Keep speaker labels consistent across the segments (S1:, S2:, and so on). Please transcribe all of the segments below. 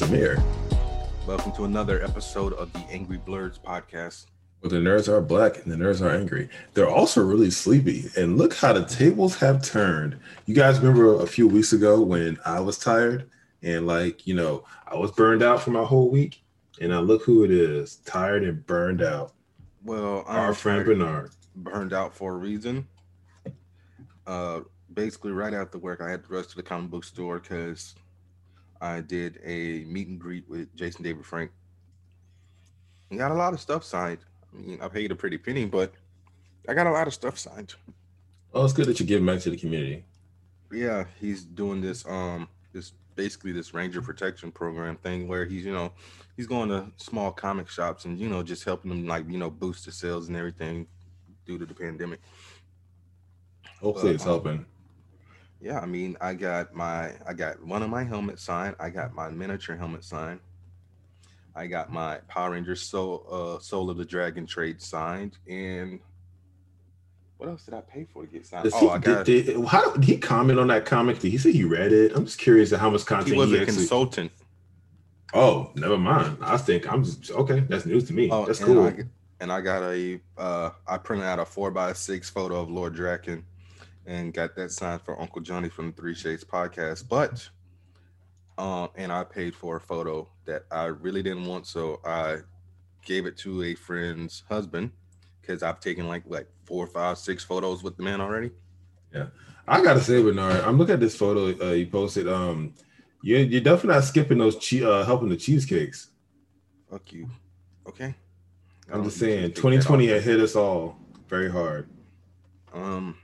S1: And this is Samir.
S2: Welcome to another episode of the Angry Blerds podcast.
S1: Where the nerds are black and the nerds are angry. They're also really sleepy. And look how the tables have turned. You guys remember a few weeks ago when I was tired and, like, you know, I was burned out for my whole week? And I look who it is tired and burned out.
S2: Well, I'm
S1: Our friend Bernard.
S2: burned out for a reason. Uh, basically, right after work, I had to rush to the comic book store because I did a meet and greet with Jason David Frank. And got a lot of stuff signed. I mean, I paid a pretty penny, but I got a lot of stuff signed.
S1: Oh, it's good that you're giving back to the community.
S2: Yeah, he's doing this um this basically this ranger protection program thing where he's you know he's going to small comic shops and you know just helping them like you know boost the sales and everything due to the pandemic.
S1: Hopefully,
S2: Well,
S1: it's
S2: um,
S1: helping.
S2: Yeah, I mean, I got my I got one of my helmets signed. I got my miniature helmet signed. I got my Power Rangers Soul uh Soul of the Dragon trade signed. And what else did I pay for to get signed?
S1: Does
S2: Oh,
S1: he,
S2: I got
S1: did, did- how did he comment on that comic? Did he say he read it? I'm just curious at how much content
S2: he was
S1: he
S2: a
S1: actually.
S2: consultant.
S1: Oh, never mind. I think I'm just okay. That's news to me.
S2: Oh,
S1: That's
S2: and
S1: cool.
S2: I, and I got a uh I printed out a four by six photo of Lord Drakkon and got that signed for Uncle Johnny from the Three Shades podcast. But um and I paid for a photo that I really didn't want, so I gave it to a friend's husband because I've taken like like four, five, six photos with the man already.
S1: Yeah, I gotta say, Bernard, I'm looking at this photo uh, you posted. Um, you're, you're definitely not skipping those che- uh, helping the cheesecakes.
S2: Fuck you. Okay.
S1: I'm just saying, 2020 had hit us all very hard.
S2: Um,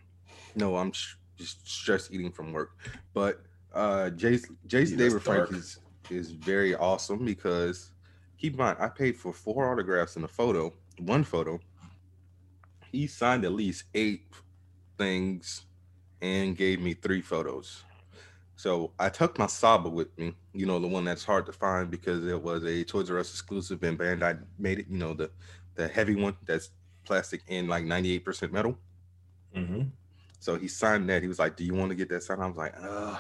S2: no, I'm sh- just stress eating from work. But uh, Jason, Jason David Frank is is very awesome because keep in mind, I paid for four autographs in a photo, one photo. He signed at least eight things and gave me three photos. So I took my Saba with me, you know, the one that's hard to find because it was a Toys R Us exclusive and Bandai made it, you know, the the heavy one that's plastic and like 98% metal.
S1: Mm-hmm.
S2: So he signed that. He was like, "Do you want to get that signed?" I was like, "Uh,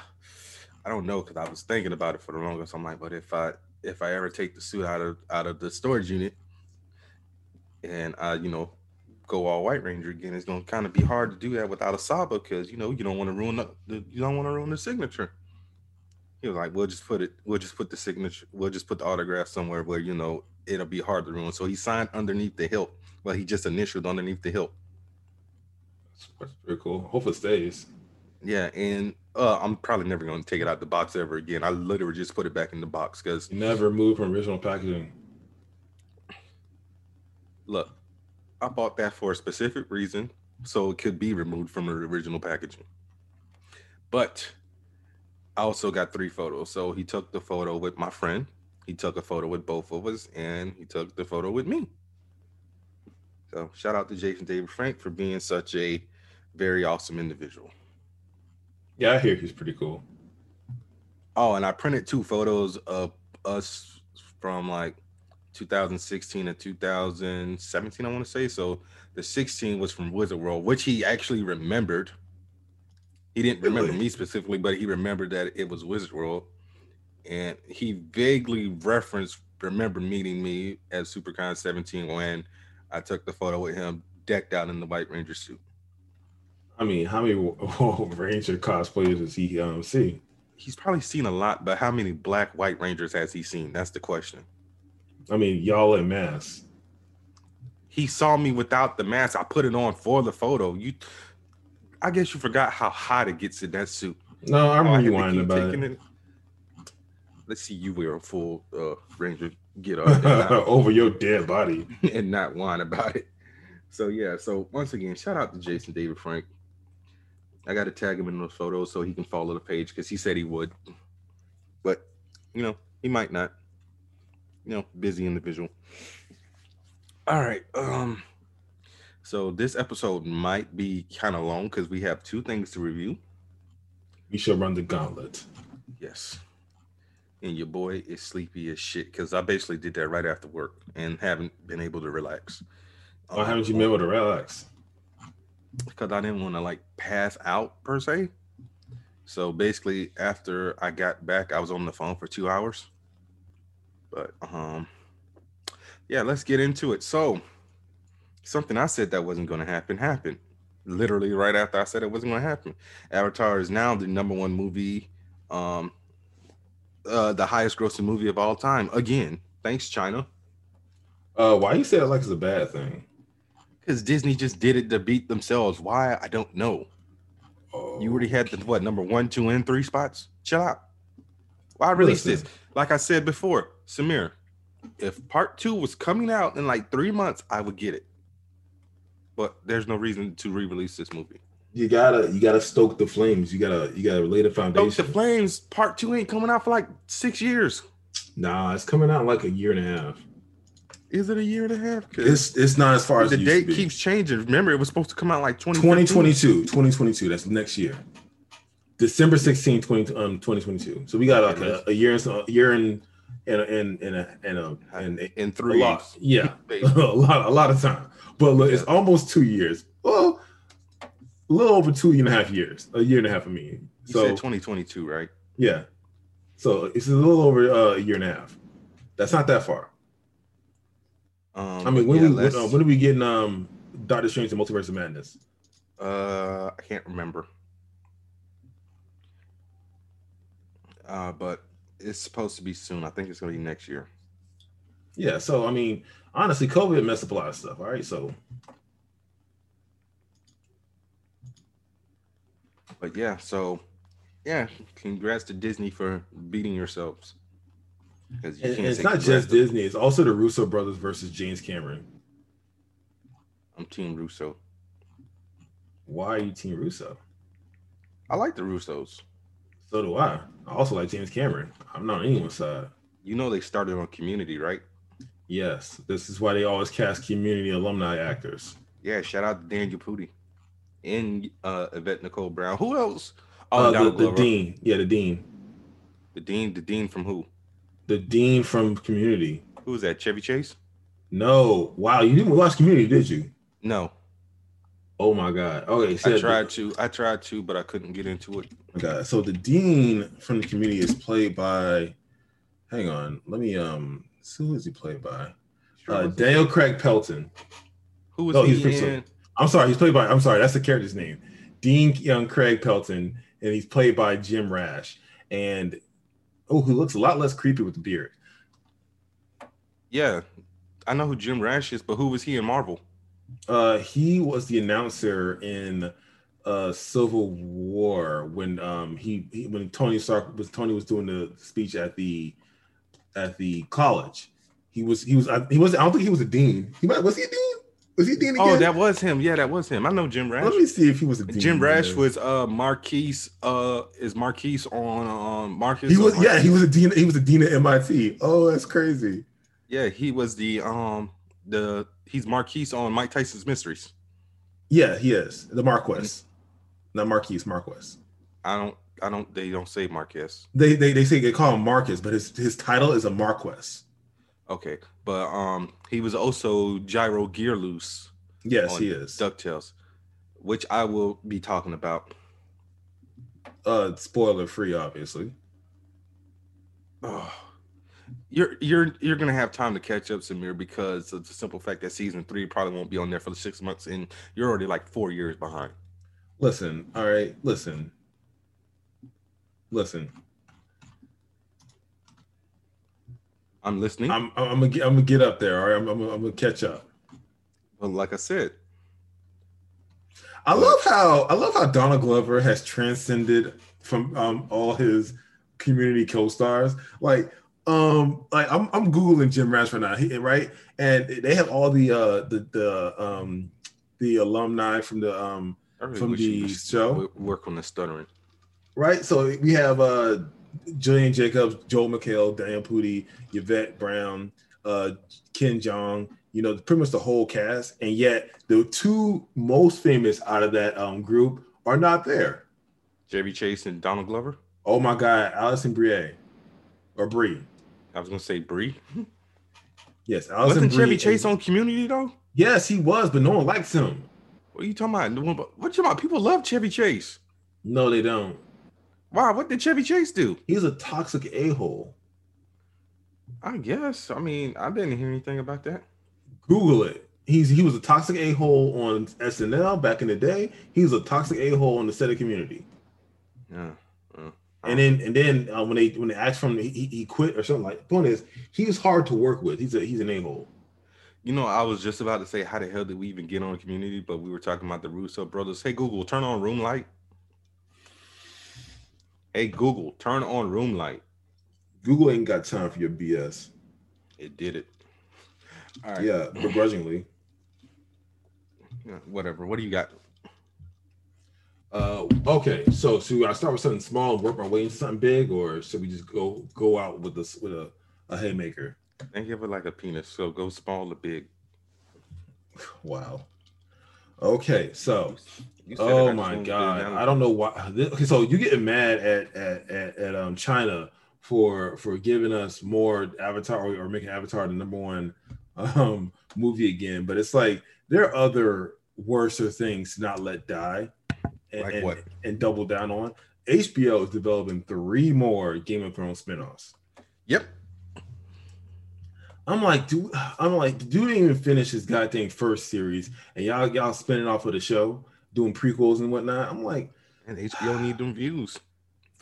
S2: I don't know," because I was thinking about it for the longest. I'm like, "But if I if I ever take the suit out of out of the storage unit, and I you know go all White Ranger again, it's gonna kind of be hard to do that without a Saba because you know you don't want to ruin the, the you don't want to ruin the signature." He was like, "We'll just put it. We'll just put the signature. We'll just put the autograph somewhere where you know it'll be hard to ruin." So he signed underneath the hilt. Well, he just initialed underneath the hilt.
S1: That's pretty cool. Hope it stays.
S2: Yeah, and uh, I'm probably never going to take it out the box ever again. I literally just put it back in the box because
S1: never moved from original packaging.
S2: look, I bought that for a specific reason, so it could be removed from the original packaging. But I also got three photos. So he took the photo with my friend, he took a photo with both of us, and he took the photo with me. So shout out to Jason David Frank for being such a very awesome individual.
S1: Yeah, I hear he's pretty cool.
S2: Oh, and I printed two photos of us from like 2016 and 2017, I want to say. So the 16 was from Wizard World, which he actually remembered. He didn't remember
S1: Really?
S2: me specifically, but he remembered that it was Wizard World. And he vaguely referenced, remember meeting me at SuperCon 17 when I took the photo with him decked out in the White Ranger suit.
S1: I mean, how many Ranger cosplayers does he um see?
S2: He's probably seen a lot, but how many black White Rangers has he seen? That's the question.
S1: I mean, y'all in mass.
S2: he saw me without the mask. I put it on for the photo. You, I guess you forgot how hot it gets in that suit.
S1: No, I'm
S2: Oh,
S1: rewinding about
S2: taking
S1: it.
S2: Let's see you wear a full uh, Ranger get up
S1: Over your dead body.
S2: and not whine about it. So yeah. So once again, shout out to Jason David Frank. I got to tag him in those photos so he can follow the page because he said he would, but you know he might not. You know, busy individual. All right. Um. So this episode might be kind of long because we have two things to review.
S1: We should run the gauntlet.
S2: Yes. And your boy is sleepy as shit because I basically did that right after work and haven't been able to relax.
S1: Why haven't you been able to relax?
S2: Because I didn't want to like pass out per se. So basically, after I got back, I was on the phone for two hours. But um, yeah, let's get into it. So, something I said that wasn't going to happen happened. Literally right after I said it wasn't going to happen. Avatar is now the number one movie, um, uh, the highest grossing movie of all time. Again, thanks China.
S1: Uh, why you say that like it's a bad thing?
S2: Because Disney just did it to beat themselves. Why I don't know.
S1: Oh,
S2: You already had the what number one, two, and three spots. Chill out. Why release this? Like I said before, Samir, if part two was coming out in like three months, I would get it. But there's no reason to re-release this movie.
S1: you gotta you gotta stoke the flames. You gotta you gotta lay the
S2: Stoke
S1: foundation.
S2: the Flames part two ain't coming out for like six years.
S1: Nah, it's coming out like a year and a half.
S2: Is it a year and a half?
S1: It's it's not as far as
S2: the date keeps changing. Remember, it was supposed to come out like
S1: 2022,
S2: 2022.
S1: 2022. That's next year. December 16, 20, um, 2022. So we got like a, a year and so- a year and and and and a, and a, and a,
S2: in
S1: a
S2: three.
S1: lot. Yeah, a lot a lot of time. But look, it's almost two years. Well, a little over two and a half years. A year and a half for me.
S2: You
S1: So
S2: said 2022, right?
S1: yeah. So it's a little over uh, a year and a half. That's not that far.
S2: Um,
S1: I mean, when
S2: yeah,
S1: we when, uh, when are we getting um Doctor Strange and Multiverse of Madness?
S2: Uh, I can't remember. Uh, but it's supposed to be soon. I think it's gonna be next year.
S1: Yeah, so I mean, honestly, COVID messed up a lot of stuff. All right, so
S2: But yeah, so yeah, congrats to Disney for beating yourselves. Because you
S1: and,
S2: can't
S1: and it's not just
S2: to-
S1: Disney; it's also the Russo brothers versus James Cameron.
S2: I'm Team Russo.
S1: Why are you Team Russo?
S2: I like the Russos.
S1: So do I. I also like James Cameron. I'm not on anyone's side.
S2: You know they started on Community, right?
S1: Yes, this is why they always cast community alumni actors.
S2: Yeah. Shout out to Daniel Pudi and uh, Yvette Nicole Brown. Who else? Oh,
S1: Uh, the, the dean, yeah, the dean,
S2: The dean. The dean from who?
S1: The dean from Community.
S2: Who was that? Chevy Chase?
S1: No, wow, you didn't watch Community, did you?
S2: No.
S1: Oh my God. Okay,
S2: I
S1: so
S2: tried to. I tried to, but I couldn't get into it.
S1: Okay, so the dean from the community is played by. Hang on, let me um. Who is he played by? Uh, Daniel Craig Pelton.
S2: Who was
S1: Oh,
S2: he
S1: he's
S2: in?
S1: I'm sorry, he's played by. I'm sorry, that's the character's name. Dean Young Craig Pelton, and he's played by Jim Rash. And oh, who looks a lot less creepy with the beard.
S2: Yeah, I know who Jim Rash is, but who was he in Marvel?
S1: Uh, he was the announcer in uh Civil War when um he, he when Tony Stark was Tony was doing the speech at the at the college. He was he was I, he was I don't think he was a dean. He might was he a dean? Was he dean again?
S2: Oh, that was him. Yeah, that was him. I know Jim Rash.
S1: Let me see if he was a dean.
S2: Jim Rash
S1: man.
S2: was uh Marquise. Uh, is Marquise on um Marcus?
S1: He was yeah he was a dean he was a dean at MIT. Oh, that's crazy.
S2: Yeah, he was the um the he's Marquise on Mike Tyson's Mysteries.
S1: Yeah, he is the Marquess, not Marquise Marquess.
S2: I don't I don't they don't say Marquez.
S1: They they they say they call him Marcus, but his his title is a Marquess.
S2: Okay, but um he was also Gyro Gearloose
S1: Yes, he is.
S2: Ducktales, which I will be talking about.
S1: Uh, spoiler free, obviously.
S2: Oh, you're you're you're gonna have time to catch up, Samir, because of the simple fact that season three probably won't be on there for the six months, and you're already like four years behind.
S1: Listen, all right, listen, listen.
S2: I'm listening.
S1: I'm I'm gonna get, I'm gonna get up there. All right, I'm I'm, I'm gonna catch up.
S2: Well, like I said,
S1: I love how I love how Donald Glover has transcended from um all his community co-stars. Like um like I'm I'm googling Jim Rash right now, he, right? And they have all the uh the the um the alumni from the um
S2: really
S1: From the show?
S2: work on the stuttering.
S1: right? So we have uh Gillian Jacobs, Joel McHale, Diane Pudi, Yvette Brown, uh Ken Jeong, you know, pretty much the whole cast, and yet the two most famous out of that um group are not there.
S2: Chevy Chase and Donald Glover.
S1: Oh my god, Alison Brie or Brie.
S2: I was gonna say Brie.
S1: Yes, Alison
S2: Wasn't
S1: Brie
S2: Chevy
S1: and-
S2: Chase on Community though?
S1: Yes, he was, but no one likes him.
S2: What are you talking about? What you talking about? People love Chevy Chase.
S1: No, they don't.
S2: Why? What did Chevy Chase do?
S1: He's a toxic a-hole.
S2: I guess. I mean, I didn't hear anything about that.
S1: Google it. He's he was a toxic a hole on SNL back in the day. He was a toxic a hole in the set of community.
S2: Yeah.
S1: And then and then uh, when they when they asked him, he, he quit or something like. The point is, he's hard to work with. He's a he's an a hole.
S2: you know, I was just about to say, how the hell did we even get on community? But we were talking about the Russo brothers. Hey, Google, turn on room light. Hey, Google, turn on room light.
S1: Google ain't got time for your BS.
S2: It did it. All right.
S1: Yeah, begrudgingly.
S2: Yeah, Whatever. What do you got?
S1: Uh, okay, so should I start with something small and work my way into something big, or should we just go go out with this with a, a haymaker?
S2: Think of it like a penis. So go small or big.
S1: Wow. Okay, so
S2: You said
S1: oh my god, I don't know why. this- Okay, so you getting mad at at at, at um China for for giving us more Avatar or, or making Avatar the number one um movie again, but it's like there are other worser things to not let die and,
S2: Like
S1: and,
S2: what?
S1: and double down on. HBO is developing three more Game of Thrones spinoffs.
S2: Yep.
S1: I'm like, dude, I'm like, dude didn't even finish his goddamn first series, and y'all y'all spinning off of the show, doing prequels and whatnot. I'm like,
S2: And HBO need them views.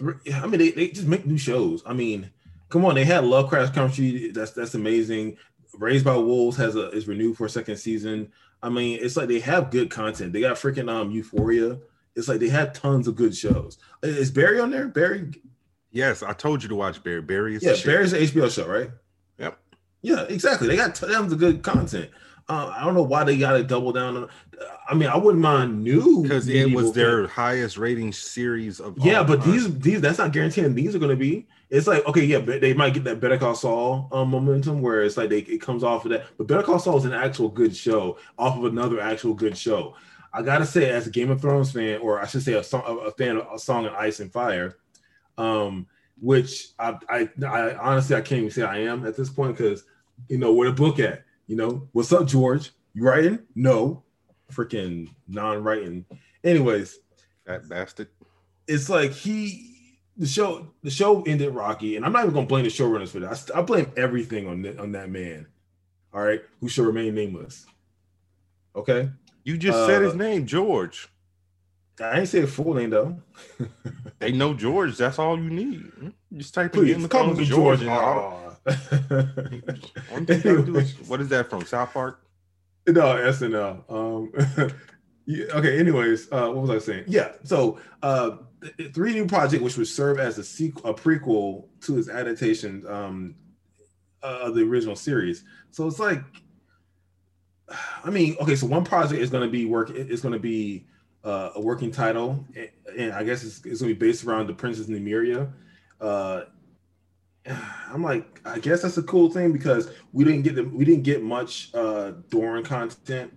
S1: I mean, they, they just make new shows. I mean, come on, they had Lovecraft Country. That's that's amazing. Raised by Wolves has a is renewed for a second season. I mean, it's like they have good content. They got freaking um Euphoria. It's like they have tons of good shows. Is Barry on there? Barry?
S2: Yes, I told you to watch Barry. Barry is
S1: Yeah. Barry's an HBO show, right? Yeah, exactly. They got tons of good content. Uh, I don't know why they got to double down on. I mean, I wouldn't mind new
S2: because it was their highest rating series of
S1: Yeah, but
S2: time.
S1: these these that's not guaranteeing these are going to be. It's like okay, yeah, but they might get that Better Call Saul um, momentum where it's like they it comes off of that. But Better Call Saul is an actual good show off of another actual good show. I gotta say, as a Game of Thrones fan, or I should say a, song, a fan of a song of Ice and Fire, um, which I, I, I honestly I can't even say I am at this point because you know where the book at. You know what's up, George? You writing? No, freaking non-writing. Anyways,
S2: that bastard.
S1: it's like he the show the show ended rocky and i'm not even gonna blame the showrunners for that I, I blame everything on that on that man all right who should remain nameless okay
S2: You just said his
S1: Uh,
S2: name, George.
S1: I ain't say the full name though
S2: They know George. That's all you need. Just type in
S1: please
S2: Game of
S1: call
S2: Thrones
S1: me
S2: George.
S1: george
S2: and all-
S1: Aw.
S2: Only thing you gotta do is- what is that from? South Park?
S1: no snl um yeah, okay anyways uh what was i saying yeah so uh th- th- three new project which would serve as a sequel a prequel to his adaptation um uh, of the original series so it's like i mean okay so one project is going to be work is going to be uh, a working title and, and i guess it's, it's to be based around the princess nymeria uh I'm like, I guess that's a cool thing because we didn't get the, we didn't get much uh Doran content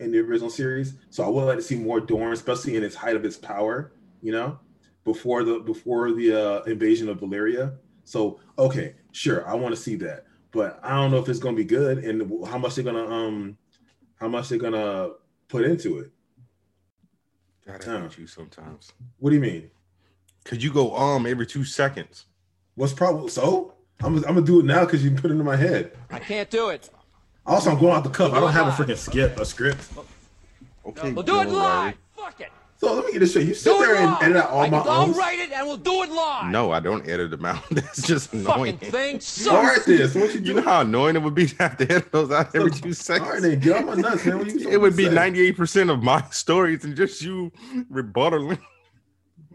S1: in the original series. So I would like to see more Doran, especially in its height of its power, you know, before the before the uh, invasion of Valyria. So okay, sure, I want to see that, but I don't know if it's gonna be good and how much they're gonna um how much they're gonna put into it.
S2: God, I
S1: Huh.
S2: hate you sometimes.
S1: What do you mean?
S2: Cause you go um every two seconds.
S1: What's probably so? I'm, I'm gonna do it now because you put it in my head.
S3: I can't do it.
S1: Also, I'm going out the cup. I don't have a freaking skip, a script.
S2: Okay,
S3: We'll do it live. Fuck it.
S1: So let me get this straight. You sit
S3: Do it
S1: there and
S3: live.
S1: edit out all
S3: I,
S1: my
S3: I'll
S1: owns.
S3: write it and we'll do it live.
S2: No, I don't edit them out. That's just
S3: Fucking
S2: annoying.
S3: thing
S1: All
S3: sucks.
S1: right, then. What you
S2: You know how annoying it would be to have to edit those out every
S1: So-
S2: two seconds.
S1: right, then. Get on my nuts, man.
S2: It would be 98% of my stories and just you rebuttaling.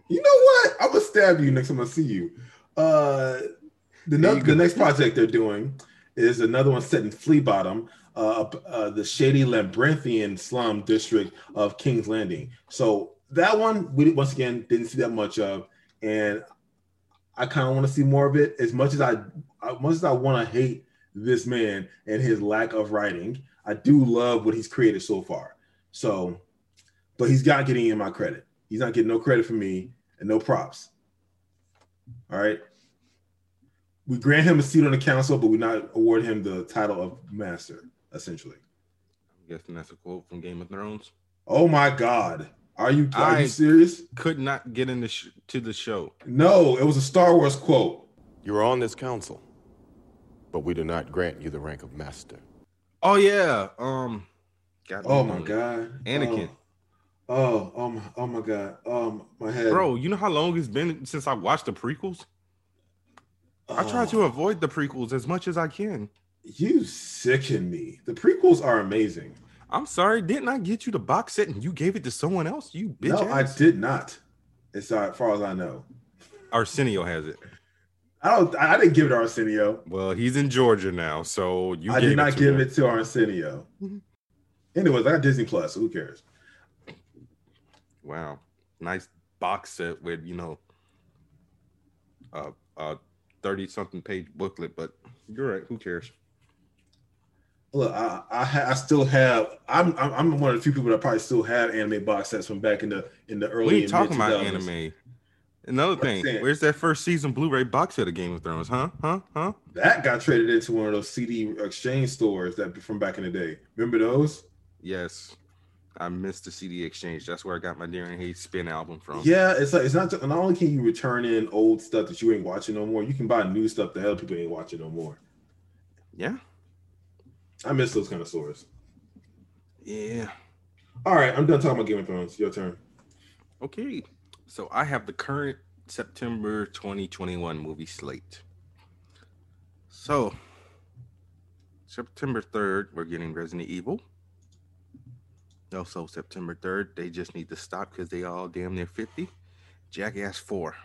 S1: You know what? I'm gonna stab you next time I see you. Uh, the, no-
S2: you
S1: the next project they're doing is another one set in Flea Bottom, uh, uh, the shady labyrinthian slum district of King's Landing. So that one, we once again didn't see that much of, and I kind of want to see more of it. As much as I, as much as I want to hate this man and his lack of writing, I do love what he's created so far. So, but he's not getting in my credit. He's not getting no credit from me and no props. All right. We grant him a seat on the council, but we not award him the title of master, essentially.
S2: I'm guessing that's a quote from Game of Thrones.
S1: Oh my God. Are you are
S2: I-
S1: you serious?
S2: Could not get into sh- to the show.
S1: No, it was a Star Wars quote.
S4: You're on this council. but we do not grant you the rank of master.
S2: Oh yeah. Um. got
S1: Oh my god.
S2: Anakin.
S1: Oh, oh, oh my, oh my god. Um, my head.
S2: Bro, you know how long it's been since I watched the prequels? I try
S1: Oh,
S2: to avoid the prequels as much as I can.
S1: You sicken me. The prequels are amazing.
S2: I'm sorry, didn't I get you the box set and you gave it to someone else? You bitch
S1: no, I did not. As far as I know,
S2: Arsenio has it.
S1: I don't. I didn't give it to Arsenio.
S2: Well, he's in Georgia now, so you.
S1: I did not give
S2: him.
S1: it to Arsenio. Anyways, I got Disney Plus. So who cares?
S2: Wow, nice box set with you know, a uh, thirty something page booklet. But you're right. Who cares?
S1: Look, I I, ha- I still have. I'm, I'm I'm one of the few people that probably still have anime box sets from back in the in the early.
S2: we ain't talking about anime. Another
S1: I'm
S2: thing, where's that first season Blu-ray box set of Game of Thrones? Huh? Huh? Huh?
S1: That got traded into one of those CD exchange stores that from back in the day. Remember those?
S2: Yes, I missed the CD exchange. That's where I got my Darren Hayes spin album from.
S1: Yeah, it's like it's not not only can you return in old stuff that you ain't watching no more, you can buy new stuff that other people ain't watching no more.
S2: Yeah.
S1: I miss those kind of stores.
S2: Yeah.
S1: All right, I'm done talking about Game of Thrones. Your turn.
S2: Okay. So I have the current September 2021 movie slate. So September 3rd, we're getting Resident Evil. Also, September 3rd, they just need to stop because they all damn near 50. Jackass 4.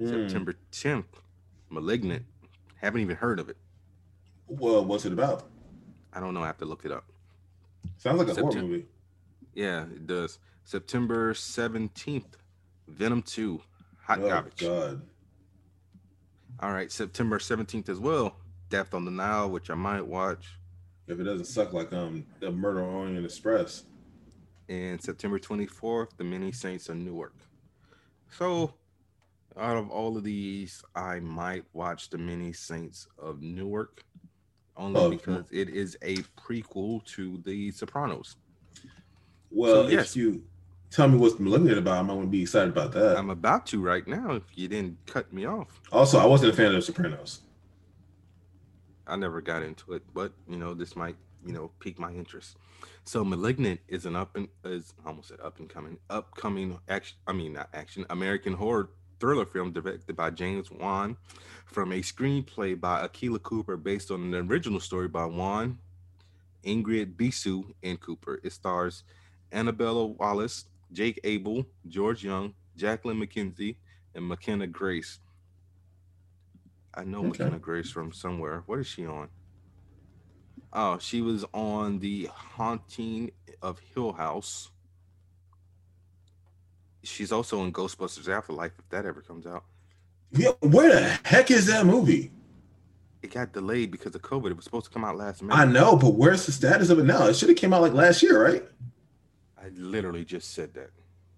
S1: Mm.
S2: September 10th, Malignant. Haven't even heard of it.
S1: Well, what's it about?
S2: I don't know. I have to look it up.
S1: Sounds like a horror
S2: Septem-
S1: movie.
S2: Yeah, it does. September 17th, Venom 2. Hot Garbage.
S1: oh
S2: garbage.
S1: God.
S2: All right, September 17th as well. Death on the Nile, which I might watch.
S1: If it doesn't suck like um the Murder on Orient Express.
S2: And September 24th, The Many Saints of Newark. So, out of all of these, I might watch The Many Saints of Newark only
S1: Oh,
S2: because it is a prequel to The Sopranos.
S1: Well,
S2: So, yes.
S1: if you tell me what's Malignant about, I'm gonna be excited about that.
S2: I'm about to right now if you didn't cut me off.
S1: also, I wasn't a fan of The Sopranos.
S2: I never got into it, but you know, this might, you know, pique my interest. So Malignant is an up and is almost an up and coming, upcoming action I mean not action, American horror thriller film directed by James Wan from a screenplay by Akela Cooper based on an original story by Wan, Ingrid Bisu, and Cooper. It stars Annabella Wallis, Jake Abel, George Young, Jacqueline McKenzie, and McKenna Grace. I know
S1: Okay.
S2: McKenna Grace from somewhere. What is she on? Oh, she was on the Haunting of Hill House. She's also in Ghostbusters Afterlife if that ever comes out.
S1: Yeah, where the heck is that movie?
S2: It got delayed because of COVID. It was supposed to come out last
S1: month.
S2: I
S1: know, but where's the status of it now? It should have came out like last year, right?
S2: I literally just said that.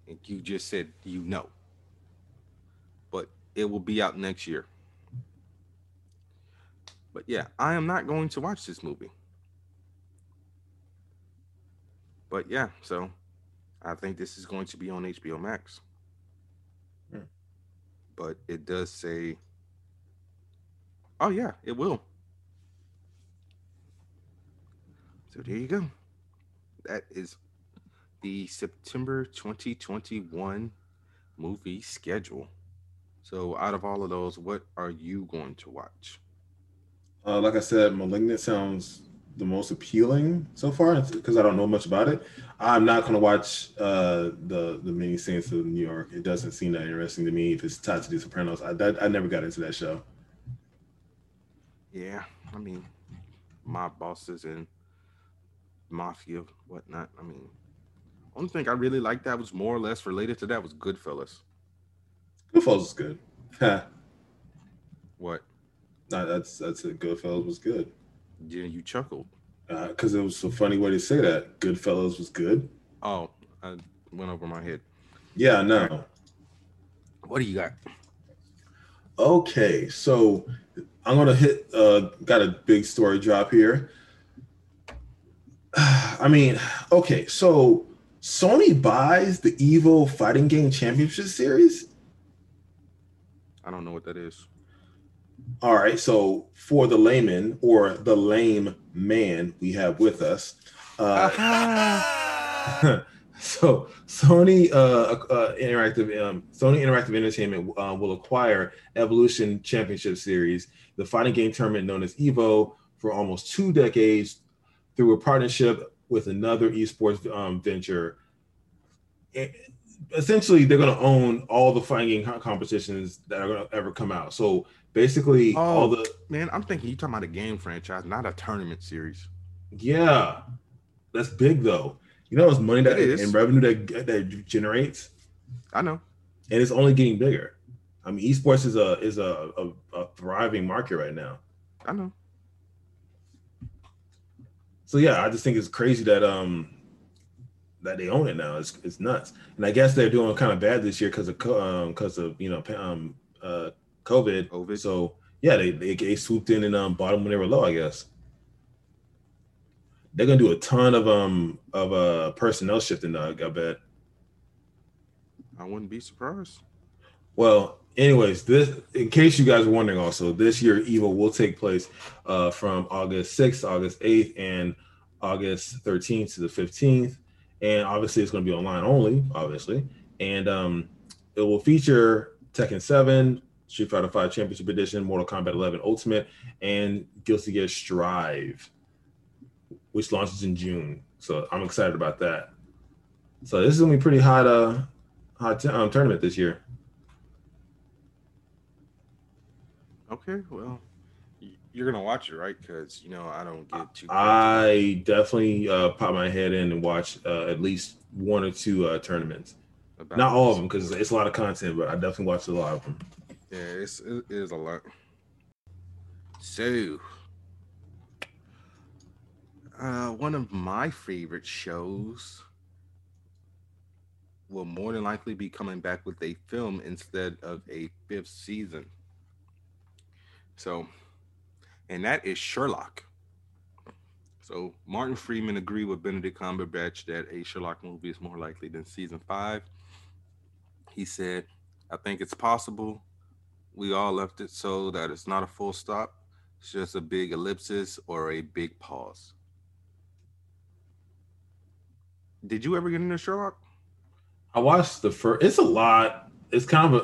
S2: And you just said you know. But it will be out next year. But yeah, I am not going to watch this movie. But yeah, so I think this is going to be on HBO Max.
S1: Hmm.
S2: But it does say Oh yeah, it will. So there you go. That is the September 2021 movie schedule. So, out of all of those, what are you going to watch?
S1: Uh, like I said, Malignant sounds the most appealing so far because I don't know much about it. I'm not going to watch uh, the the mini Saints of New York. It doesn't seem that interesting to me if it's tied to The Sopranos. I that, I never got into that show.
S2: Yeah, I mean, mob bosses and mafia, whatnot. I mean, only thing I really liked that was more or less related to that was Goodfellas.
S1: Goodfellas was good. Ha,
S2: What?
S1: nah, that's that's it. Goodfellas was good
S2: Yeah, you chuckled.
S1: because it was a funny way to say that. Goodfellas was good.
S2: Oh, I went over my head.
S1: Yeah, I know.
S2: What do you got?
S1: Okay, so I'm gonna hit. Uh, got a big story drop here. I mean, okay, so Sony buys the Evo Fighting Game Championship Series.
S2: I don't know what that is.
S1: All right. So for the layman or the lame man we have with us. Uh, so Sony uh, uh, Interactive um, Sony Interactive Entertainment uh, will acquire Evolution Championship Series, the fighting game tournament known as Evo, for almost two decades through a partnership with another esports um, venture. E- essentially, they're going to own all the fighting game competitions that are going to ever come out. So basically, all
S2: Oh.
S1: the
S2: Man, I'm thinking you talking about a game franchise, not a tournament series.
S1: yeah, that's big though. You know, it's money that
S2: It is.
S1: and revenue that that generates.
S2: I know.
S1: and it's only getting bigger. I mean, esports is a is a, a, a thriving market right now.
S2: I know.
S1: So yeah, I just think it's crazy that um that they own it now. It's it's nuts, and I guess they're doing kind of bad this year because of co- um because of you know um uh COVID.
S2: COVID.
S1: So yeah, they, they they swooped in and um bought them when they were low. I guess they're gonna do a ton of um of uh personnel shifting. I bet.
S2: I wouldn't be surprised.
S1: Well, anyways, this in case you guys were wondering, also this year Evo will take place uh, from August 6th, August 8th, and August 13th to the 15th. And obviously, it's going to be online only, obviously. And um, it will feature Tekken 7, Street Fighter 5 Championship Edition, Mortal Kombat 11 Ultimate, and Guilty Gear Strive, which launches in June. So I'm excited about that. So this is going to be pretty hot, uh, hot t- um, tournament this year.
S2: Okay, well, you're gonna watch it, right? Because you know I don't get too.
S1: I definitely uh, pop my head in and watch uh, at least one or two uh, tournaments.
S2: about
S1: Not all of them because it's a lot of content, but I definitely watched a lot of them.
S2: Yeah, it's it is a lot. So, uh, one of my favorite shows will more than likely be coming back with a film instead of a fifth season. So, and that is Sherlock. So Martin Freeman agreed with Benedict Cumberbatch that a Sherlock movie is more likely than season five. He said, "I think it's possible. We all left it so that it's not a full stop. It's just a big ellipsis or a big pause." Did you ever get into Sherlock?
S1: I watched the first. It's a lot. It's kind of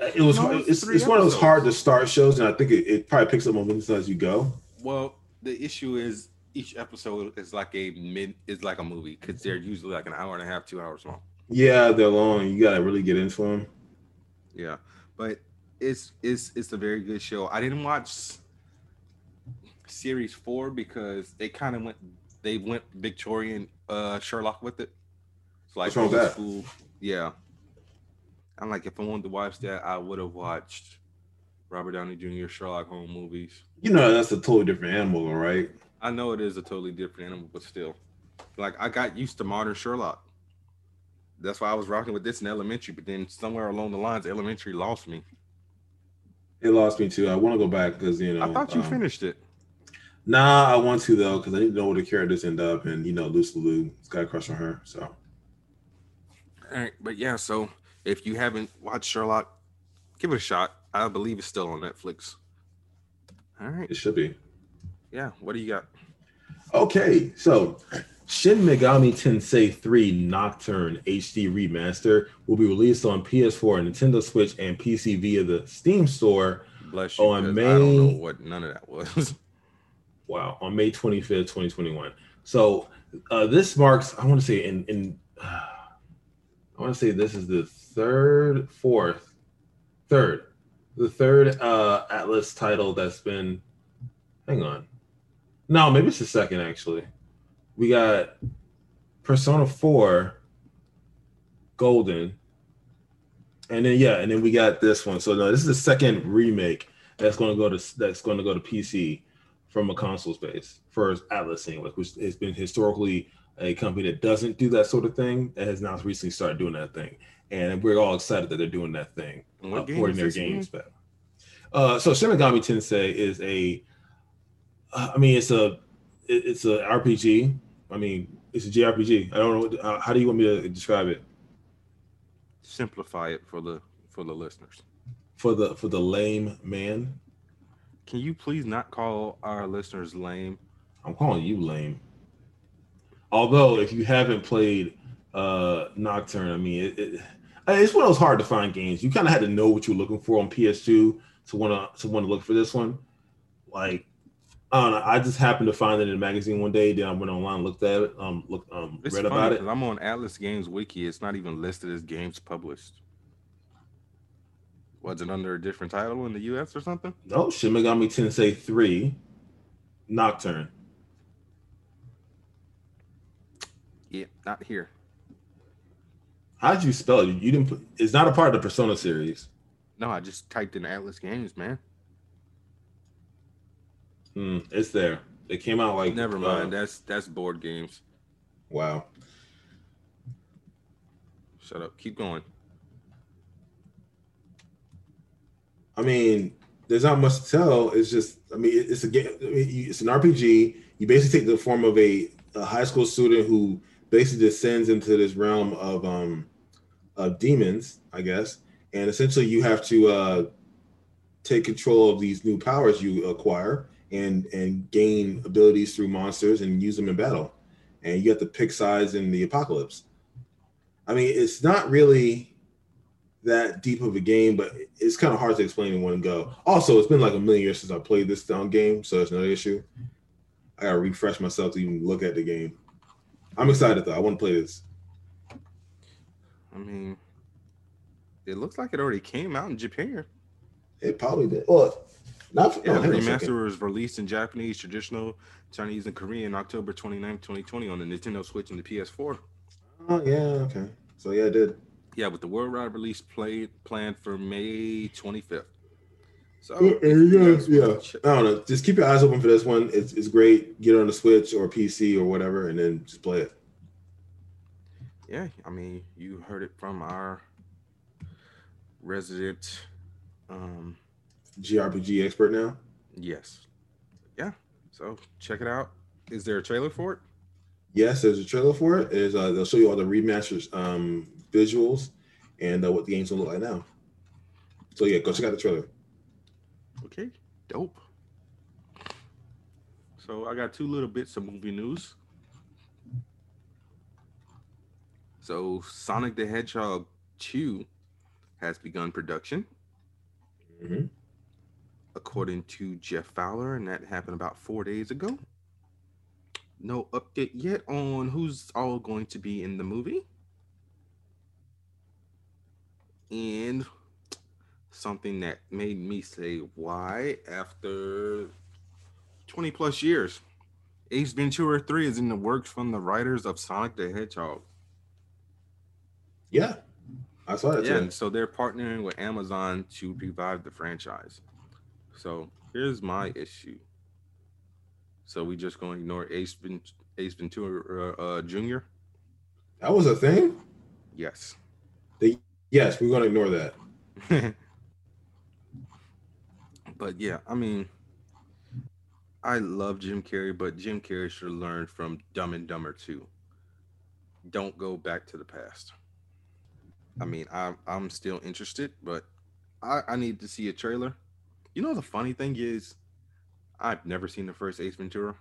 S1: a. It was.
S2: No, it's
S1: it's it's one of those hard to start shows, and I think it, it probably picks up momentum as you go.
S2: Well, the issue is each episode is like a mid is like a movie because they're usually like an hour and a half, two hours long.
S1: Yeah, they're long. You gotta really get into them.
S2: Yeah, but it's it's it's a very good show. I didn't watch series four because they kind of went they went Victorian uh Sherlock with it. It's like
S1: What's wrong with
S2: old
S1: that?
S2: school. Yeah. I'm like, if I wanted to watch that, I would have watched Robert Downey Jr. Sherlock Holmes movies.
S1: You know, that's a totally different animal, right?
S2: I know it is a totally different animal, but still, like I got used to modern Sherlock. That's why I was rocking with this in elementary, but then somewhere along the lines, elementary lost me.
S1: It lost me too. I want to go back because you know.
S2: I thought you
S1: um,
S2: finished it.
S1: Nah, I want to though because I need to know where the characters end up, and you know, Lucy Liu, has got a crush on her. So
S2: All right, but yeah, so if you haven't watched Sherlock, give it a shot. I believe it's still on Netflix. All right,
S1: it should be.
S2: yeah. What do you got?
S1: Okay, so Shin Megami Tensei 3 Nocturne HD Remaster will be released on PS4, Nintendo Switch, and PC via the Steam Store.
S2: Bless you.
S1: And
S2: 'cause I don't know what none of that was.
S1: Wow, on May 25th, 2021. So uh, this marks, I want to say, in in I want to say this is the third, fourth, third, the third uh, Atlus title that's been. Hang on, no, maybe it's the second actually. We got Persona 4, Golden, and then yeah, and then we got this one. So no, this is the second remake that's going to go to that's going to go to PC from a console space for Atlus anyway, which has been historically a company that doesn't do that sort of thing that has now recently started doing that thing. And we're all excited that they're doing that thing, uh, porting their games back. Uh, so Shin Megami Tensei is a, uh, mean, it's a, it's a RPG. I mean, it's a JRPG. I don't know. Uh, how do you want me to describe it
S2: Simplify it for the for the listeners.
S1: for the for the lame man?
S2: Can you please not call our listeners lame?
S1: I'm calling you lame. Although, if you haven't played uh Nocturne, I mean, it, it, it's one of those hard to find games. You kind of had to know what you're looking for on PS2 to want to to want to look for this one. Like, I don't know. I just happened to find it in a magazine one day. Then I went online, looked at it, um, look, um,
S2: It's
S1: read about it.
S2: I'm on Atlas Games Wiki. It's not even listed as games published. Was it under a different title in the US or something?
S1: No, Shin Megami Tensei 3 Nocturne.
S2: Yeah, not here.
S1: How'd you spell it? You didn't put it's not a part of the Persona series.
S2: No, I just typed in Atlas Games, man.
S1: Hmm, it's there. It came out like
S2: Never
S1: uh,
S2: mind. That's that's board games.
S1: wow.
S2: Shut up. Keep going.
S1: I mean, there's not much to tell. It's just, I mean, it's a game. I mean, you- it's an RPG. You basically take the form of a, a high school student who basically descends into this realm of um of demons, I guess, and essentially you have to uh take control of these new powers you acquire and and gain abilities through monsters and use them in battle. And you have to pick sides in the apocalypse. I mean, it's not really that deep of a game, but it's kind of hard to explain in one go. Also, it's been like a million years since I played this down game, so it's another issue. I gotta refresh myself to even look at the game. I'm excited though. I want to play this.
S2: I mean, it looks like it already came out in Japan.
S1: It probably did. Well, not for,
S2: Yeah, the
S1: hang on a second.
S2: remaster was released in Japanese, traditional, Chinese, and Korean October 29, 2020 on the Nintendo Switch and the PS4.
S1: Oh yeah, okay. So yeah, it did.
S2: Yeah, with the worldwide release played planned for May 25th. So
S1: Yeah, yeah, yeah. I don't know. Just keep your eyes open for this one. It's, it's great. Get it on the Switch or PC or whatever, and then just play it.
S2: yeah, I mean, you heard it from our resident. Um,
S1: JRPG expert now.
S2: yes, yeah. So check it out. Is there a trailer for it?
S1: Yes, there's a trailer for it. Is uh, they'll show you all the remasters, um, visuals, and uh, what the game's gonna look like now. So yeah, go check out the trailer.
S2: Okay, dope. So I got two little bits of movie news. So Sonic the Hedgehog 2 has begun production,
S1: Mhm.
S2: According to Jeff Fowler, and that happened about four days ago. No update yet on who's all going to be in the movie. And something that made me say why after 20 plus years. Ace Ventura 3 is in the works from the writers of Sonic the Hedgehog.
S1: Yeah, I saw that
S2: Yeah,
S1: too.
S2: so they're partnering with Amazon to revive the franchise. So here's my issue. So we just going to ignore Ace, Ven- Ace Ventura uh, Jr.?
S1: That was a thing.
S2: Yes.
S1: Yes, we're gonna ignore that.
S2: but yeah, I mean, I love Jim Carrey, but Jim Carrey should learn from Dumb and Dumber 2. Don't go back to the past. I mean, I'm I'm still interested, but I, I need to see a trailer. You know the funny thing is, I've never seen the first Ace Ventura.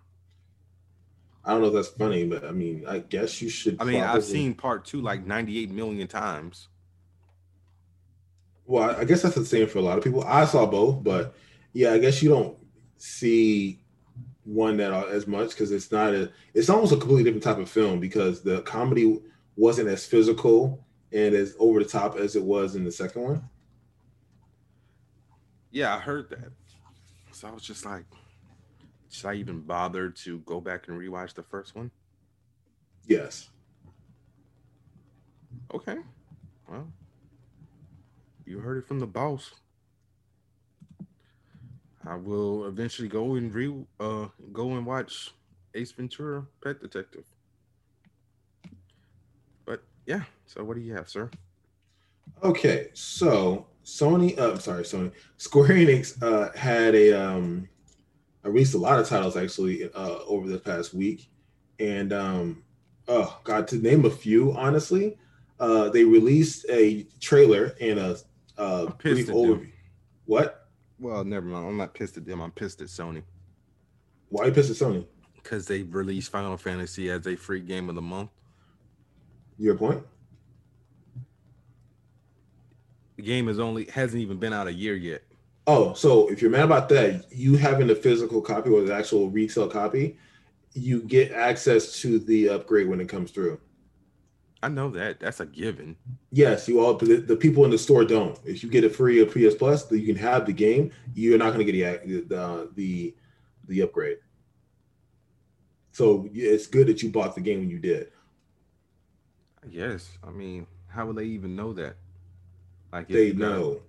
S1: I don't know if that's funny, but I mean, I guess you should.
S2: I mean, I've seen part two like 98 million times.
S1: Well, I guess that's the same for a lot of people. I saw both, but yeah, I guess you don't see one that uh, as much because it's not a. It's almost a completely different type of film because the comedy wasn't as physical and as over the top as it was in the second one.
S2: Yeah, I heard that. So I was just like, should I even bother to go back and rewatch the first one?
S1: Yes.
S2: Okay. Well, you heard it from the boss. I will eventually go and re uh go and watch Ace Ventura Pet Detective. But yeah, so what do you have, sir?
S1: Okay, so Sony, uh, I'm sorry, Sony, Square Enix uh, had a um, I released a lot of titles actually uh, over the past week, and um, oh god, to name a few, honestly, uh, they released a trailer and a, uh brief
S2: them.
S1: overview. What?
S2: Well, never mind. I'm not pissed at them. I'm pissed at Sony
S1: Why are you pissed at Sony?
S2: because they released Final Fantasy as a free game of the month.
S1: Your point?
S2: The game is only hasn't even been out a year yet.
S1: Oh, so if you're mad about that, you having a physical copy or the actual retail copy, you get access to the upgrade when it comes through.
S2: I know that. That's a given.
S1: Yes, you all. The, the people in the store don't. If you get it free of PS Plus, you can have the game. You're not going to get the the the, the upgrade. So it's good that you bought the game when you did.
S2: Yes. I mean, how would they even know that? Like
S1: They know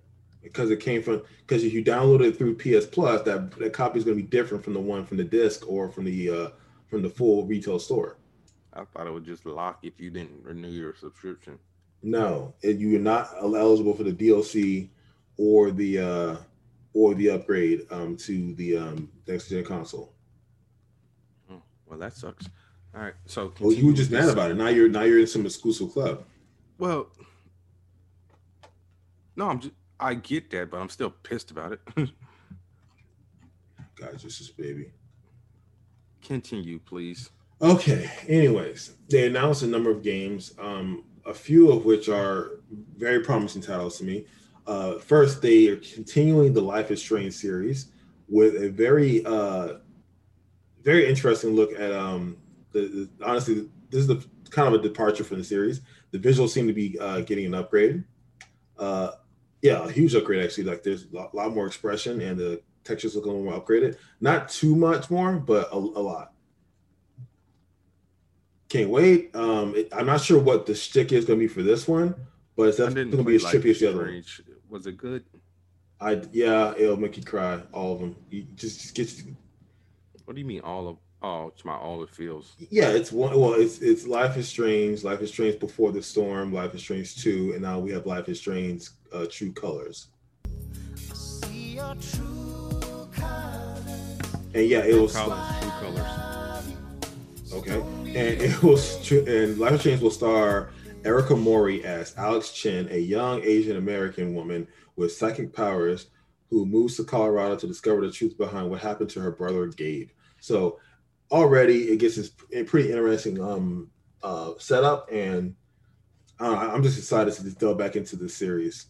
S1: because it came from because if you download it through PS Plus, that that copy is going to be different from the one from the disc or from the uh from the full retail store.
S2: I thought it would just lock if you didn't renew your subscription.
S1: No, it, you are not eligible for the DLC or the uh or the upgrade um to the um next gen console.
S2: Oh, well, that sucks. All right. So
S1: Well, you were just mad about it. Now you're now you're in some exclusive club.
S2: Well, no, I'm just. I get that, but I'm still pissed about it.
S1: Guys, this is baby.
S2: Continue, please.
S1: Okay. Anyways, they announced a number of games, um, a few of which are very promising titles to me. Uh, first, they are continuing the Life is Strange series with a very, uh, very interesting look at. Um, the, the honestly, this is the kind of a departure from the series. The visuals seem to be uh, getting an upgrade. Uh, yeah, a huge upgrade actually. Like there's a lot, lot more expression and the textures look a little more upgraded. Not too much more, but a, a lot. Can't wait. Um, it, I'm not sure what the shtick is going to be for this one, but it's definitely going to be as trippy as the other one.
S2: Was it good?
S1: I yeah, it'll make you cry. All of them. You just, just get.
S2: What do you mean all of? Oh, it's my all it feels.
S1: Yeah, it's one. Well, it's it's Life is Strange, Life is Strange Before the Storm, Life is Strange Two, and now we have Life is Strange uh, True Colors. And yeah, it was
S2: Colors, true colors.
S1: okay, and it was tr- and Life is Strange will star Erika Mori as Alex Chen, a young Asian American woman with psychic powers who moves to Colorado to discover the truth behind what happened to her brother Gabe. So already it gets this a pretty interesting um uh setup, and uh, I'm just excited to just delve back into this series.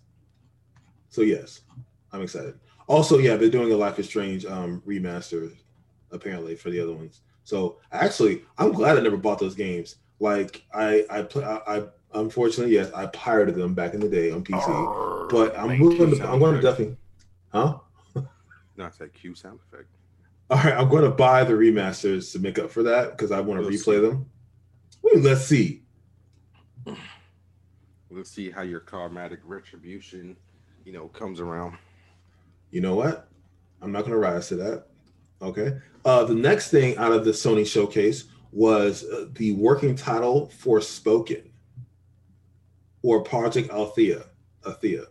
S1: So yes, I'm excited. Also, yeah, they're doing a Life is Strange um remaster apparently for the other ones. So actually, I'm glad I never bought those games. Like I I play I, I unfortunately yes I pirated them back in the day on PC, but I'm willing to, I'm going to definitely, huh?
S2: No, it's that cue sound effect.
S1: All right, I'm going to buy the remasters to make up for that because I want to replay
S2: see.
S1: them. Well, let's see.
S2: Let's see how your karmatic retribution, you know, comes around.
S1: You know what? I'm not going to rise to that. Okay. Uh, the next thing out of the Sony showcase was uh, the working title for Spoken or Project Athia. Athia.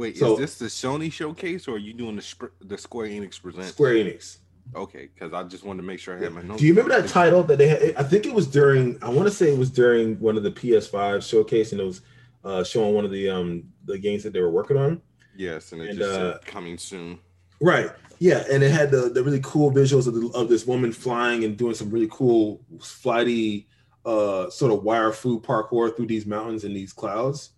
S2: Wait,
S1: So-
S2: is this the Sony showcase or are you doing the the Square Enix present?
S1: Square Enix.
S2: Okay, because I just wanted to make sure I had my notes.
S1: Do you remember that title that they had? I think it was during. I want to say it was during one of the PS5 showcase, and it was uh, showing one of the um the games that they were working on.
S2: Yes, and it
S1: And,
S2: just
S1: uh,
S2: said coming soon.
S1: Right. Yeah, and it had the, the really cool visuals of, the, of this woman flying and doing some really cool flighty uh sort of wire fu parkour through these mountains and these clouds.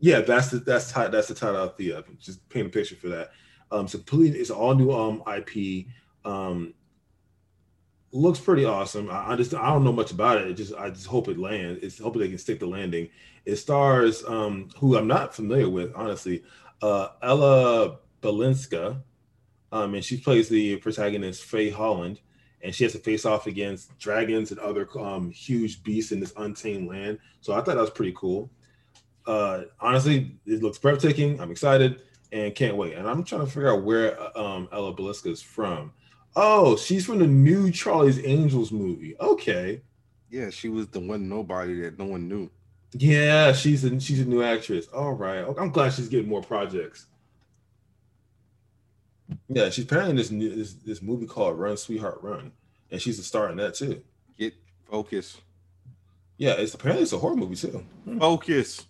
S2: Yeah.
S1: That's the that's ti- that's the title of the uh, just paint a picture for that. Um so completely it's all new um IP. Um looks pretty awesome. I, I just I don't know much about it. It just I just hope it lands. It's hoping they can stick the landing. It stars um who I'm not familiar with, honestly. Uh Ella Balinska, um, and she plays the protagonist Faye Holland, and she has to face off against dragons and other um, huge beasts in this untamed land. So I thought that was pretty cool. Uh, honestly, it looks breathtaking. I'm excited and can't wait. And I'm trying to figure out where um, Ella Balinska is from. Oh, she's from the new Charlie's Angels movie. Okay,
S2: Yeah, she was the one nobody that no one knew.
S1: yeah, she's a she's a new actress. All right, I'm glad she's getting more projects. Yeah, she's apparently in this new, this this movie called Run Sweetheart Run, and she's a star in that too.
S2: Get focus.
S1: Yeah, it's apparently it's a horror movie too.
S2: Focus.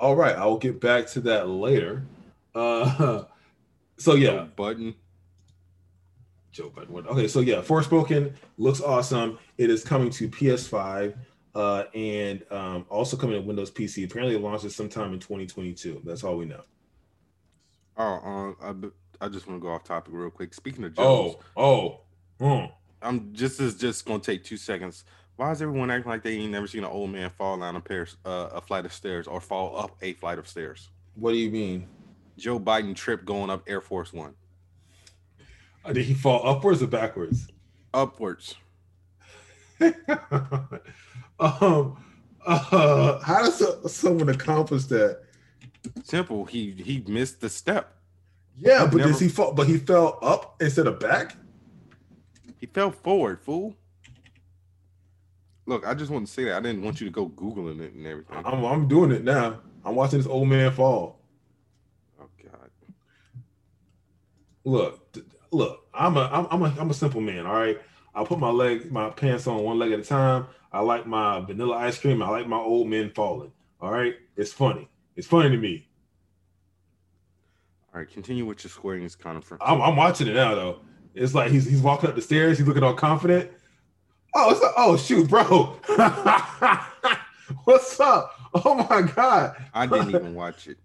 S1: All right, I will get back to that later. Uh, so yeah,
S2: Joe Button.
S1: Joe Button. Okay, so yeah, Forspoken looks awesome. It is coming to PS5 uh, and um, also coming to Windows PC. Apparently, it launches sometime in 2022. That's all we know.
S2: Oh, uh, I, just want to go off topic real quick. Speaking of Joes,
S1: Oh, oh, hmm.
S2: I'm just is just gonna take two seconds. Why is everyone acting like they ain't never seen an old man fall down a pair uh, a flight of stairs or fall up a flight of stairs?
S1: What do you mean?
S2: Joe Biden trip going up Air Force One
S1: Uh, Did he fall upwards or backwards?
S2: upwards.
S1: um, uh, how does so- someone accomplish that?
S2: Simple. He he missed the step.
S1: Yeah, but
S2: Never-
S1: does he fall? But he fell up instead of back.
S2: He fell forward, fool. Look, I just want to say that I didn't want you to go googling it and everything.
S1: I'm, I'm doing it now. I'm watching this old man fall.
S2: Oh God.
S1: Look, look. I'm a, I'm, I'm a, I'm a simple man. All right. I put my leg, my pants on one leg at a time. I like my vanilla ice cream. I like my old men falling. All right. It's funny. It's funny to me.
S2: All right, continue with your Square Enix conference.
S1: I'm, I'm watching it now though. It's like he's he's walking up the stairs. He's looking all confident. Oh, it's oh shoot, bro. What's up? Oh my god.
S2: I didn't even watch it.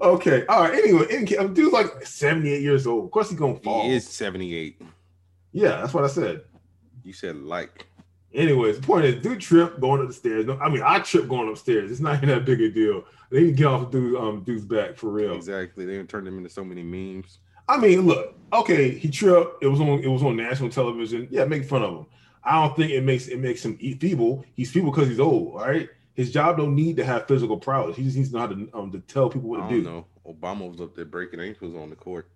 S1: Okay. All right. Anyway, any- dude's like 78 years old. Of course he's gonna fall.
S2: He is 78.
S1: Yeah, that's what I said.
S2: You said like.
S1: Anyways, the point is, dude trip going up the stairs. No, I mean, I trip going upstairs. It's not even that big a deal. They can get off dude, um, dude's back for real.
S2: Exactly. They turned him into so many memes.
S1: I mean, look, okay, he tripped. It was on. It was on national television. Yeah, make fun of him. I don't think it makes it makes him feeble. He's feeble because he's old. All right, his job don't need to have physical prowess. He just needs to know how to um to tell people what
S2: I
S1: to
S2: don't
S1: do.
S2: know. Obama was up there breaking ankles on the court.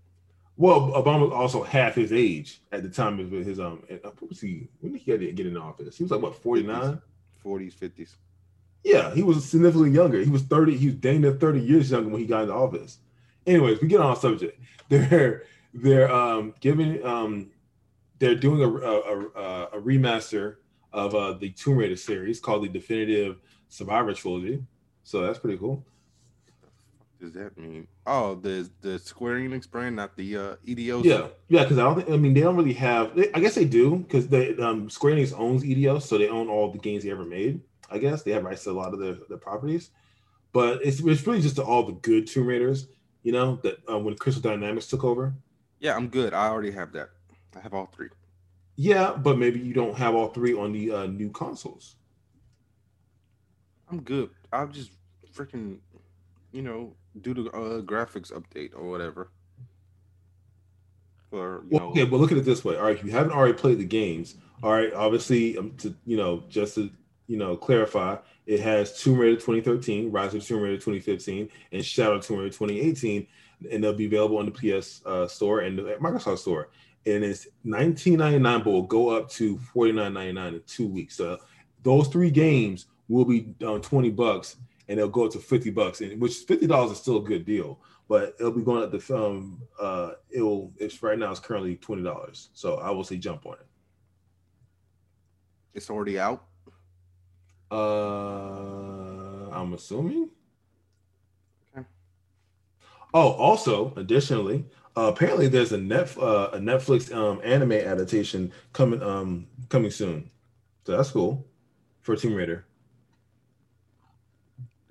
S1: Well, Obama was also half his age at the time of his um. uh, What was he? When did he get get in office? He was like what forty nine.
S2: 40s, 50s.
S1: Yeah, he was significantly younger. He was 30, he was dang near 30 years younger when he got into office. Anyways, we get on subject. They're they're um giving um they're doing a a, a, a remaster of uh the Tomb Raider series called the Definitive Survivor Trilogy. So that's pretty cool.
S2: Does that mean? Oh, the the Square Enix brand, not the uh, Eidos.
S1: Yeah, yeah, because I don't think I mean they don't really have. They, I guess they do because they um Square Enix owns Eidos, so they own all the games they ever made. I guess they have rights to a lot of their, their properties, but it's it's really just all the good Tomb Raiders. You know that uh, when Crystal Dynamics took over.
S2: Yeah, I'm good. I already have that. I have all three.
S1: Yeah, but maybe you don't have all three on the uh, new consoles.
S2: I'm good. I'll just freaking, you know, do the uh, graphics update or whatever. Or you
S1: Well,
S2: know,
S1: okay, but look at it this way. All right, if you haven't already played the games, all right, obviously, um, to you know, just to you know, clarify, it has Tomb Raider 2013, Rise of Tomb Raider 2015, and Shadow Tomb Raider 2018, and they'll be available on the PS uh, Store and the Microsoft Store. And it's 19.99, but will go up to 49.99 in two weeks. So those three games will be on 20 bucks, and they'll go up to 50 bucks, and which 50 dollars is still a good deal. But it'll be going up the um uh it'll it's right now it's currently twenty dollars. So I will say jump on it.
S2: it's already out.
S1: Uh, I'm assuming.
S2: Okay.
S1: Oh, also, additionally, uh, apparently there's a net uh, a Netflix um anime adaptation coming um coming soon, so that's cool for Tomb Raider.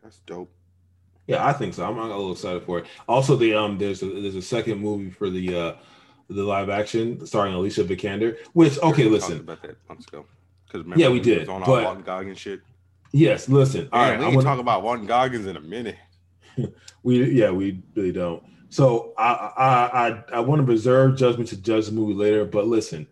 S2: That's dope.
S1: Yeah, I think so. I'm, I'm a little excited for it. Also, the um there's a there's a second movie for the uh the live action starring Alicia Vikander. Which okay,
S2: We
S1: listen,
S2: about that months ago. Because
S1: Yeah, we did,
S2: on
S1: but-
S2: our Walton Goggins shit.
S1: yes, listen. All
S2: All
S1: right,
S2: right, we
S1: I'm gonna-
S2: talk about Walton Goggins in a minute.
S1: We yeah, we really don't. So I I I, I want to reserve judgment to judge the movie later. But listen,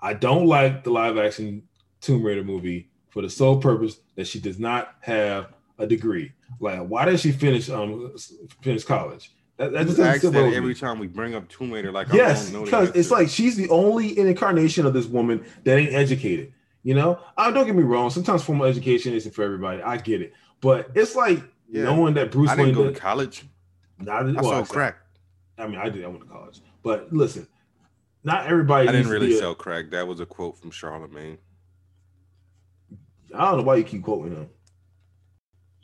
S1: I don't like the live action Tomb Raider movie for the sole purpose that she does not have a degree. Like, why did she finish um finish college? That, that just doesn't
S2: ask that every
S1: me.
S2: time we bring up Tomb Raider. Like,
S1: Yes,
S2: I don't know the
S1: because it's like she's the only incarnation of this woman that ain't educated. You know, I don't get me wrong. Sometimes formal education isn't for everybody. I get it, but it's like
S2: Yeah.
S1: knowing that Bruce
S2: I didn't
S1: Wayne
S2: go to college.
S1: Not,
S2: I
S1: well,
S2: sold
S1: exactly.
S2: crack.
S1: I mean, I did. I went to college, but listen, not everybody.
S2: I didn't really
S1: be a-
S2: sell crack. That was a quote from Charlemagne.
S1: I don't know why you keep quoting him.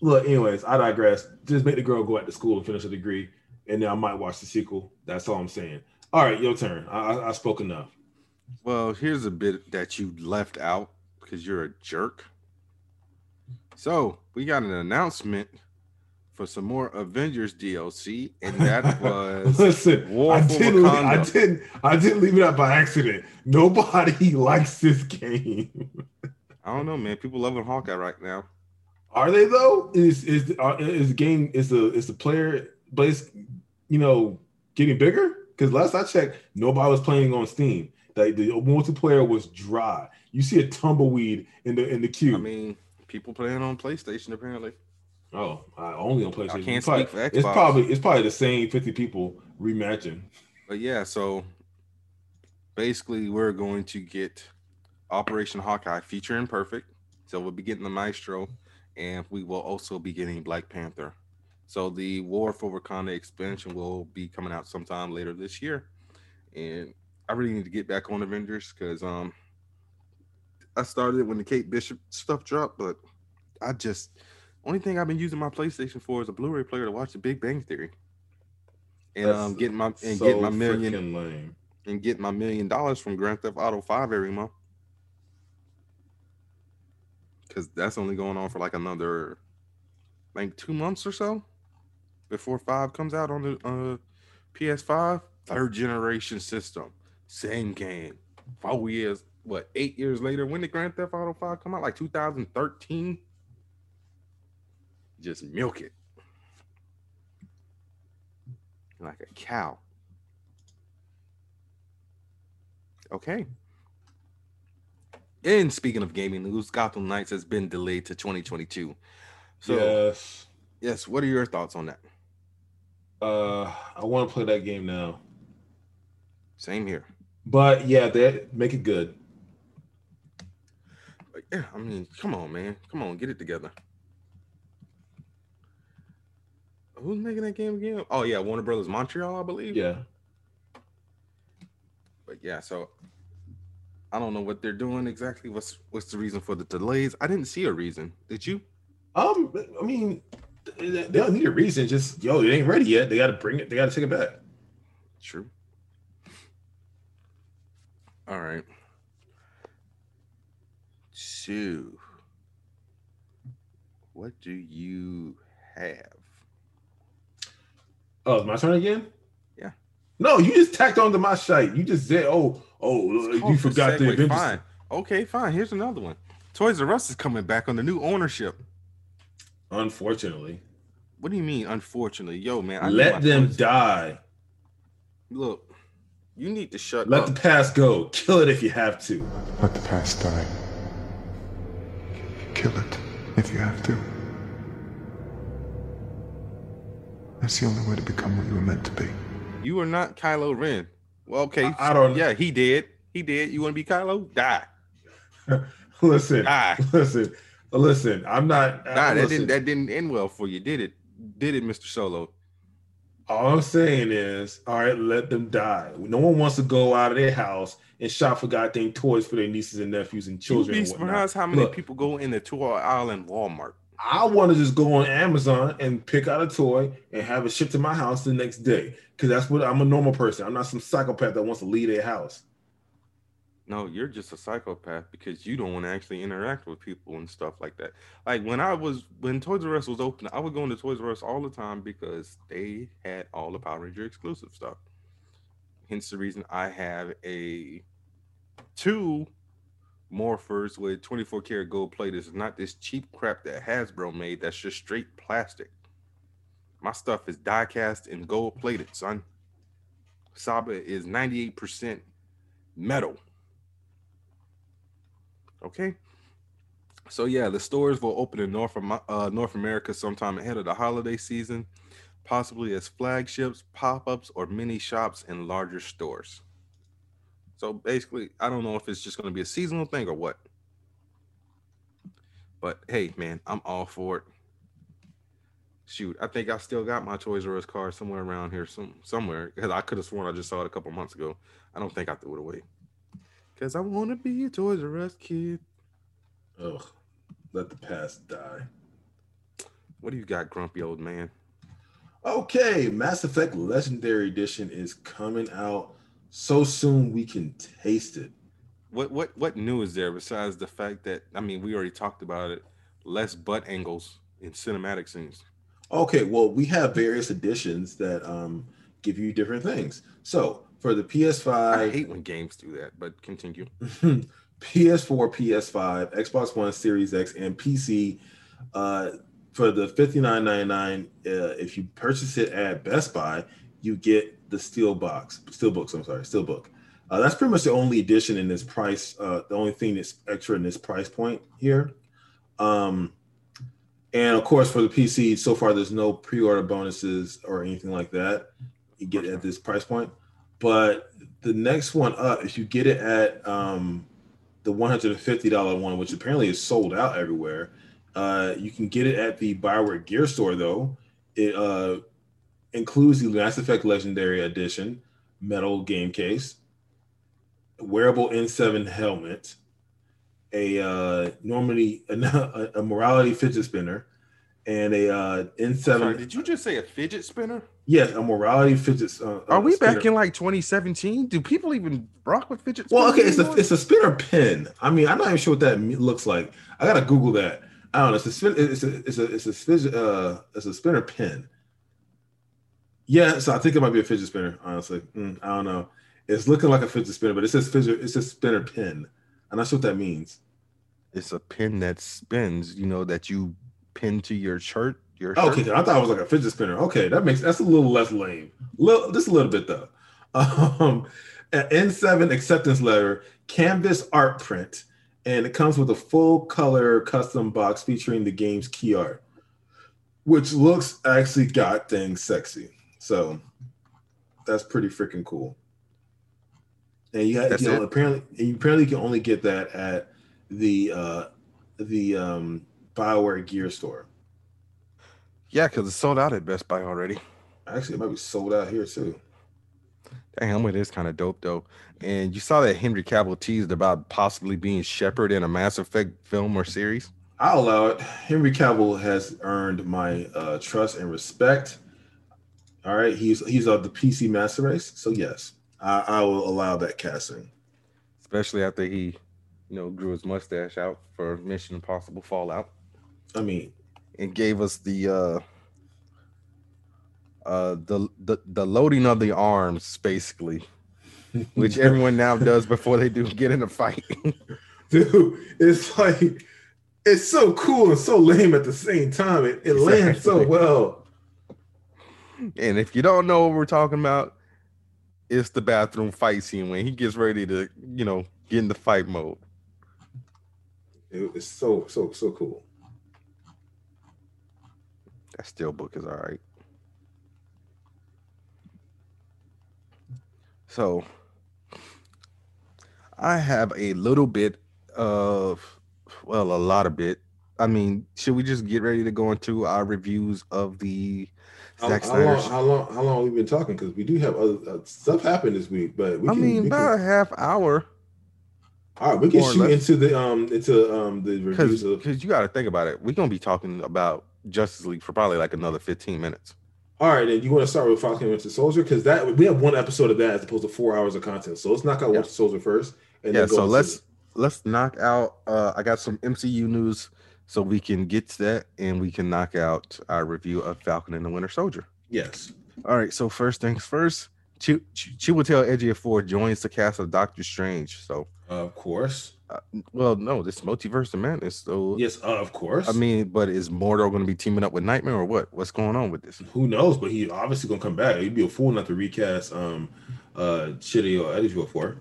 S1: Look, anyways, I digress. Just make the girl go back to school and finish a degree. and then I might watch the sequel. That's all I'm saying. All right, your turn. I, I, I spoke enough.
S2: Well, here's a bit that you left out because you're a jerk. So we got an announcement for some more Avengers DLC, and that was
S1: Listen,
S2: War
S1: I didn't, leave, I didn't, I didn't leave it out by accident. Nobody likes this game.
S2: I don't know, man. People loving Hawkeye right now.
S1: Are they though? Is is uh, is game is the is the player base, you know, getting bigger? Because last I checked, nobody was playing on Steam. Like the multiplayer was dry. You see a tumbleweed in the in the queue.
S2: I mean, people playing on PlayStation apparently.
S1: Oh, I only on PlayStation.
S2: I can't
S1: It's probably-
S2: speak for
S1: It's probably it's probably the same fifty people rematching.
S2: But yeah, so basically, we're going to get Operation Hawkeye Future Imperfect. So we'll be getting the Maestro, and we will also be getting Black Panther. So the War for Wakanda expansion will be coming out sometime later this year, and I really need to get back on Avengers because um I started it when the Kate Bishop stuff dropped, but I just only thing I've been using my PlayStation for is a Blu-ray player to watch The Big Bang Theory, and
S1: That's
S2: um getting my and
S1: so
S2: getting my million
S1: lame.
S2: and get my million dollars from Grand Theft Auto 5 every month. Cause that's only going on for like another like two months or so before five comes out on the uh PS5. Third generation system. Same game. Four years, what, eight years later? When did Grand Theft Auto 5 come out? Like 2013? Just milk it. Like a cow. Okay. And speaking of gaming news, Gotham Knights has been delayed to 2022. So,
S1: yes.
S2: yes, what are your thoughts on that?
S1: Uh, I want to play that game now.
S2: Same here.
S1: But yeah, they make it good.
S2: Yeah, I mean, come on, man. Come on, get it together. Who's making that game again? Oh, yeah, Warner Brothers Montreal, I believe.
S1: Yeah.
S2: But yeah, so I don't know what they're doing exactly. What's what's the reason for the delays? I didn't see a reason. Did you?
S1: Um, I mean, they don't need a reason. Just yo, it ain't ready yet. They got to bring it. They got to take it back.
S2: True. All right. So, what do you have?
S1: Oh, it's my turn again.
S2: Yeah.
S1: No, you just tacked onto my shite. You just said, "Oh, oh,
S2: It's
S1: you forgot the
S2: segue.
S1: Avengers."
S2: Fine. Okay, fine. Here's another one. Toys R Us is coming back on the new ownership.
S1: Unfortunately,
S2: What do you mean? Unfortunately, yo, man. I
S1: let them
S2: Toys-
S1: die.
S2: Look, you need to shut
S1: Let
S2: up.
S1: the past go. Kill it if you have to.
S5: Let the past die. Kill it if you have to. That's the only way to become what you were meant to be.
S2: You are not Kylo Ren. Well, okay.
S1: I- I don't-
S2: Yeah, he did. He did. You want to be Kylo? Die.
S1: listen,
S2: Die.
S1: listen, listen. I'm not.
S2: Uh, die. That
S1: listen,
S2: didn't. That didn't end well for you, did it? Did it, Mister Solo?
S1: All I'm saying is, all right, let them die. No one wants to go out of their house and shop for goddamn toys for their nieces and nephews and
S2: You'd
S1: children.
S2: be
S1: and
S2: surprised how many
S1: Look,
S2: people go in the toy aisle in Walmart.
S1: I want to just go on Amazon and pick out a toy and have it shipped to my house the next day because that's what I'm a normal person. I'm not some psychopath that wants to leave their house.
S2: No, you're just a psychopath because you don't want to actually interact with people and stuff like that. Like when I was when Toys R Us was open, I would go into Toys R Us all the time because they had all the Power Ranger exclusive stuff. Hence the reason I have a two morphers with 24 karat gold plate. Is not this cheap crap that Hasbro made that's just straight plastic. My stuff is die cast and gold plated, son. Saba is 98% metal. Okay. So yeah, the stores will open in North uh, North America sometime ahead of the holiday season, possibly as flagships, pop-ups, or mini shops in larger stores. So basically, I don't know if it's just going to be a seasonal thing or what. But hey, man, I'm all for it. Shoot, I think I still got my Toys R Us card somewhere around here, some somewhere, because I could have sworn I just saw it a couple months ago. I don't think I threw it away. Cause I want to be a Toys R Us kid.
S1: Ugh, let the past die.
S2: What do you got, grumpy old man?
S1: Okay, Mass Effect Legendary Edition is coming out so soon we can taste it.
S2: What what what new is there besides the fact that I mean we already talked about it, less butt angles in cinematic scenes.
S1: Okay, well, we have various editions that um, give you different things. So for the PS5, I
S2: hate when games do that, but continue.
S1: PS4, PS5, Xbox One, Series X, and PC, uh, for the $59.99, uh, if you purchase it at Best Buy, you get the Steel Box, Steel Books. I'm sorry, Steel Book. Uh, that's pretty much the only addition in this price. Uh, the only thing that's extra in this price point here. Um, and of course, for the PC, so far there's no pre-order bonuses or anything like that. You get at this price point. But the next one up, if you get it at um, the $150 one, which apparently is sold out everywhere, uh, you can get it at the Bioware Gear Store though. It uh, includes the Mass Effect Legendary Edition metal game case, wearable N7 helmet, a uh, normally a, a morality fidget spinner, and a uh, N7.
S2: Sorry, did you just say a fidget spinner?
S1: Yes, a morality fidget. Uh,
S2: Are we
S1: spinner.
S2: back in like 2017? Do people even rock with fidget?
S1: Well, okay,
S2: spinners
S1: it's a it's a spinner pin. I mean, I'm not even sure what that looks like. I gotta Google that. I don't know. It's a spin. It's a it's a it's a fidget, uh it's a spinner pin. Yeah, so I think it might be a fidget spinner. Honestly, Mm, I don't know. It's looking like a fidget spinner, but it says fidget. It's a spinner pin. I'm not sure what that means.
S2: it's a pin that spins. You know that you pin to your shirt. Your
S1: Oh,
S2: shirt.
S1: okay, I thought it was like a fidget spinner. Okay, that makes that's a little less lame. Little, just a little bit though. Um, an N7 acceptance letter, canvas art print, and it comes with a full color custom box featuring the game's key art, which looks actually got dang sexy. So that's pretty freaking cool. And you, have, you know, apparently, and you apparently can only get that at the uh, the um, Bioware Gear Store.
S2: Yeah, because it's sold out at Best Buy already.
S1: Actually, it might be sold out here too.
S2: That helmet is kind of dope though. And you saw that Henry Cavill teased about possibly being Shepard in a Mass Effect film or series.
S1: I'll allow it. Henry Cavill has earned my uh, trust and respect. All right, he's he's of the PC Master Race, so yes, I, I will allow that casting.
S2: especially after he, you know, grew his mustache out for Mission Impossible Fallout
S1: I mean,
S2: and gave us the uh uh the the, the loading of the arms basically, which everyone now does before they do get in a fight.
S1: dude, it's like it's so cool and so lame at the same time. It, it lands so well.
S2: And if you don't know what we're talking about, it's the bathroom fight scene when he gets ready to, you know, get in the fight mode.
S1: It- it's so so so cool.
S2: That steel book is all right. So I have a little bit of well, a lot of bit. I mean, should we just get ready to go into our reviews of the
S1: How, how long? How long? How long have we been talking? Because we do have other uh, stuff happened this week, but we
S2: I
S1: can.
S2: mean, about a half hour.
S1: all right, we can shoot into the um into um the reviews
S2: Because you got to think about it. We're gonna be talking about Justice League for probably like another 15 minutes.
S1: All right, and you want to start with Falcon and Winter Soldier because that we have one episode of that as opposed to four hours of content. So let's knock out
S2: Yeah.
S1: Winter Soldier first. And
S2: yeah
S1: then go
S2: so let's
S1: the-
S2: let's knock out uh i got some mcu news so we can get to that and we can knock out our review of falcon and the winter soldier
S1: yes.
S2: all right so first things first Ch- Ch- chiwetel ejiofor joins the cast of doctor strange so
S1: Of course.
S2: uh, well no this multiverse of madness so
S1: Yes, of course.
S2: i mean but is Mordo going to be teaming up with nightmare or what what's going on with this
S1: who knows? But he obviously gonna come back. He'd be a fool not to recast um uh Chitty or Eddie for.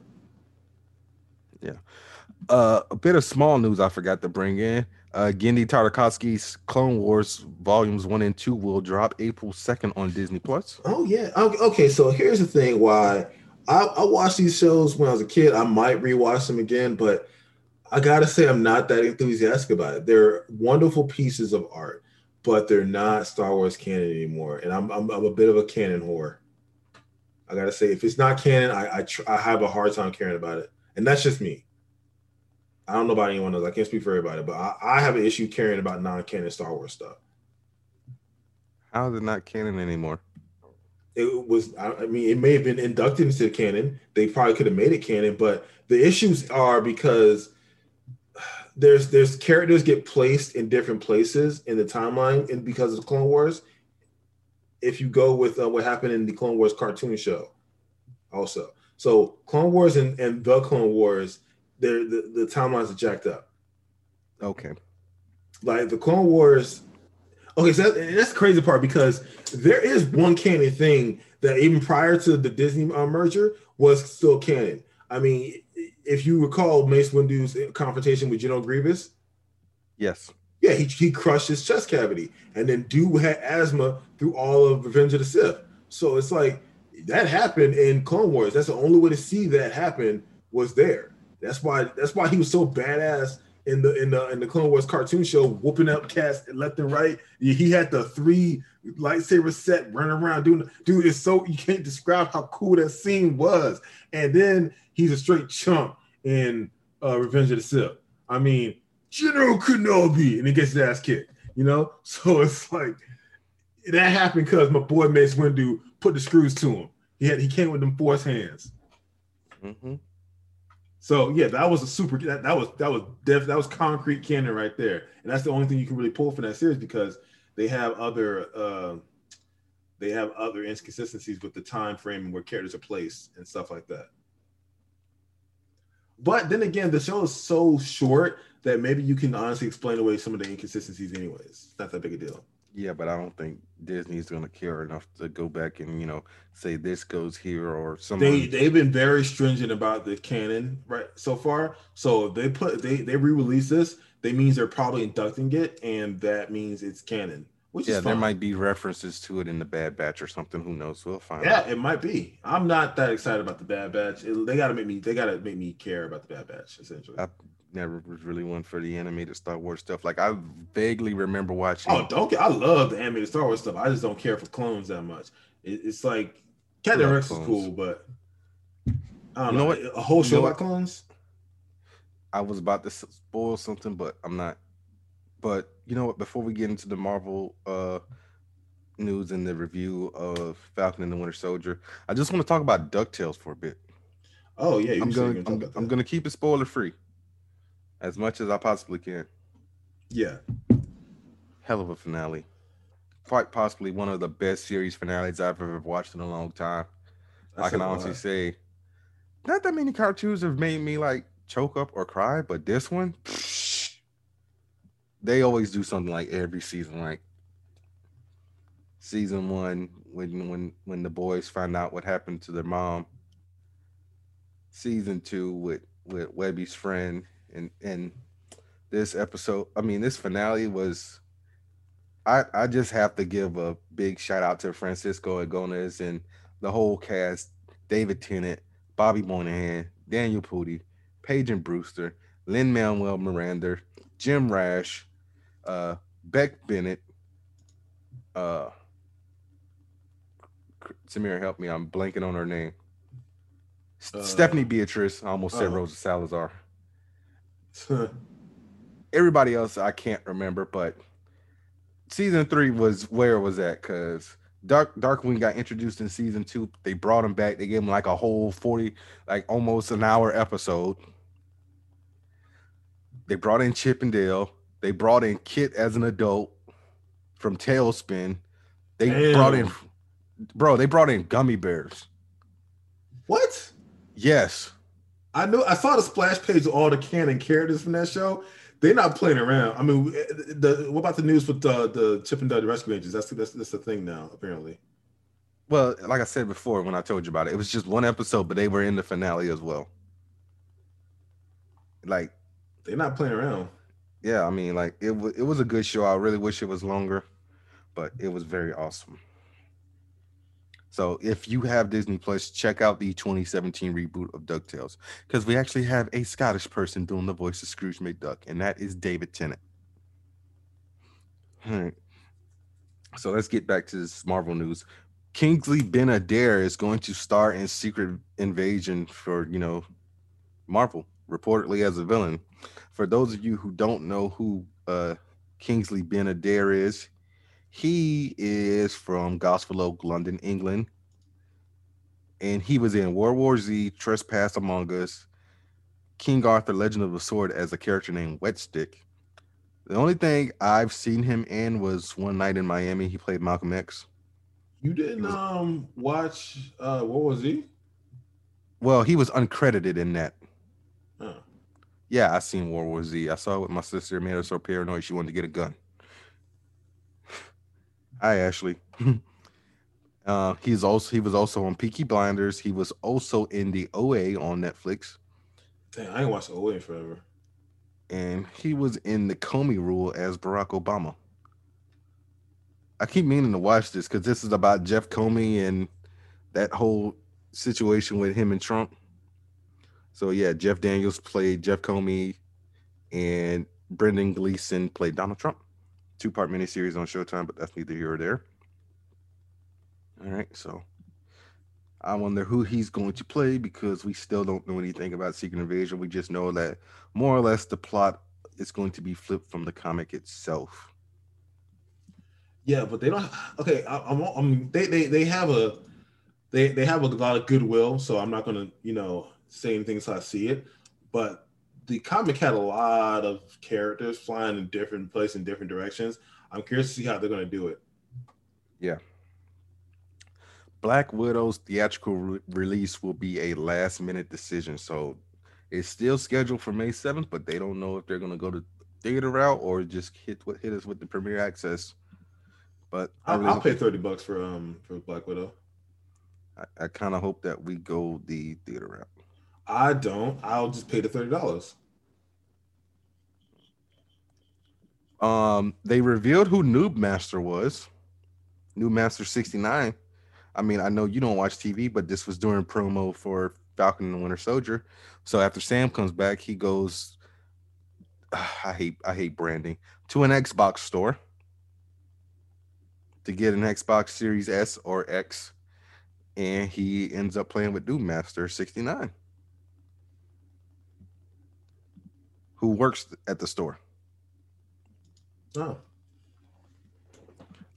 S2: uh a bit of small news i forgot to bring in uh Genndy Tartakovsky's Clone Wars volumes 1 and 2 will drop April 2nd on Disney Plus.
S1: Oh yeah. Okay, okay, so here's the thing why I, I watched these shows when I was a kid. I might rewatch them again, but I gotta say I'm not that enthusiastic about it. They're wonderful pieces of art, but they're not Star Wars canon anymore. And I'm I'm, I'm a bit of a canon whore. I gotta say, if it's not canon, I I, tr- I have a hard time caring about it, and that's just me. I don't know about anyone else. I can't speak for everybody, but I, I have an issue caring about non-canon Star Wars stuff.
S2: How is it not canon anymore?
S1: It was. I mean, it may have been inducted into canon. They probably could have made it canon, but the issues are because there's there's characters get placed in different places in the timeline, and because of Clone Wars. If you go with uh, what happened in the Clone Wars cartoon show, also, so Clone Wars and, and the Clone Wars, the the timelines are jacked up.
S2: Okay.
S1: like the Clone Wars. Okay, so that, that's the crazy part because there is one canon thing that even prior to the Disney uh, merger was still canon. I mean, if you recall Mace Windu's confrontation with General Grievous,
S2: Yes.
S1: yeah, he, he crushed his chest cavity, and then Dude had asthma through all of Revenge of the Sith. So it's like that happened in Clone Wars. That's the only way to see that happen was there. That's why that's why he was so badass in the in the in the Clone Wars cartoon show, whooping up cats left and right. He had the three lightsaber set running around doing. Dude, it's so you can't describe how cool that scene was. And then he's a straight chump in uh, Revenge of the Sith. I mean, General Kenobi, and he gets his ass kicked. You know, so it's like that happened because my boy Mace Windu put the screws to him. He had he came with them force hands.
S2: hmm
S1: So yeah, that was a super. That, that was that was def, that was concrete canon right there, and that's the only thing you can really pull from that series because they have other uh, they have other inconsistencies with the time frame and where characters are placed and stuff like that. But then again, the show is so short that maybe you can honestly explain away some of the inconsistencies, anyways. It's not that big a deal.
S2: Yeah, but I don't think Disney's gonna care enough to go back and you know say this goes here or something.
S1: They they've been very stringent about the canon right so far. So if they put they they re-release this, they means they're probably inducting it, and that means it's canon, which
S2: yeah, there might be references to it in the Bad Batch or something. Who knows? We'll find
S1: Yeah,
S2: out.
S1: it might be. I'm not that excited about the Bad Batch. It- they gotta make me. They gotta make me care about the Bad Batch. Essentially.
S2: I never was really one for the animated Star Wars stuff. Like I vaguely remember watching.
S1: Oh, don't get. I love the animated Star Wars stuff. I just don't care for clones that much. It, it's like Captain Rex is cool, but I don't
S2: You
S1: know,
S2: know what?
S1: A whole
S2: You
S1: show
S2: know
S1: about clones.
S2: I was about to spoil something, but I'm not. But you know what? Before we get into the Marvel uh news and the review of Falcon and the Winter Soldier, I just want to talk about Ducktales for a bit.
S1: Oh yeah, you
S2: I'm gonna I'm, I'm gonna keep it spoiler free as much as I possibly can.
S1: Yeah,
S2: Hell of a finale. Quite possibly one of the best series finales I've ever watched in a long time. I can honestly
S1: lot.
S2: say, not that many cartoons have made me like choke up or cry, but this one, they always do something like every season. Like season one, when when when the boys find out what happened to their mom. Season two with with Webby's friend, and and this episode, I mean, this finale was. I, I just have to give a big shout out to Francisco Angones and the whole cast David Tennant, Bobby Moynihan, Daniel Pudi, Paget Brewster, Lin-Manuel Miranda, Jim Rash, uh, Beck Bennett, uh, Samira, help me. I'm blanking on her name.
S1: Uh,
S2: Stephanie Beatrice. I almost said
S1: oh.
S2: Rosa Salazar. Everybody else I can't remember, but season three was where it was at because Dark Darkwing got introduced in season two. They brought him back. They gave him like a whole 40, like almost an hour episode. They brought in Chip and Dale. They brought in Kit as an adult from TaleSpin. They brought in, bro, they brought in gummy bears.
S1: what?
S2: Yes.
S1: I knew. I saw the splash page of all the canon characters from that show. They're not playing around. I mean, eh, the what about the news with the the Chip and Dale Rescue Rangers? That's that's that's the thing now, apparently.
S2: Well, like I said before when I told you about it, it was just one episode, but they were in the finale as well. Like,
S1: They're not playing around.
S2: Yeah, I mean, like it was it was a good show. I really wish it was longer, but it was very awesome. So if you have Disney Plus, check out the 2017 reboot of DuckTales because we actually have a Scottish person doing the voice of Scrooge McDuck, and that is David Tennant. All right. So let's get back to this Marvel news. Kingsley Ben-Adir is going to star in Secret Invasion for, you know, Marvel, reportedly as a villain. For those of you who don't know who uh, Kingsley Ben-Adir is, He is from Gospel Oak, London, England. And he was in World War Z, Trespass Among Us, King Arthur, Legend of the Sword as a character named Wetstick. The only thing I've seen him in was one night in Miami. He played Malcolm X.
S1: You didn't um watch uh what was he?
S2: Well, he was uncredited in that. Yeah, I seen World War Z. I saw it with my sister. It made her so paranoid she wanted to get a gun. Hi, Ashley. uh, he's also he was also on Peaky Blinders. He was also in the OA on Netflix,
S1: Dang, I ain't watched OA in forever.
S2: and he was in the Comey Rule as Barack Obama. I keep meaning to watch this because this is about Jeff Comey and that whole situation with him and Trump. So yeah, Jeff Daniels played Jeff Comey, and Brendan Gleeson played Donald Trump. Two part miniseries on Showtime, but that's neither here or there. All right, so I wonder who he's going to play because we still don't know anything about Secret Invasion. We just know that more or less the plot is going to be flipped from the comic itself.
S1: Yeah, but they don't. Okay, I, I'm, I'm. They, they they have a, they they have a lot of goodwill. So I'm not gonna you know say things I see it. But the comic had a lot of characters flying in different places in different directions. I'm curious to see how they're gonna do it. Yeah.
S2: Black Widow's theatrical re- release will be a last minute decision. So it's still scheduled for May 7th, but they don't know if they're going to go to theater route or just hit what hit us with the premiere access. But I,
S1: I'll,
S2: really
S1: pay thirty bucks for um for Black Widow.
S2: I, I kind of hope that we go the theater route.
S1: I don't. I'll just pay the thirty dollars.
S2: Um, they revealed who Noob Master was. Noob Master 69. I mean, I know you don't watch TV, but this was during promo for Falcon and the Winter Soldier. So after Sam comes back, he goes. I hate I hate branding to an Xbox store to get an Xbox Series S or X, and he ends up playing with Noob Master 69, who works at the store.
S1: Oh,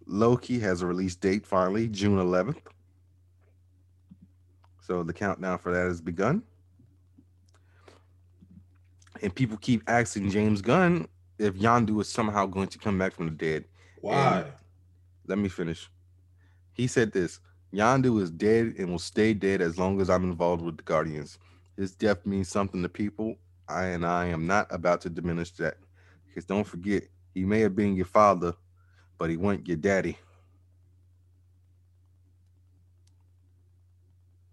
S2: Loki has a release date finally, June 11th. So the countdown for that has begun. And people keep asking James Gunn if Yondu is somehow going to come back from the dead.
S1: why?
S2: Let me finish. He said this Yondu is dead and will stay dead as long as I'm involved with the Guardians. His death means something to people. I and I am not about to diminish that. Because don't forget, he may have been your father, but he wasn't your daddy.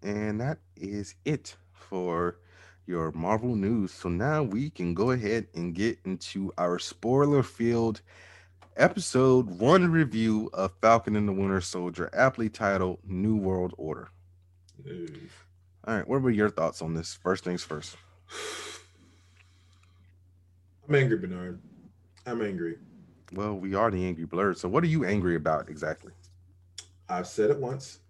S2: And that is it for your Marvel news. So now we can go ahead and get into our spoiler filled episode one review of Falcon and the Winter Soldier, aptly titled New World Order. All right, what were your thoughts on this? First things first.
S1: I'm angry, Burnard. I'm angry.
S2: Well, we are the angry blur. So what are you angry about exactly?
S1: I've said it once.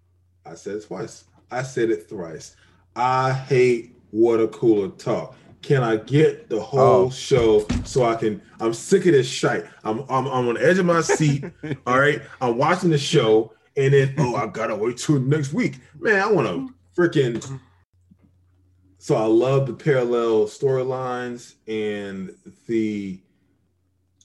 S1: I said it twice. I said it thrice. I hate water cooler talk. Can I get the whole
S2: Oh.
S1: show so I can? I'm sick of this shite. I'm, I'm I'm on the edge of my seat. all right, I'm watching the show, and then oh, I gotta wait till next week. Man, I want to freaking. So I love the parallel storylines and the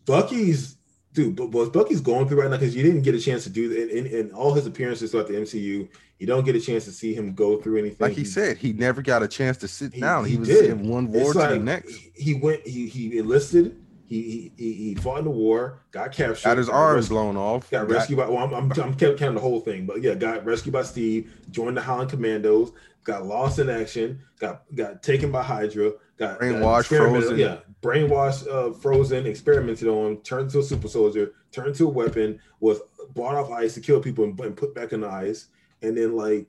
S1: Bucky's dude. But what Bucky's going through right now because you didn't get a chance to do that in, in, in all his appearances throughout the MCU. You don't get a chance to see him go through anything.
S2: Like he said, he never got a chance to sit
S1: He-
S2: down. He,
S1: he
S2: was
S1: did.
S2: in one war
S1: It's
S2: to the next.
S1: he went. He he enlisted. He he he fought in the war. Got captured.
S2: Got his arms
S1: rescued-
S2: blown off.
S1: Got
S2: got-
S1: rescued by. Well, I'm, I'm, I'm counting the whole thing, but yeah, got rescued by Steve. Joined the Howling Commandos. Got lost in action. Got got taken by Hydra. Got got
S2: Brainwashed,
S1: experimented-
S2: frozen.
S1: Yeah, brainwashed, uh, frozen, experimented on. Turned into a super soldier. Turned into a weapon. Was brought off ice to kill people and, and put back in the ice. And then like,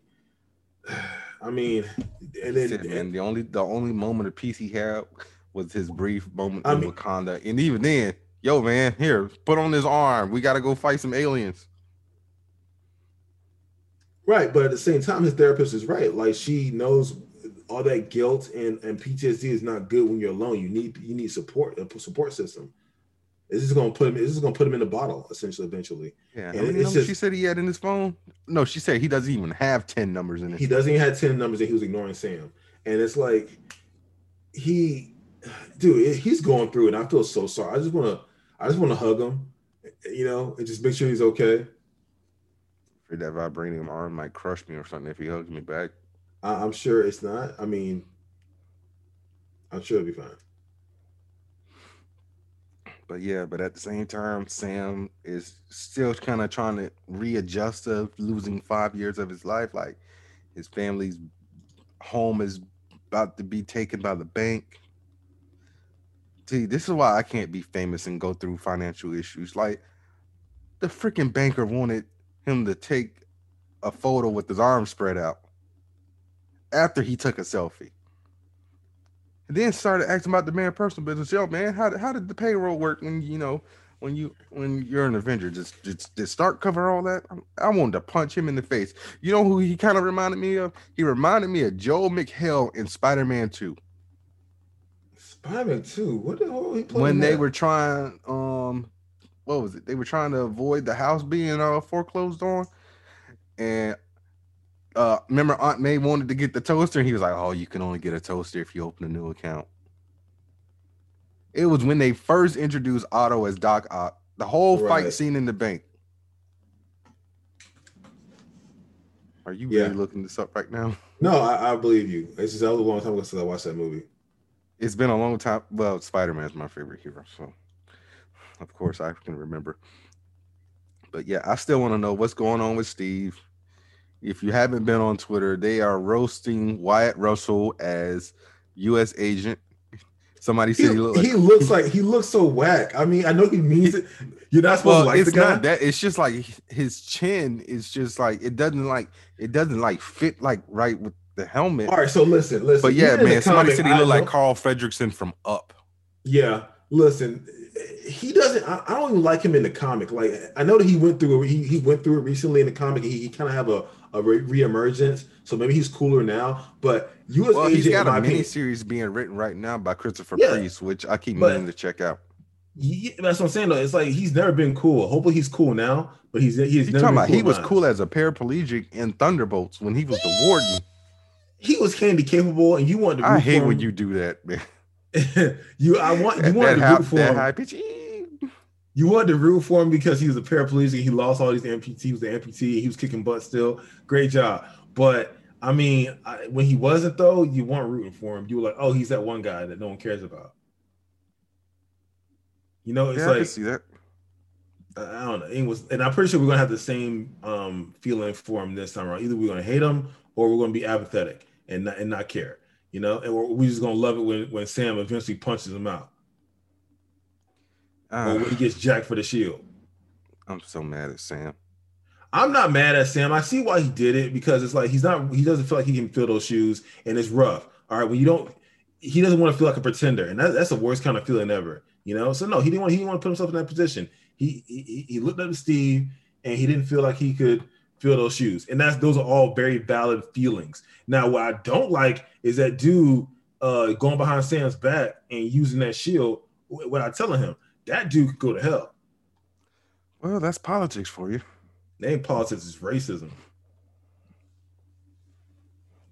S1: I mean, and then
S2: Said, man, the only the only moment of peace he had was his brief moment
S1: I
S2: in
S1: mean-
S2: Wakanda, and even then, yo, man, here, put on this arm. We got to go fight some aliens.
S1: Right, but at the same time, his therapist is right. Like she knows all that guilt and, and PTSD is not good when you're alone. You need you need support a support system. This is gonna put him. This is gonna put him in a bottle essentially eventually.
S2: Yeah,
S1: And
S2: how many
S1: it's
S2: numbers she said he had in his phone? No, she said he doesn't even have ten numbers in it.
S1: He doesn't even have ten numbers, and he was ignoring Sam. And it's like he, dude, he's going through it. And I feel so sorry. I just want to, I just want to hug him, you know, and just make sure he's okay.
S2: Afraid that vibranium arm might crush me or something if he hugs me back.
S1: I, I'm sure it's not. I mean, I'm sure it'll be fine.
S2: But yeah, but at the same time, Sam is still kind of trying to readjust of losing five years of his life. Like his family's home is about to be taken by the bank. See, this is why I can't be famous and go through financial issues. Like the freaking banker wanted him to take a photo with his arms spread out after he took a selfie. And then started asking about the man personal business. Yo, man, how, did- how did the payroll work when you know when you when you're an Avenger? Just just did Stark cover all that? I wanted to punch him in the face. You know who he kind of reminded me of? He reminded me of Joel McHale in Spider-Man 2.
S1: Spider-Man 2. What the hell he playing
S2: When they were trying um what was it? They were trying to avoid the house being uh foreclosed on. And uh remember Aunt May wanted to get the toaster and he was like, "Oh, you can only get a toaster if you open a new account." It was when they first introduced Otto as Doc Ock. The whole fight scene in the bank. Are you
S1: Yeah.
S2: really looking this up right now?
S1: No, I, I believe you. It's just that was a long time ago since I watched that movie.
S2: It's been a long time. Well, Spider Man is my favorite hero, so of course I can remember. But yeah, I still want to know what's going on with Steve. If you haven't been on Twitter, they are roasting Wyatt Russell as U.S. agent. Somebody said he looked like
S1: he looks like he looks so whack. I mean, I know he means it. You're not supposed
S2: well,
S1: to like
S2: it's
S1: the guy.
S2: not that. It's just like his chin is just like it doesn't like it doesn't like fit like right with the helmet.
S1: All right, so listen, listen.
S2: But yeah,
S1: even in the
S2: man, somebody said he looked like Carl Fredricksen from Up.
S1: Yeah, listen, he doesn't. I, I don't even like him in the comic. Like I know that he went through. it- He he went through it recently in the comic. He, he kind of have a a re- reemergence. So maybe he's cooler now. But U.S.
S2: Well,
S1: agent,
S2: he's got a mini series being written right now by Christopher
S1: Yeah,
S2: Priest, which I keep meaning to check out.
S1: yeah, that's what I'm saying. Though it's like he's never been cool. Hopefully he's cool now. But he's he's
S2: You
S1: never
S2: talking about he
S1: in
S2: was cool as a paraplegic in Thunderbolts when he was the warden.
S1: He was handy capable, and you wanted to.
S2: I hate when you do that, man.
S1: You I want you wanted
S2: that,
S1: to
S2: high,
S1: root for him.
S2: high pitch.
S1: You wanted to root for him because he was a paraplegic. He lost all these amputees. He was the amputee. He was kicking butt still. Great job. But I mean, I, when he wasn't though, you weren't rooting for him. You were like, oh, he's that one guy that no one cares about. You know, it's
S2: Yeah, I can
S1: like
S2: see that.
S1: I I don't know. It was, and I'm pretty sure we're gonna have the same um, feeling for him this time around. Either we're gonna hate him or we're gonna be apathetic and not and not care. You know, and we're, we're just gonna love it when when Sam eventually punches him out or
S2: Ah,
S1: when he gets jacked for the shield.
S2: I'm so mad at Sam.
S1: I'm not mad at Sam. I see why he did it because it's like he's not he doesn't feel like he can fill those shoes and it's rough. All right, when you don't he doesn't want to feel like a pretender, and that, that's the worst kind of feeling ever. You know, so no, he didn't want he didn't want to put himself in that position. He he, he looked up to Steve and he didn't feel like he could fill those shoes, and that's those are all very valid feelings. Now, what I don't like is that dude uh, going behind Sam's back and using that shield w- without telling him that dude could go to hell.
S2: Well, that's politics for you.
S1: Name politics is racism.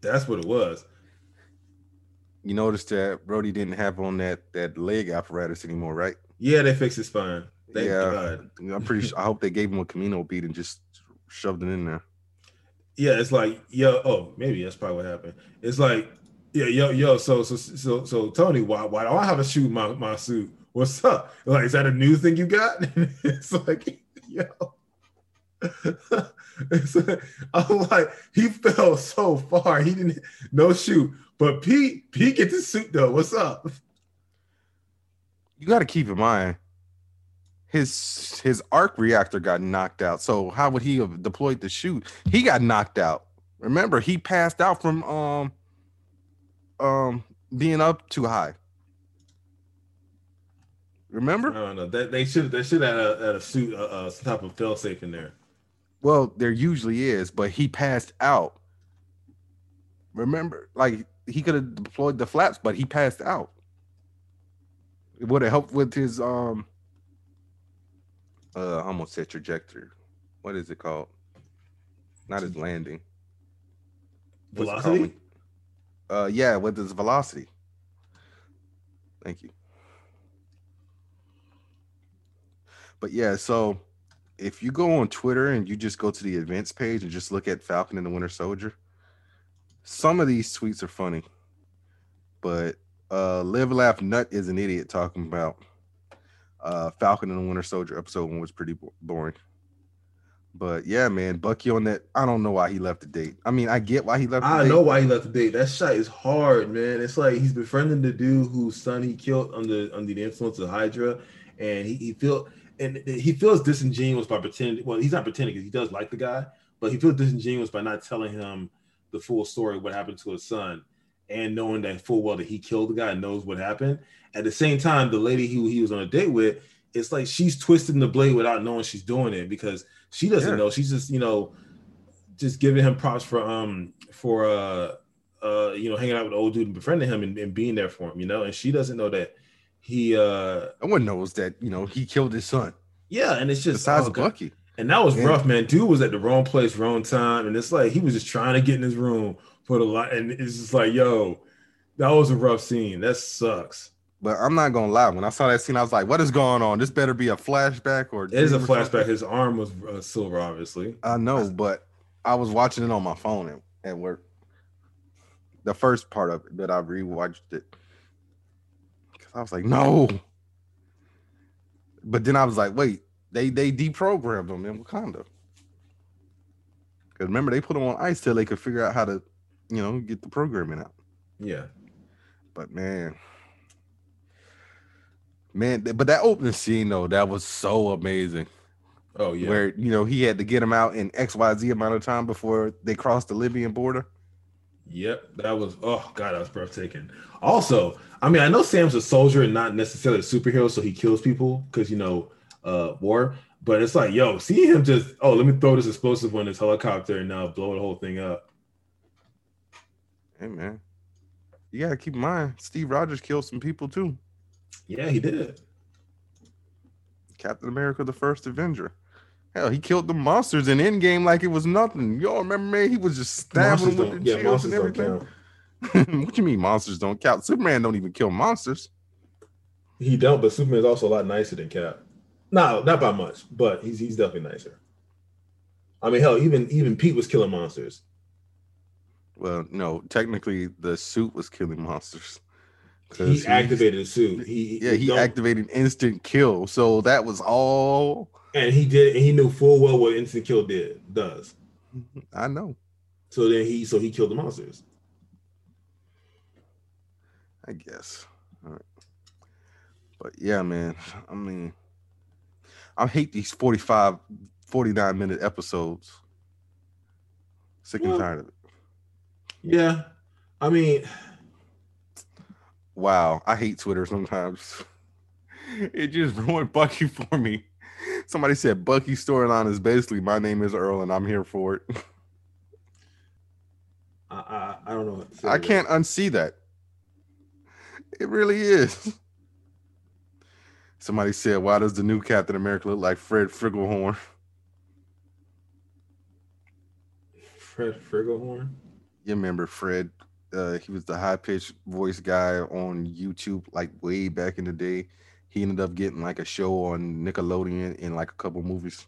S1: That's what it was.
S2: You noticed that Brody didn't have on that that leg apparatus anymore, right?
S1: Yeah, they fixed his spine. Thank
S2: Yeah.
S1: God.
S2: I'm pretty sure. I hope they gave him a Kimoyo bead and just shoved it in there.
S1: Yeah, it's like, yo, oh, maybe that's probably what happened. It's like, yeah, yo, yo, so so so so Tony, why why do I have to shoot my, my suit? What's up? Like, is that a new thing you got? it's like, yo. It's like- I'm like, he fell so far. He didn't no shoot. But Pete, Pete get the suit though. What's up?
S2: You got to keep in mind his his arc reactor got knocked out. So how would he have deployed the shoot? He got knocked out. Remember, he passed out from um um being up too high. Remember?
S1: don't know. That they should they should have had a, had a suit, uh, uh, some type of fail safe in there.
S2: Well, there usually is, but he passed out. Remember, like he could have deployed the flaps, but he passed out. It would have helped with his um uh I almost said trajectory. What is it called? Not his landing. What's
S1: Velocity?
S2: Uh yeah, with his velocity. Thank you. But yeah, so if you go on Twitter and you just go to the events page and just look at Falcon and the Winter Soldier, some of these tweets are funny. But uh Live Laugh Nut is an idiot talking about uh Falcon and the Winter Soldier episode one was pretty bo- boring. But yeah, man, Bucky on that. I don't know why he left the date. I mean, I get why he left. The
S1: I
S2: date.
S1: know why he left the date. That shot is hard, man. It's like he's befriending the dude whose son he killed under under the influence of Hydra, and he, he feel and he feels disingenuous by pretending. Well, he's not pretending because he does like the guy, but he feels disingenuous by not telling him the full story of what happened to his son, and knowing that full well that he killed the guy and knows what happened. At the same time, the lady who he was on a date with, it's like she's twisting the blade without knowing she's doing it because she doesn't
S2: Yeah.
S1: know. She's just you know just giving him props for um for uh uh you know hanging out with the old dude and befriending him and, and being there for him, you know, and she doesn't know that he uh
S2: No one knows that you know he killed his son.
S1: yeah, and it's just
S2: Besides
S1: oh, God.
S2: Bucky,
S1: and that was
S2: Yeah.
S1: rough, man. Dude was at the wrong place, wrong time, and it's like he was just trying to get in his room for the lot, and it's just like, yo, that was a rough scene. That sucks.
S2: but I'm not gonna lie. When I saw that scene, I was like, "What is going on? This better be a flashback or
S1: It is a
S2: dream or something."
S1: flashback. His arm was uh, silver, obviously.
S2: I know, but I was watching it on my phone at, at work. The first part of it, but I rewatched it because I was like, "No." But then I was like, "Wait, they they deprogrammed him in Wakanda." Because remember, they put him on ice till they could figure out how to, you know, get the programming out.
S1: Yeah,
S2: But man, man, but that opening scene though, that was so amazing.
S1: oh yeah.
S2: Where you know he had to get him out in X Y Z amount of time before they crossed the Libyan border.
S1: Yep, that was oh god, that was breathtaking. Also, I mean, I know Sam's a soldier and not necessarily a superhero, so he kills people because you know, uh, war. But it's like, yo, see him just oh, let me throw this explosive on this helicopter and now blow the whole thing up.
S2: Hey man, you gotta keep in mind Steve Rogers killed some people too.
S1: Yeah, he did.
S2: Captain America, the first Avenger. Hell, he killed the monsters in Endgame like it was nothing. Y'all remember, man? He was just stabbing them with the
S1: yeah,
S2: shields and everything. what you mean monsters don't count? Superman don't even kill monsters.
S1: He don't, but Superman's also a lot nicer than Cap. No, not by much, but he's he's definitely nicer. I mean, hell, even even Pete was killing monsters.
S2: Well, no, technically the suit was killing monsters.
S1: He activated the suit. He
S2: Yeah, he activated instant kill. So that was all
S1: and he did. And he knew full well what instant kill did does.
S2: I know.
S1: So then he so he killed the monsters.
S2: I guess. All right. But yeah, man. I mean, I hate these 45, 49 minute episodes. Sick and
S1: Well-
S2: tired of it.
S1: Yeah, I mean,
S2: Wow. I hate Twitter sometimes. it just ruined Bucky for me. Somebody said Bucky's storyline is basically my name is Earl and I'm here for it.
S1: I I, I don't know. What to say
S2: I can't unsee that. It really is. Somebody said, "Why does the new Captain America look like Fred
S1: Figglehorn?" Fred Figglehorn.
S2: You remember Fred? Uh, he was the high pitched voice guy on YouTube, like way back in the day. He ended up getting like a show on Nickelodeon and like a couple movies.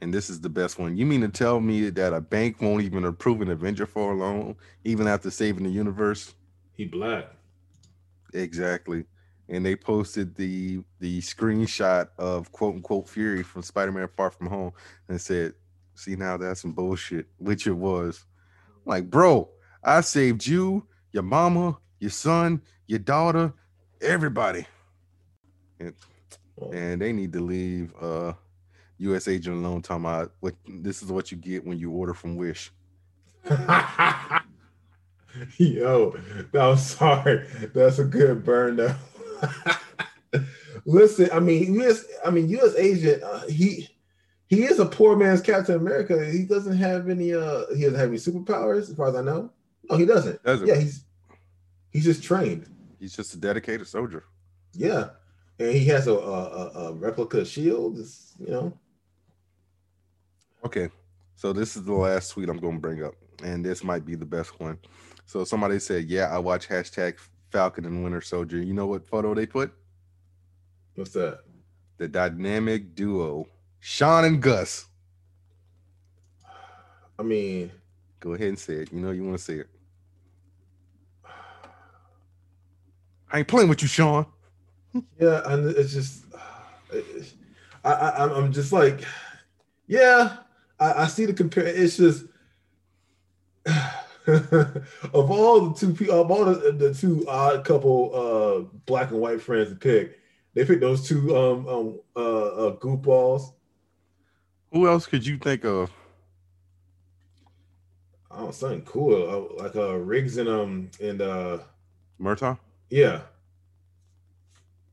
S2: And this is the best one. You mean to tell me that a bank won't even approve an Avenger for a loan, even after saving the universe?
S1: He black.
S2: Exactly. And they posted the the screenshot of quote unquote Fury from Spider-Man Far From Home and said, see now that's some bullshit, which it was. Like, bro, I saved you, your mama, your son, your daughter, everybody. And, and they need to leave uh US agent alone talking about what this is what you get when you order from Wish.
S1: Yo, I'm sorry. That's a good burn though. Listen, I mean, US, I mean, U.S. agent, uh, he he is a poor man's Captain America. He doesn't have any. uh He doesn't have any superpowers, as far as I know. No, he doesn't.
S2: Doesn't.
S1: Yeah, he's he's just trained.
S2: He's just a dedicated soldier.
S1: Yeah, and he has a, a, a- replica shield. It's, you know,
S2: Okay, so this is the last tweet I'm going to bring up, and this might be the best one. So somebody said, "Yeah, I watch hashtag Falcon and Winter Soldier." You know what photo they put?
S1: what's that?
S2: The dynamic duo, Shawn and Gus.
S1: I mean,
S2: Go ahead and say it. You know you want to say it. I ain't playing with you, Shawn.
S1: yeah, and it's just, it- I, I, I'm- I'm just like, yeah, I, I see the compare. It's just, of all the two people, of all the, the two odd couple, uh, black and white friends to pick, they picked those two, um, um, uh, uh goofballs.
S2: Who else could you think of?
S1: Oh, something cool, uh, like uh, Riggs and um, and uh,
S2: Murtaugh?
S1: yeah.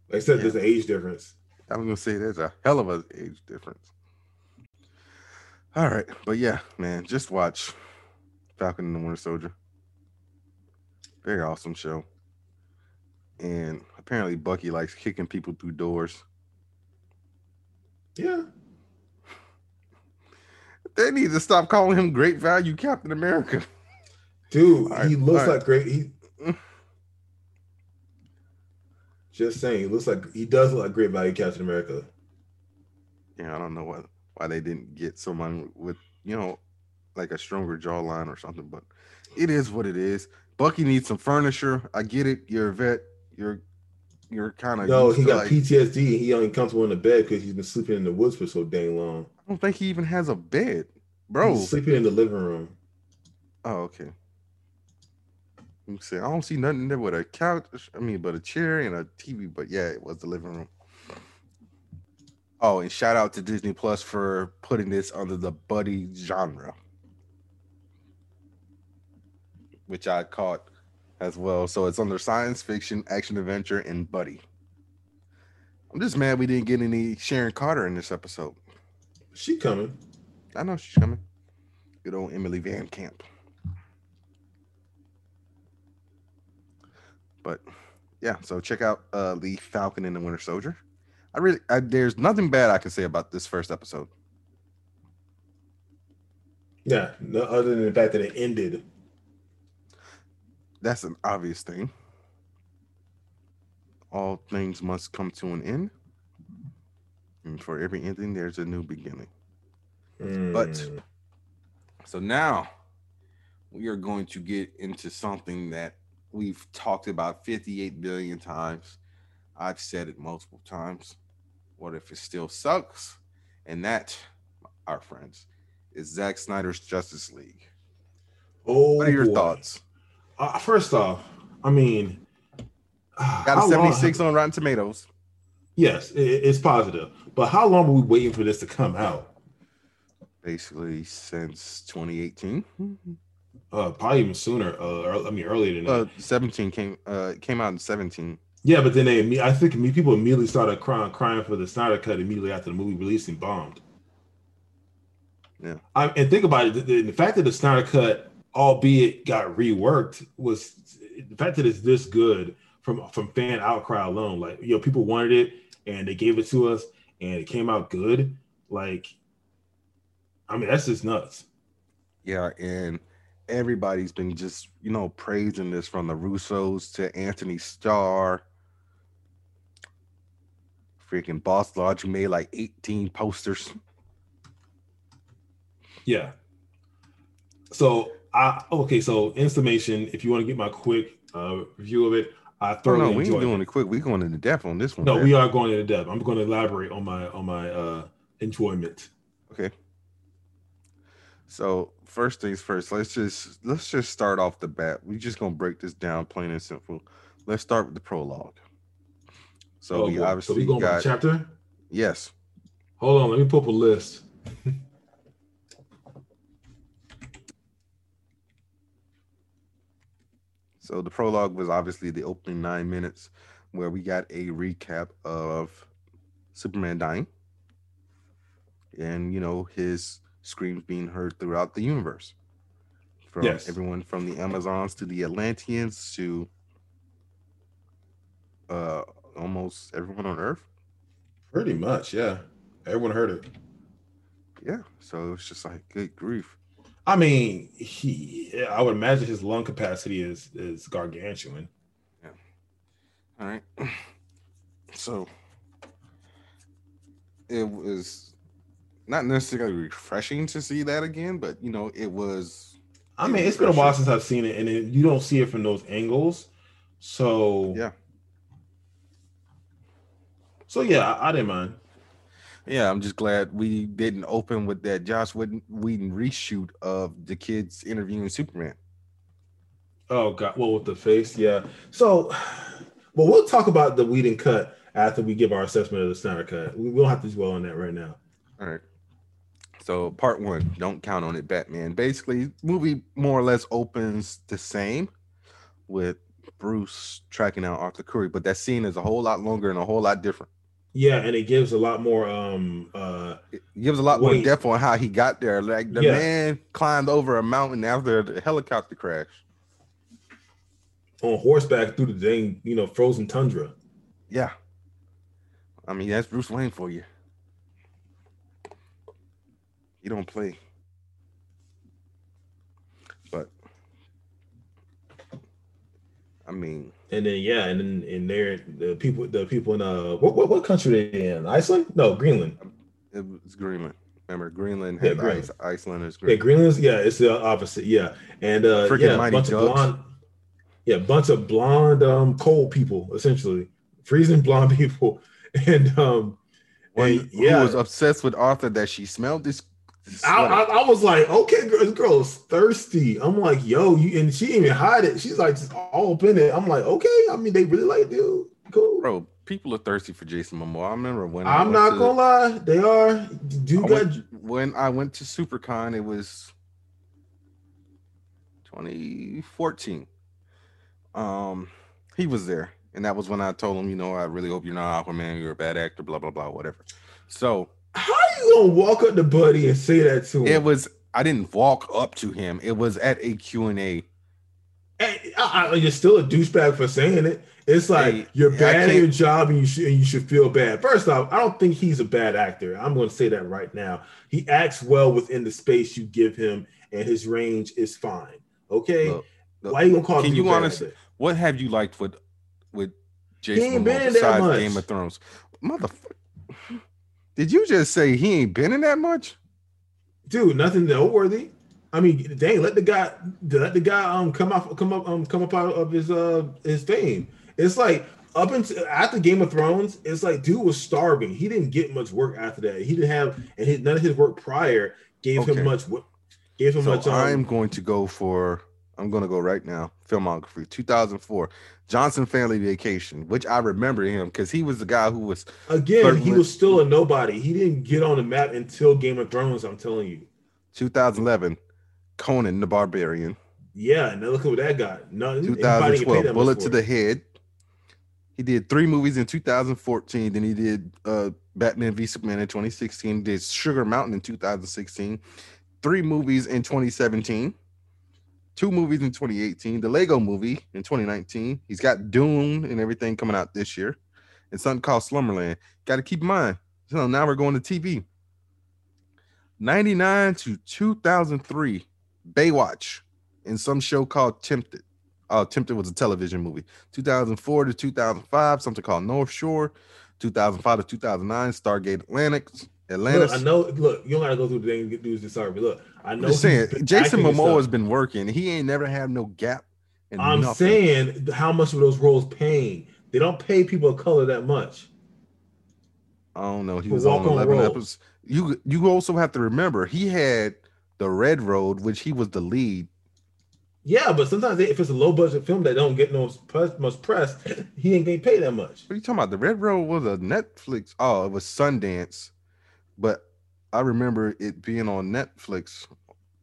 S1: Like I said,
S2: Yeah.
S1: there's an age difference.
S2: I was gonna say there's a hell of a age difference. All right, but yeah, man, just watch Falcon and the Winter Soldier. Very awesome show. And apparently Bucky likes kicking people through doors.
S1: Yeah.
S2: They need to stop calling him Great Value Captain America.
S1: Dude,
S2: right,
S1: he looks
S2: right.
S1: like great. He just saying, he looks like he does look like great value Captain America.
S2: Yeah, I don't know why why they didn't get someone with you know like a stronger jawline or something, but it is what it is. Bucky needs some furniture. I get it. You're a vet. You're you're kind of
S1: No, he got PTSD. He only comfortable in the bed because he's been sleeping in the woods for so dang long.
S2: I don't think he even has a bed, bro.
S1: He's sleeping in the living room.
S2: Oh, okay. Let me see. I don't see nothing there with a couch. I mean, but a chair and a TV. But yeah, it was the living room. Oh, and shout out to Disney Plus for putting this under the buddy genre, which I caught as well. So it's under science fiction, action adventure, and buddy. I'm just mad we didn't get any Sharon Carter in this episode.
S1: She coming.
S2: I know she's coming. Good old Emily VanCamp. But yeah, so check out uh the Falcon and the Winter Soldier. I really I, there's nothing bad I can say about this first episode.
S1: Yeah, no, other than the fact that it ended.
S2: That's an obvious thing. All things must come to an end. And for every ending, there's a new beginning. But
S1: Mm.
S2: so now we are going to get into something that we've talked about 58 billion times. I've said it multiple times. What if it still sucks? And that, our friends, is Zack Snyder's Justice League.
S1: oh,
S2: What are your
S1: boy.
S2: thoughts?
S1: Uh, first off, I mean,
S2: Got a
S1: long-
S2: 76 on Rotten Tomatoes.
S1: Yes, it, it's positive. But how long were we waiting for this to come out?
S2: Basically, since 2018.
S1: Uh, probably even sooner. Uh, I mean, earlier than that.
S2: Uh, 17 came uh came out in 17.
S1: Yeah, but then they, I think people immediately started crying, crying for the Snyder cut immediately after the movie released and bombed.
S2: Yeah.
S1: I, and think about it: the, the, the fact that the Snyder cut, albeit got reworked, was the fact that it's this good from from fan outcry alone. Like you know, people wanted it and they gave it to us, and it came out good. Like, I mean, that's just nuts.
S2: Yeah, and everybody's been just you know praising this from the Russos to Anthony Starr. Freaking BossLogic made like 18 posters.
S1: Yeah. So I okay. So in summation, if you want to get my quick uh, review of it, I
S2: Oh,
S1: thoroughly
S2: no, we ain't doing
S1: it.
S2: it quick. We going into depth on this one.
S1: No,
S2: man.
S1: we are going into depth. I'm going to elaborate on my on my uh enjoyment.
S2: Okay. So first things first, let's just let's just start off the bat. We're just gonna break this down plain and simple. Let's start with the prologue. So
S1: Oh,
S2: we
S1: boy. so
S2: obviously
S1: we going by
S2: got
S1: chapter.
S2: yes.
S1: Hold on, let me pull up a list.
S2: So the prologue was obviously the opening nine minutes where we got a recap of Superman dying and you know his screams being heard throughout the universe. From
S1: Yes.
S2: everyone from the Amazons to the Atlanteans to uh almost everyone on Earth.
S1: Pretty much, yeah. Everyone heard it.
S2: Yeah, so it's just like good grief.
S1: I mean, he. I would imagine his lung capacity is is gargantuan. Yeah.
S2: All right. So it was not necessarily refreshing to see that again, but you know, it was
S1: I mean, it's been a while since I've seen it, and it, you don't see it from those angles. So
S2: yeah.
S1: So yeah, I, I didn't mind.
S2: Yeah, I'm just glad we didn't open with that Joss Whedon, Whedon reshoot of the kids interviewing Superman.
S1: Oh god, well with the face, yeah. So, well, we'll talk about the Whedon cut after we give our assessment of the Snyder cut. We will have to dwell on that right now.
S2: All right. So part one, don't count on it, Batman. Basically, movie more or less opens the same with Bruce tracking out Arthur Curry, but that scene is a whole lot longer and a whole lot different.
S1: Yeah, and it gives a lot more um uh
S2: It gives a lot more depth on how he got there. Like the
S1: Yeah.
S2: man climbed over a mountain after the helicopter crash.
S1: on horseback through the dang, you know, frozen tundra.
S2: Yeah. I mean, that's Bruce Wayne for you. He don't play. But I mean,
S1: And then yeah, and then in there the people the people in uh what what, what country they in? Iceland? No, Greenland.
S2: it was Greenland. Remember, Greenland
S1: Yeah, Greenland.
S2: ice. Iceland is
S1: Yeah, Greenland's yeah, it's the opposite. Yeah. And uh
S2: Freaking
S1: yeah,
S2: Mighty
S1: bunch of blonde yeah, bunch of blonde um cold people essentially. Freezing blonde people. And um
S2: One
S1: and, yeah,
S2: who was obsessed with Arthur that she smelled this.
S1: I, I, I was like, okay, girl, this girl is thirsty. I'm like, yo, you and she didn't even hide it. She's like just all up in it. I'm like, okay. I mean, they really like dude. Cool.
S2: Bro, people are thirsty for Jason Momoa. I remember when I
S1: I'm not
S2: to-
S1: gonna lie, they are. Dude got
S2: went- when I went to SuperCon, it was 2014. Um, he was there, and that was when I told him, you know, I really hope you're not Aquaman. You're a bad actor. Blah blah blah. Whatever. So
S1: how you gonna walk up to Buddy and say that to him?
S2: it was. I didn't walk up to him. It was at a Q and A.
S1: And I, I, you're still a douchebag for saying it. It's like
S2: Hey,
S1: you're bad at your job and you should and you should feel bad. First off, I don't think he's a bad actor. I'm going to say that right now. He acts well within the space you give him, and his range is fine. Okay,
S2: Look, look,
S1: why you gonna call?
S2: can you
S1: bad
S2: honest-
S1: actor?
S2: What have you liked with with Jason Momoa besides. Game of Thrones? Motherfucker. Did you just say he ain't been in that much?
S1: dude? Nothing noteworthy. I mean, dang, let the guy let the guy um come off come up um come up out of his uh his fame. It's like up until after Game of Thrones, it's like dude was starving. He didn't get much work after that. He didn't have and his, none of his work prior gave
S2: Okay.
S1: him much. Gave him
S2: So
S1: much. Um,
S2: I'm going to go for I'm going to go right now. Filmography 2004 Johnson Family Vacation, which I remember him because he was the guy who was
S1: again, he was still a nobody. He didn't get on the map until Game of Thrones. I'm telling you.
S2: 2011 Conan the Barbarian,
S1: Yeah, and then look at what that got. Nothing. Anybody get paid
S2: 2012
S1: that
S2: Bullet to the Head. He did three movies in 2014. Then he did uh, Batman v Superman in 2016. Did Sugar Mountain in 2016. Three movies in 2017. Two movies in 2018. The Lego Movie in 2019. He's got Dune and everything coming out this year, and something called Slumberland. Got to keep in mind. So now we're going to TV. 99 to 2003, Baywatch, in some show called Tempted. Oh, Tempted was a television movie. 2004 to 2005, something called North Shore. 2005 to 2009, Stargate Atlantic. Atlantis.
S1: Look, I know. Look, you don't gotta go through the thing and get dudes this sorry, but look, I
S2: I'm
S1: know.
S2: just saying, Jason Momoa has been working. He ain't never had no gap. In
S1: I'm
S2: nothing.
S1: saying how much were those roles paying. They don't pay people of color that much.
S2: I don't know. He was on 11
S1: roles.
S2: episodes. You you also have to remember he had the Red Road, which he was the lead.
S1: Yeah, but sometimes they, if it's a low budget film that don't get no press, much press, he ain't getting paid that much.
S2: What are you talking about? The Red Road was a Netflix. Oh, it was Sundance, but I remember it being on Netflix.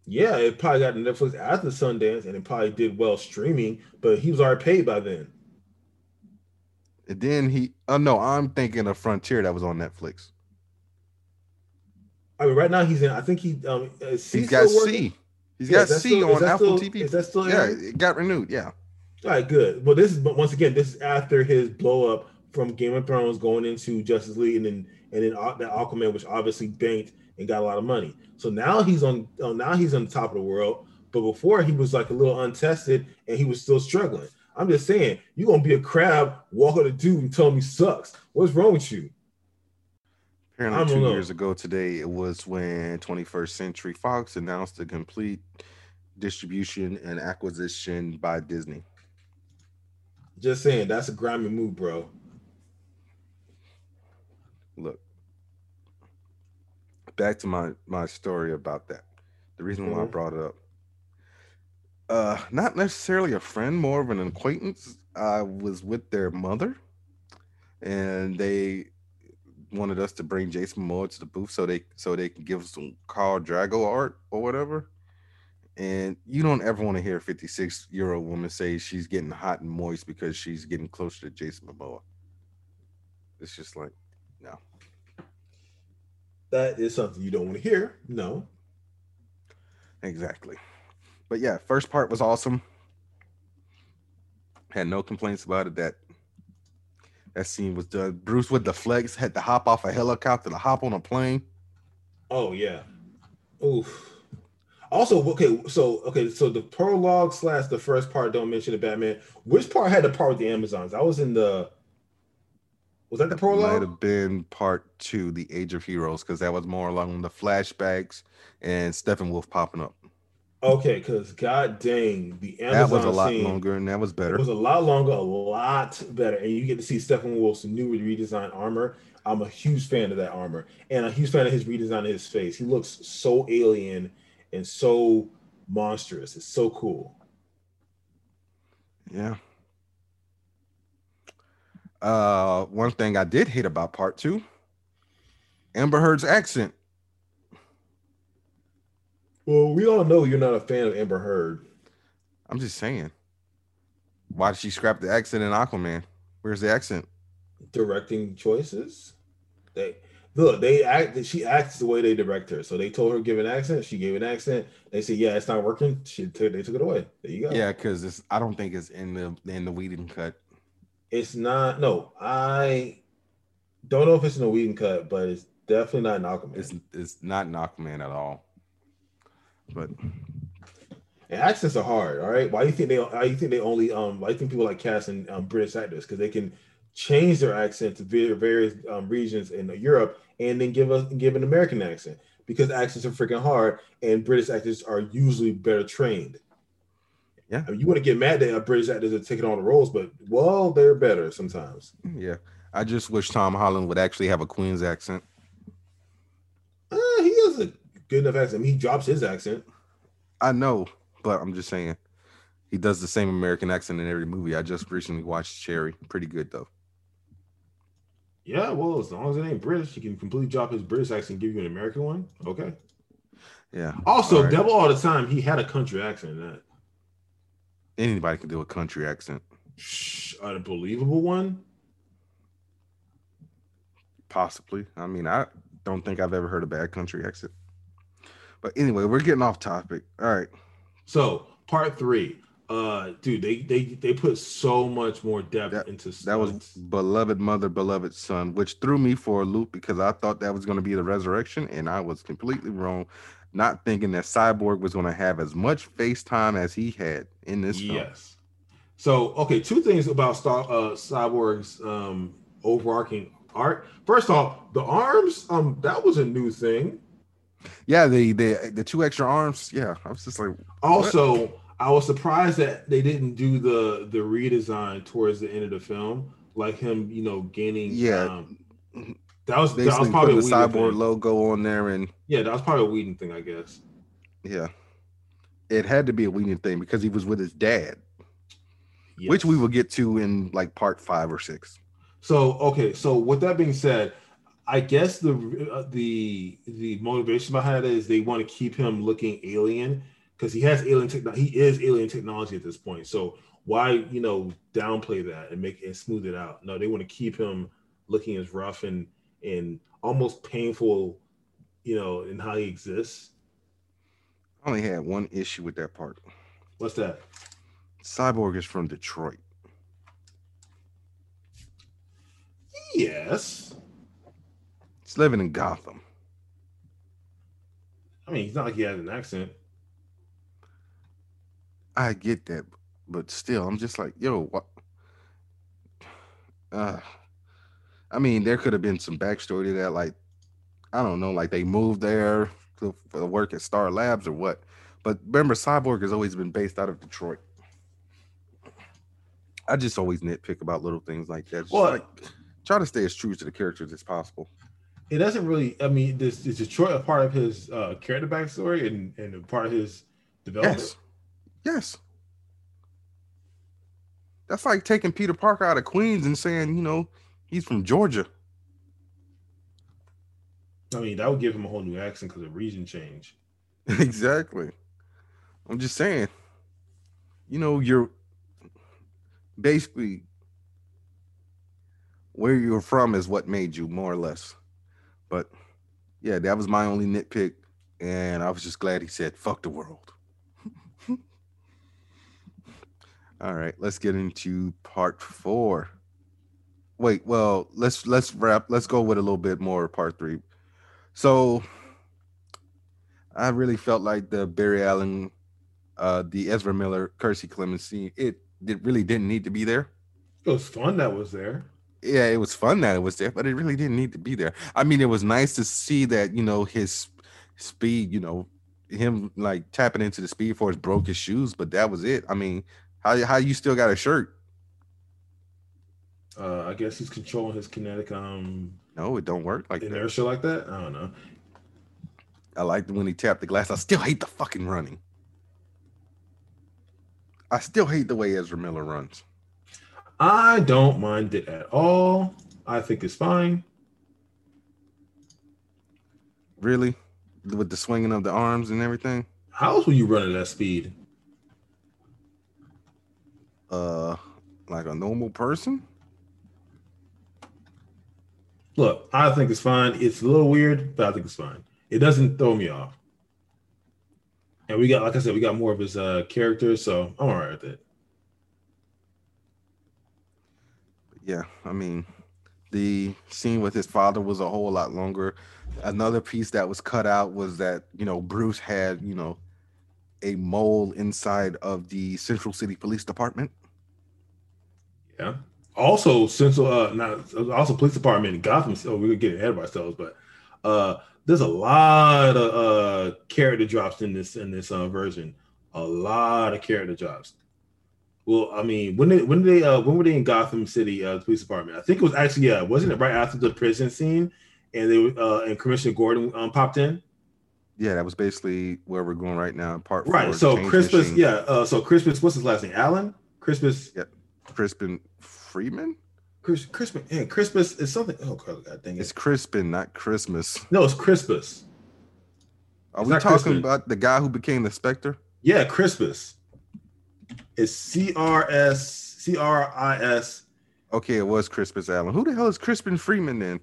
S1: Yeah, it probably got Netflix after Sundance, and it probably did well streaming, but he was already paid by then.
S2: And then he, oh no, I'm thinking of Frontier that was on Netflix.
S1: I mean, right now he's in. I think he um he
S2: He's got? See. He's
S1: Yeah,
S2: got See
S1: still-
S2: on Apple
S1: still-
S2: TV.
S1: Is that still
S2: yeah,
S1: airing?
S2: it got renewed. Yeah.
S1: All right, good. Well, this is but once again, this is after his blow up from Game of Thrones going into Justice League, and then and then Aqu- that Aquaman, which obviously banked and got a lot of money. So now he's on uh, now he's on the top of the world. But before he was like a little untested, and he was still struggling. I'm just saying, you gonna be a crab, walk up to dude and tell me sucks. What's wrong with you?
S2: Apparently, two
S1: know.
S2: years ago today, it was when 21st Century Fox announced the complete distribution and acquisition by Disney.
S1: Just saying, that's a grimy move, bro.
S2: Look, back to my my story about that. The reason why I
S1: Mhm.
S2: brought it up, uh, not necessarily a friend, more of an acquaintance. I was with their mother, and they wanted us to bring Jason Momoa to the booth so they so they can give us some Khal Drogo art or whatever. And you don't ever want to hear a 56 year old woman say she's getting hot and moist because she's getting closer to Jason Momoa. It's just like, no.
S1: That is something you don't want to hear. No.
S2: Exactly. But yeah, first part was awesome. Had no complaints about it. That that scene was done. Bruce with the flex had to hop off a helicopter to hop on a plane.
S1: Oh yeah. Oof. Also, okay, so okay, so the prologue slash the first part don't mention the Batman. Which part had the part with the Amazons? I was in the. Was that the prologue?
S2: Might have been part two, The Age of Heroes, because that was more along the flashbacks and Steppenwolf popping up.
S1: Okay, because god dang, the Amazon
S2: That was a lot
S1: scene
S2: longer and that was better.
S1: It was a lot longer, a lot better, and you get to see Steppenwolf's new redesigned armor. I'm a huge fan of that armor, and a huge fan of his redesign of his face. He looks so alien and so monstrous. It's so cool.
S2: Yeah. Uh, one thing I did hate about part two, Amber Heard's accent.
S1: Well, we all know you're not a fan of Amber Heard.
S2: I'm just saying. Why did she scrap the accent in Aquaman? Where's the accent?
S1: Directing choices. They look. They act. She acts the way they direct her. So they told her give an accent. She gave an accent. They said, "Yeah, it's not working." She took. They took it away. There you go.
S2: Yeah, because it's I don't think it's in the in the Whedon cut.
S1: It's not. No, I don't know if it's in the Whedon cut, but it's definitely not in Aquaman.
S2: It's it's not in Aquaman at all. But
S1: And accents are hard. All right. Why do you think they? Why do you think they only? Um. Why do you think people like casting um, British actors because they can change their accent to various um, regions in Europe and then give us give an American accent because accents are freaking hard and British actors are usually better trained.
S2: Yeah.
S1: I mean, you want to get mad that a British actors are taking on the roles, but well, they're better sometimes.
S2: yeah, I just wish Tom Holland would actually have a Queen's accent.
S1: Uh, he has a good enough accent. I mean, he drops his accent.
S2: I know, but I'm just saying he does the same American accent in every movie. I just recently watched Cherry. Pretty good though.
S1: Yeah, well, as long as it ain't British, he can completely drop his British accent and give you an American one. Okay.
S2: Yeah.
S1: Also,
S2: right.
S1: Devil All the Time, he had a country accent in that.
S2: Anybody can do a country accent.
S1: An unbelievable one.
S2: Possibly. I mean, I don't think I've ever heard a bad country accent. But anyway, we're getting off topic. All right.
S1: So, part three. Uh, dude, they they they put so much more depth
S2: That-
S1: into
S2: That was beloved mother, beloved son, which threw me for a loop because I thought that was going to be the resurrection, and I was completely wrong, not thinking that Cyborg was going to have as much face time as he had in this film.
S1: yes. So, okay, two things about Star uh Cyborg's um overarching art. First off, the arms, um, that was a new thing.
S2: Yeah, the the the two extra arms. Yeah, I was just like,
S1: Also, I was surprised that they didn't do the the redesign towards the end of the film, like him, you know, gaining.
S2: Yeah.
S1: um, that was that was
S2: basically
S1: probably
S2: put the cyborg logo on there, and
S1: Yeah, that was probably a Whedon thing, I guess.
S2: yeah, it had to be a Whedon thing because he was with his dad, which we will get to in like part five or six.
S1: So okay, so with that being said, I guess the uh, the the motivation behind it is they want to keep him looking alien because he has alien technology. He is alien technology at this point. So why you know downplay that and make and smooth it out? No, they want to keep him looking as rough and and almost painful, you know, in how he exists.
S2: I only had one issue with that part.
S1: What's that?
S2: Cyborg is from Detroit.
S1: Yes.
S2: He's living in Gotham.
S1: I mean, he's not like he has an accent.
S2: I get that, but still, I'm just like, yo, what? Uh, I mean, there could have been some backstory to that. Like, I don't know, like they moved there to, for work at Star Labs or what. But remember, Cyborg has always been based out of Detroit. I just always nitpick about little things like that. Just
S1: Well-
S2: like, try to stay as true to the characters as possible.
S1: It doesn't really. I mean, this is Detroit a part of his uh, character backstory and and a part of his development.
S2: Yes. Yes. That's like taking Peter Parker out of Queens and saying, you know, he's from Georgia.
S1: I mean, that would give him a whole new accent because of region change.
S2: exactly. I'm just saying, you know, you're basically where you're from is what made you more or less. But yeah, that was my only nitpick. And I was just glad he said, fuck the world. All right, let's get into part four. Wait, well, let's let's wrap. Let's go with a little bit more part three. So I really felt like the Barry Allen, uh, the Ezra Miller, Kiersey Clemons scene, it, it really didn't need to be there.
S1: It was fun that was there.
S2: Yeah, it was fun that it was there, but it really didn't need to be there. I mean, it was nice to see that, you know, his speed, you know, him like tapping into the speed force broke his shoes, but that was it. I mean, how how you still got a shirt?
S1: Uh, I guess he's controlling his kinetic um
S2: No, it don't work like that.
S1: inertia like that. I don't know.
S2: I liked when he tapped the glass. I still hate the fucking running. I still hate the way Ezra Miller runs.
S1: I don't mind it at all. I think it's fine.
S2: Really? With the swinging of the arms and everything?
S1: How else will you run at that speed?
S2: Uh like a normal person?
S1: Look, I think it's fine. It's a little weird, but I think it's fine. It doesn't throw me off. And we got, like I said, we got more of his uh character, so I'm all right with it.
S2: Yeah, I mean, the scene with his father was a whole lot longer. Another piece that was cut out was that, you know, Bruce had, you know, a mole inside of the Central City Police Department.
S1: Yeah. Also, Central, uh, not also police department in Gotham. So we're getting ahead of ourselves, but uh, there's a lot of uh character drops in this in this uh, version. A lot of character drops. Well, I mean, when they when they uh when were they in Gotham City uh police department? I think it was actually yeah, wasn't it right after the prison scene? And they uh and Commissioner Gordon um popped in.
S2: Yeah, that was basically where we're going right now. Part
S1: Right.
S2: four,
S1: So Christmas,
S2: Machine.
S1: yeah. Uh, so Christmas, what's his last name? Allen. Crispus.
S2: Crispin Freeman?
S1: Chris, Crispus. Yeah, Crispus is something. Oh God, God dang it.
S2: It's Crispin, not Christmas.
S1: no, it's Crispus.
S2: Are
S1: It's
S2: we talking
S1: Crispin.
S2: about the guy who became the Spectre?
S1: Yeah, Crispus. It's C R S C R I S.
S2: Okay, it was Crispus Allen. Who the hell is Crispin Freeman then?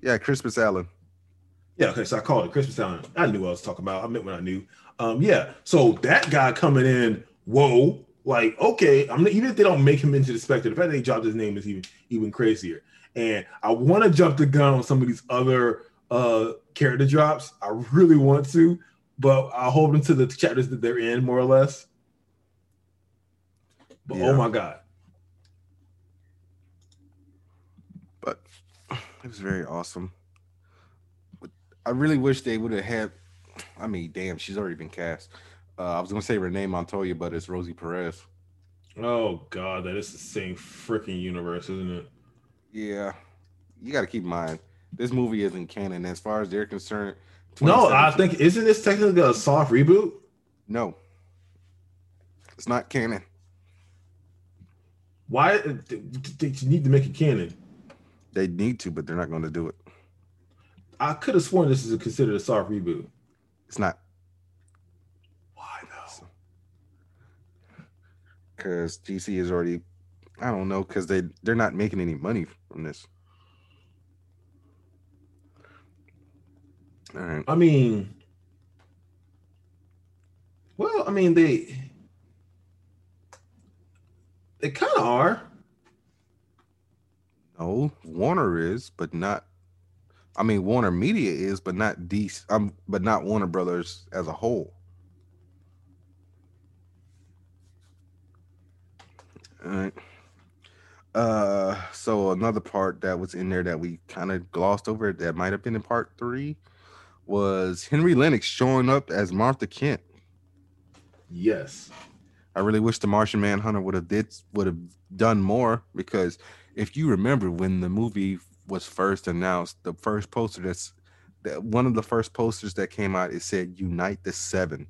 S2: Yeah, Crispus Allen.
S1: Yeah, okay, so I called it Crispus Allen. I knew what I was talking about. I meant what I knew. Um, yeah, so that guy coming in, whoa, like okay, I'm even if they don't make him into the Spectre, the fact that they dropped his name is even even crazier. And I want to jump the gun on some of these other uh character drops. I really want to, but I'll hold them to the chapters that they're in, more or less. But
S2: Yeah.
S1: oh my god.
S2: but it was very awesome. But I really wish they would have had. I mean, damn, she's already been cast. Uh, I was gonna say Renee Montoya, but it's Rosie Perez.
S1: Oh god, that is the same freaking universe, isn't it?
S2: Yeah, you got to keep in mind this movie isn't canon as far as they're concerned.
S1: No, I think isn't this technically a soft reboot?
S2: no, it's not canon.
S1: Why d- you need to make it canon?
S2: They need to, but they're not going to do it.
S1: I could have sworn this is considered a soft reboot.
S2: It's not
S1: Why though?
S2: Because DC is already. I don't know because they they're not making any money from this. All right.
S1: I mean, well, I mean they they kind of are.
S2: No, Warner is, but not. I mean, Warner Media is, but not DC. Um, but not Warner Brothers as a whole. All right. Uh, so another part that was in there that we kind of glossed over that might have been in part three was Harry Lennix showing up as Martha Kent.
S1: Yes.
S2: I really wish the Martian Manhunter would have did would have done more because if you remember when the movie was first announced, the first poster that's that one of the first posters that came out it said "Unite the Seven.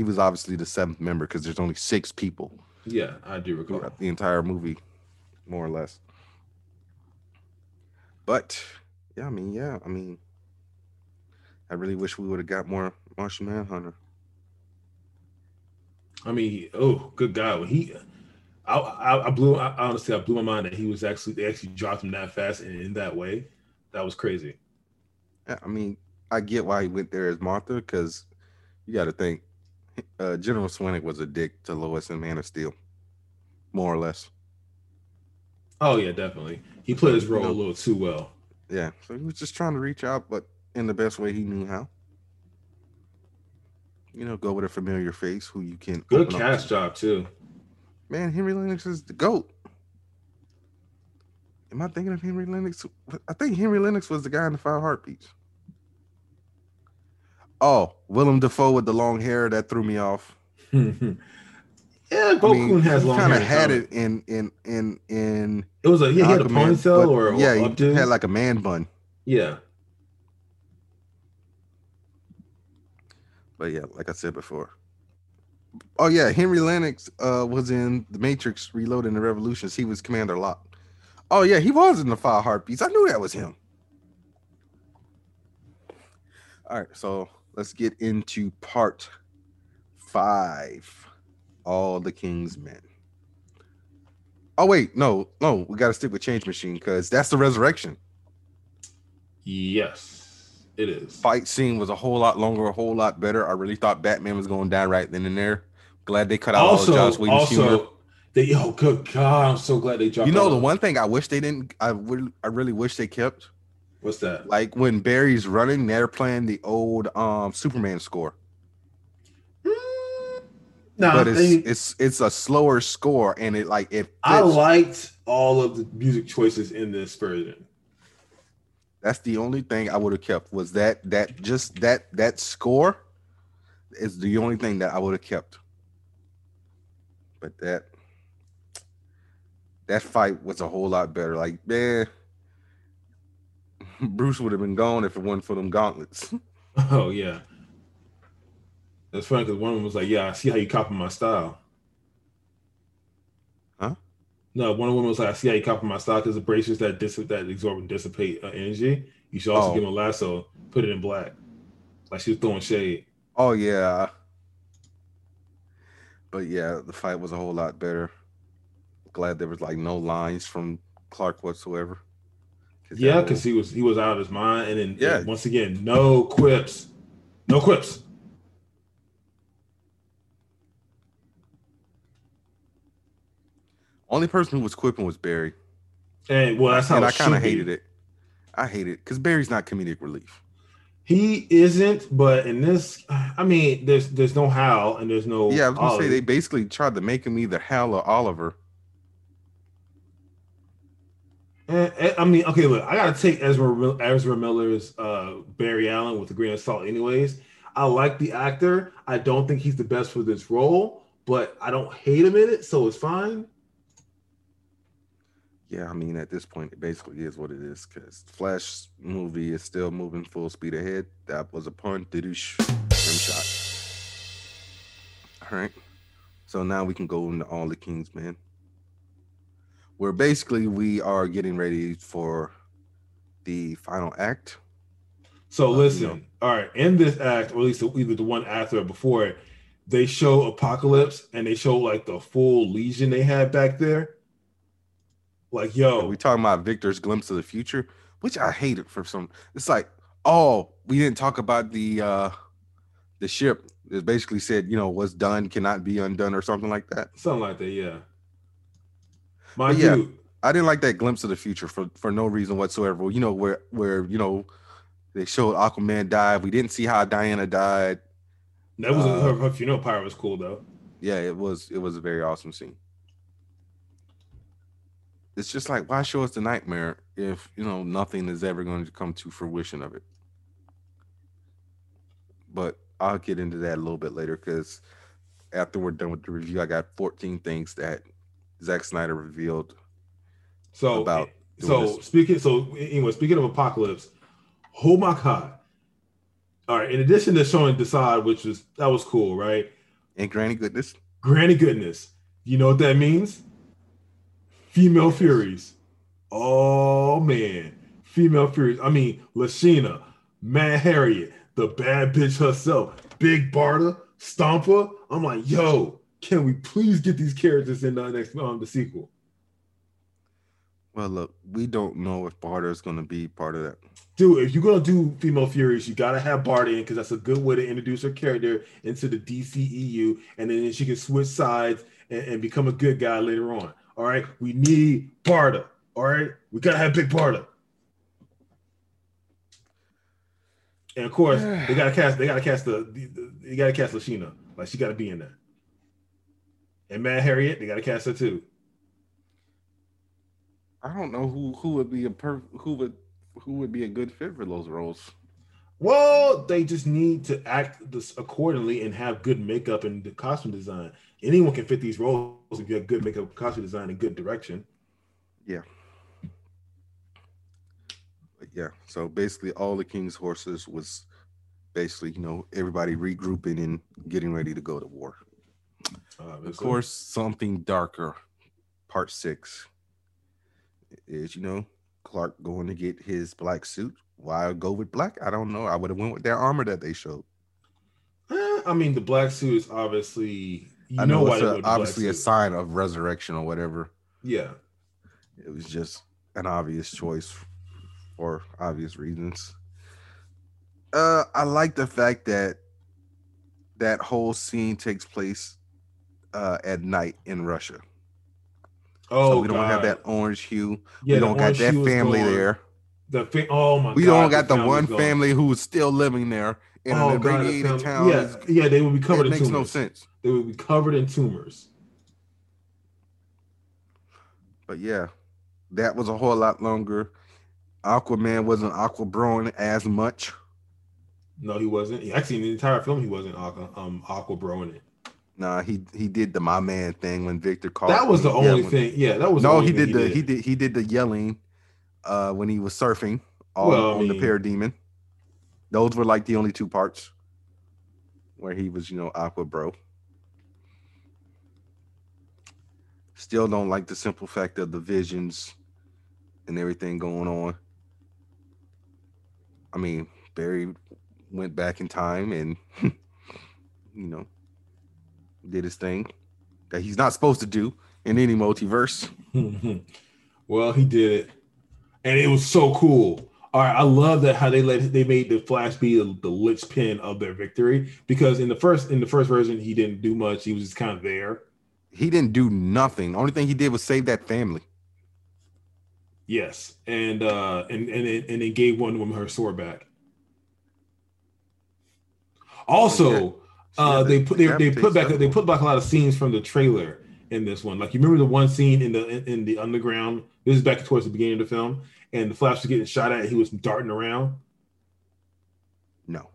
S2: He was obviously the seventh member because there's only six people
S1: Yeah, I do recall.
S2: the entire movie, more or less. But yeah, I mean, yeah, I mean, I really wish we would have got more Martian Manhunter.
S1: I mean, oh, good God! When he, I, I, I blew. I, honestly, I blew my mind that he was actually they actually dropped him that fast and in that way. That was crazy.
S2: Yeah, I mean, I get why he went there as Martha because you got to think uh, General Swanwick was a dick to Lois and Man of Steel, more or less.
S1: Oh yeah, definitely. He played his role a little too well.
S2: Yeah, so he was just trying to reach out, but in the best way he knew how. You know, go with a familiar face who you can.
S1: Good cast job too.
S2: Man, Harry Lennix is the goat. Am I thinking of Harry Lennix? I think Harry Lennix was the guy in the Five Heartbeats. Oh, Willem Dafoe with the long hair that threw me off.
S1: yeah, Bo
S2: I mean,
S1: has long
S2: kind of had it in in in in.
S1: It was a yeah, he had a ponytail or
S2: yeah, he
S1: updo.
S2: had like a man bun.
S1: yeah.
S2: But yeah, like I said before. Oh yeah, Harry Lennix uh, was in The Matrix Reloading the Revolutions. He was Commander Locke. Oh yeah, he was in the Five Heartbeats. I knew that was him. All right, so let's get into part five. All the King's Men. Oh wait, no, no, we got to stick with Change Machine because that's the resurrection.
S1: Yes, it is.
S2: fight scene was a whole lot longer, a whole lot better. I really thought Batman was going down right then and there. Glad they cut out all
S1: Also,
S2: of Joss Whedon's humor.
S1: also, they oh good God, I'm so glad they dropped.
S2: You know
S1: all
S2: the one thing I wish they didn't. I would. I really wish they kept
S1: What's that?
S2: like when Barry's running, they're playing the old um Superman score,
S1: No,
S2: but it's
S1: they,
S2: it's it's a slower score and it like it. Fits.
S1: I liked all of the music choices in this version.
S2: That's the only thing I would have kept was that that just that that score is the only thing that I would have kept. But that that fight was a whole lot better. Like man, Bruce would have been gone if it wasn't for them gauntlets.
S1: Oh yeah, that's funny because one of them was like, "Yeah, I see how you copy my style."
S2: Huh?
S1: No, one of them was like, "I see how you copy my style because the bracelets that dis- that absorb and dissipate uh, energy. You should also
S2: Oh.
S1: give him a lasso, put it in black, like she was throwing shade."
S2: Oh yeah. But yeah, the fight was a whole lot better. Glad there was like no lines from Clark whatsoever. 'Cause
S1: Yeah, because he was he was out of his mind, and then
S2: Yeah.
S1: once again, no quips, no quips.
S2: only person who was quipping was Barry.
S1: And well, that's how
S2: and I kind of hated it. I hate it because Barry's not comedic relief.
S1: He isn't, but in this, I mean, there's there's no Hal and there's no.
S2: Yeah, I was gonna say they basically tried to make him either Hal or Oliver.
S1: Eh, eh, I mean, okay, look, I gotta take Ezra Ezra Miller's uh, Barry Allen with a grain of salt. Anyways, I like the actor. I don't think he's the best for this role, but I don't hate him in it, so it's fine.
S2: Yeah, I mean at this point it basically is what it is because Flash movie is still moving full speed ahead. That was a pun. Didoosh. Rim shot. All right. So now we can go into all the King's Men. Where basically we are getting ready for the final act.
S1: So
S2: Uh,
S1: listen,
S2: you know.
S1: all right, in this act, or at least either the one after or before it, they show Apokolips and they show like the full Legion they had back there. Like, yo,
S2: we talking about Victor's glimpse of the future, which I hated for some. It's like, oh, we didn't talk about the uh the ship. It basically said, you know, what's done cannot be undone or something like that.
S1: something like that, yeah. My
S2: But yeah.
S1: dude,
S2: I didn't like that glimpse of the future for for no reason whatsoever. You know where where you know they showed Aquaman died. We didn't see how Diana died.
S1: that was
S2: Uh,
S1: her, her funeral pyre was cool though.
S2: Yeah, it was it was a very awesome scene. It's just like why show us the nightmare if you know nothing is ever going to come to fruition of it. But I'll get into that a little bit later because after we're done with the review, I got 14 things that Zack Snyder revealed
S1: So
S2: about eh,
S1: so
S2: this.
S1: speaking so eh, anyway, speaking of Apokolips, oh my god. All right, in addition to showing DeSaad, which was that was cool, right?
S2: and Granny Goodness.
S1: Granny goodness. You know what that means? Female Furies. Oh man. Female Furies. I mean, Lashina, Mad Harriet, the bad bitch herself, Big Barda, Stompa. I'm like, yo, can we please get these characters in the next um the sequel?
S2: Well, look, we don't know if Barda is going to be part of that.
S1: Dude, if you're gonna do female Furies, you gotta have Barda because that's a good way to introduce her character into the DCEU, and then she can switch sides and, and become a good guy later on. All right, we need Barda. All right, we gotta have Big Barda. And of course, they gotta cast. They gotta cast the. the, the they gotta cast Lashina. Like she gotta be in there. And Mad Harriet, they gotta cast her too.
S2: I don't know who who would be a per who would who would be a good fit for those roles.
S1: Well, they just need to act this accordingly and have good makeup and the costume design. Anyone can fit these roles if you have good makeup, costume design, and good direction.
S2: Yeah. Yeah. So basically, all the king's horses was basically you know everybody regrouping and getting ready to go to war. Of course, something darker. Part six is you know Clark going to get his black suit. Why go with black? I don't know. I would have went with their armor that they showed.
S1: Eh, I mean, the black suit is obviously you
S2: I
S1: know,
S2: know,
S1: why
S2: it's a-
S1: went with the black
S2: obviously a sign of resurrection or whatever.
S1: Yeah,
S2: It was just an obvious choice for obvious reasons. Uh, I like the fact that that whole scene takes place uh, at night in Russia.
S1: Oh,
S2: so we don't have that orange hue.
S1: Yeah,
S2: we don't got that family there.
S1: The fa- oh my
S2: We
S1: God,
S2: don't got the
S1: family's
S2: one family who is still living there in
S1: Oh,
S2: an
S1: God, the
S2: town.
S1: Yeah,
S2: is-
S1: yeah, they would be covered
S2: it
S1: in
S2: makes
S1: tumors.
S2: no sense.
S1: They would be covered in tumors.
S2: But yeah, that was a whole lot longer. Aquaman wasn't aqua broing as much.
S1: No, he wasn't. He, actually, in the entire film, he wasn't aqua, um, aqua bro in it.
S2: Nah, he he did the my man thing when Victor called.
S1: That was the only
S2: yelling.
S1: thing. Yeah, that was. the
S2: No,
S1: only
S2: he
S1: thing
S2: did the he did he did the yelling uh when he was surfing all
S1: Well, I
S2: on the
S1: mean-
S2: parademon. Those were like the only two parts where he was, you know, aqua bro. Still don't like the simple fact of the visions and everything going on. I mean, Barry went back in time and you know did his thing that he's not supposed to do in any multiverse.
S1: well, he did it, and it was so cool. All right, I love that how they let they made the Flash be the, the linchpin of their victory because in the first in the first version he didn't do much. He was just kind of there.
S2: He didn't do nothing. Only thing he did was save that family.
S1: Yes, and uh and and and it gave one woman her sword back. Also, uh,
S2: Yeah,
S1: they
S2: the-
S1: put they, they put back they put back a lot of scenes from the trailer in this one. Like you remember the one scene in the in, in the underground. This is back towards the beginning of the film, and the Flash was getting shot at. He was darting around.
S2: No.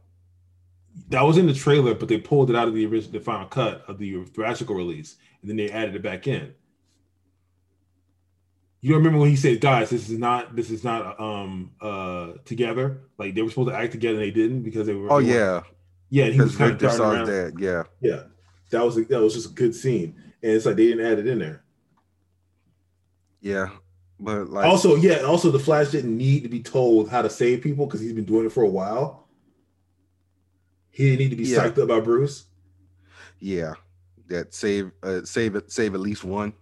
S1: That was in the trailer, but they pulled it out of the original, the final cut of the theatrical release, and then they added it back in. You don't remember when he said, "Guys, this is not this is not um uh together." Like they were supposed to act together, and they didn't because they were.
S2: Oh
S1: they
S2: yeah,
S1: yeah. And he was kind of darting around.
S2: dad. Yeah,
S1: Yeah, that was a, that was just a good scene, and it's like they didn't add it in there.
S2: yeah, but like
S1: also, yeah, also the Flash didn't need to be told how to save people because he's been doing it for a while. He didn't need to be
S2: Yeah.
S1: psyched up by Bruce.
S2: yeah, that save uh, save it save at least one.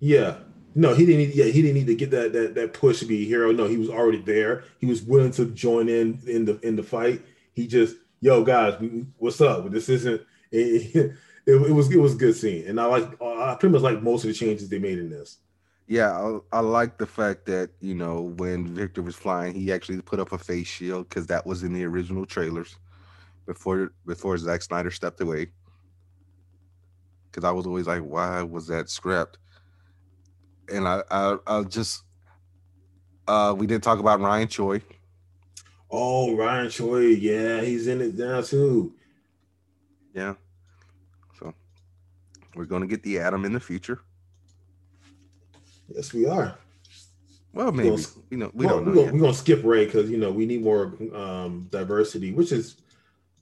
S1: Yeah. No, he didn't need yeah, he didn't need to get that that that push to be a hero. No, he was already there. He was willing to join in in the in the fight. He just, yo guys, what's up? This isn't it, it, it was it was a good scene. And I like I pretty much like most of the changes they made in this.
S2: Yeah, I, I like the fact that you know when Victor was flying, he actually put up a face shield because that was in the original trailers before before Zack Snyder stepped away. Because I was always like, why was that scrapped? And I I, I just uh we did talk about Ryan Choi.
S1: Oh, Ryan Choi, yeah, he's in it now too.
S2: Yeah. So we're gonna get the Atom in the future.
S1: Yes, we are.
S2: Well, maybe
S1: gonna-
S2: you know we
S1: Well,
S2: don't
S1: we're
S2: know
S1: gonna, we're gonna skip Ray because you know we need more um, diversity, which is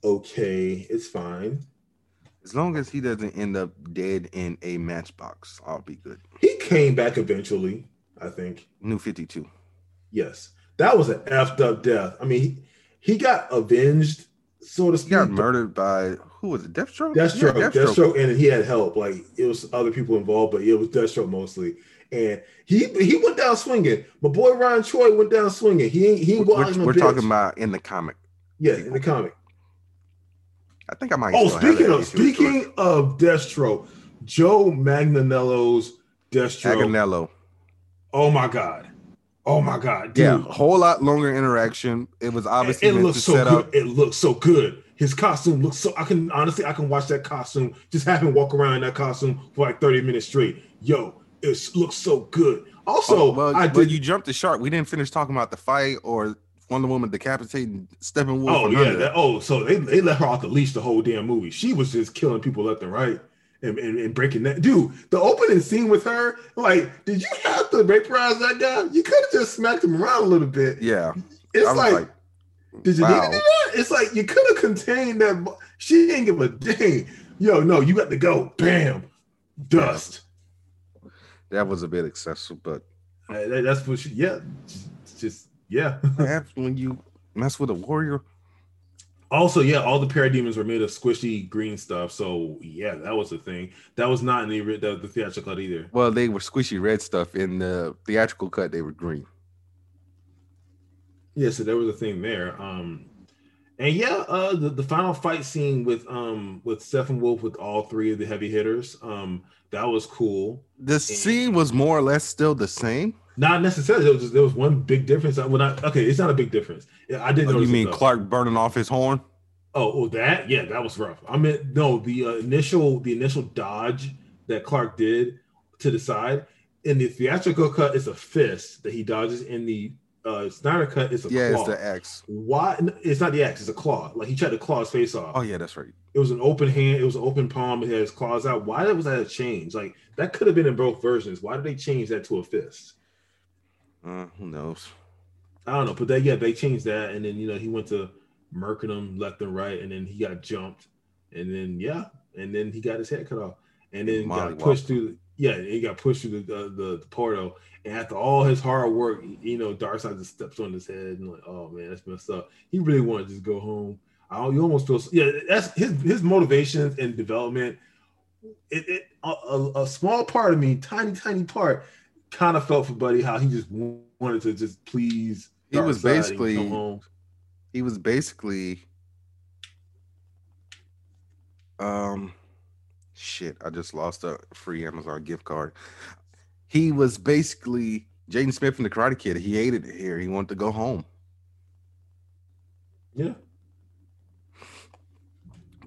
S1: okay. It's fine.
S2: As long as he doesn't end up dead in a matchbox, I'll be good.
S1: He came back eventually. I think.
S2: New Fifty Two.
S1: Yes, that was an effed up death. I mean, he, he got avenged, so to
S2: He
S1: speak.
S2: got murdered by who was it? Deathstroke.
S1: Deathstroke,
S2: Yeah,
S1: Deathstroke, and he had help. Like it was other people involved, but it was Deathstroke mostly. And he he went down swinging. My boy Ryan Choi went down swinging. He ain't he ain't
S2: We're, we're talking about in the comic.
S1: yeah in the comic.
S2: I think I might.
S1: Oh, speaking of speaking of Deathstroke, Joe
S2: Manganiello's
S1: Deathstroke.
S2: Aganello.
S1: Oh my god. Oh my god, dude.
S2: Yeah, a whole lot longer interaction. It was obviously
S1: it
S2: meant
S1: looks so
S2: set
S1: good.
S2: up.
S1: It looks so good. His costume looks so. I can honestly, I can watch that costume. Just have him walk around in that costume for like thirty minutes straight. Yo, it looks so good. Also,
S2: Oh, well,
S1: I did.
S2: you jumped the shark. We didn't finish talking about the fight or Wonder Woman decapitating Steppenwolf.
S1: oh yeah. That, oh, so they they let her off the leash the whole damn movie. She was just killing people left and right. And, and, and breaking that dude, the opening scene with her, like, did you have to vaporize that guy? You could have just smacked him around a little bit.
S2: Yeah,
S1: It's like,
S2: like,
S1: Did you
S2: Wow.
S1: need to do that? It's like you could have contained that. She didn't give a dang. Yo, no, you got to go. Bam, dust.
S2: that was a bit excessive, but
S1: Uh, that- that's what she. Yeah, just, just yeah.
S2: when you mess with a warrior,
S1: Also, yeah, all the parademons were made of squishy green stuff. So yeah, that was the thing. That was not in the the, the theatrical cut either.
S2: well, they were squishy red stuff. In the theatrical cut, they were green.
S1: Yeah, so there was a thing there. Um, and yeah, uh, the, the final fight scene with um with Steppenwolf with all three of the heavy hitters. Um, that was cool.
S2: The scene was more or less still the same.
S1: Not necessarily. There was just, there was one big difference. Well, not okay. It's not a big difference. Yeah, I didn't.
S2: Oh, you mean. Clark burning off his horn?
S1: Oh, oh, that yeah, that was rough. I mean, no, the uh, initial the initial dodge that Clark did to the side in the theatrical cut is a fist that he dodges. In the uh, Snyder cut, it's a
S2: Yeah,
S1: claw.
S2: it's the X.
S1: Why? It's not the axe. It's a claw. Like he tried to claw his face off.
S2: Oh yeah, that's right.
S1: It was an open hand. It was an open palm. It had his claws out. Why was that a change? Like that could have been in both versions. Why did they change that to a fist?
S2: Uh, who knows?
S1: I don't know, but they yeah, they changed that, and then you know he went to murking them left and right, and then he got jumped, and then yeah, and then he got his head cut off, and then
S2: Molly
S1: got pushed through. The, yeah, he got pushed through the, the the portal, and after all his hard work, you know, Darkseid just steps on his head, and like, oh man, that's messed up. He really wanted to just go home. I don't, you almost feel yeah, that's his his motivations and development. It, it a, a, a small part of me, tiny tiny part, kind of felt for Buddy how he just wanted to just please.
S2: He was basically- He was basically, um, shit. I just lost a free Amazon gift card. He was basically Jaden Smith from the Karate Kid. He hated it here. He wanted to go home.
S1: Yeah.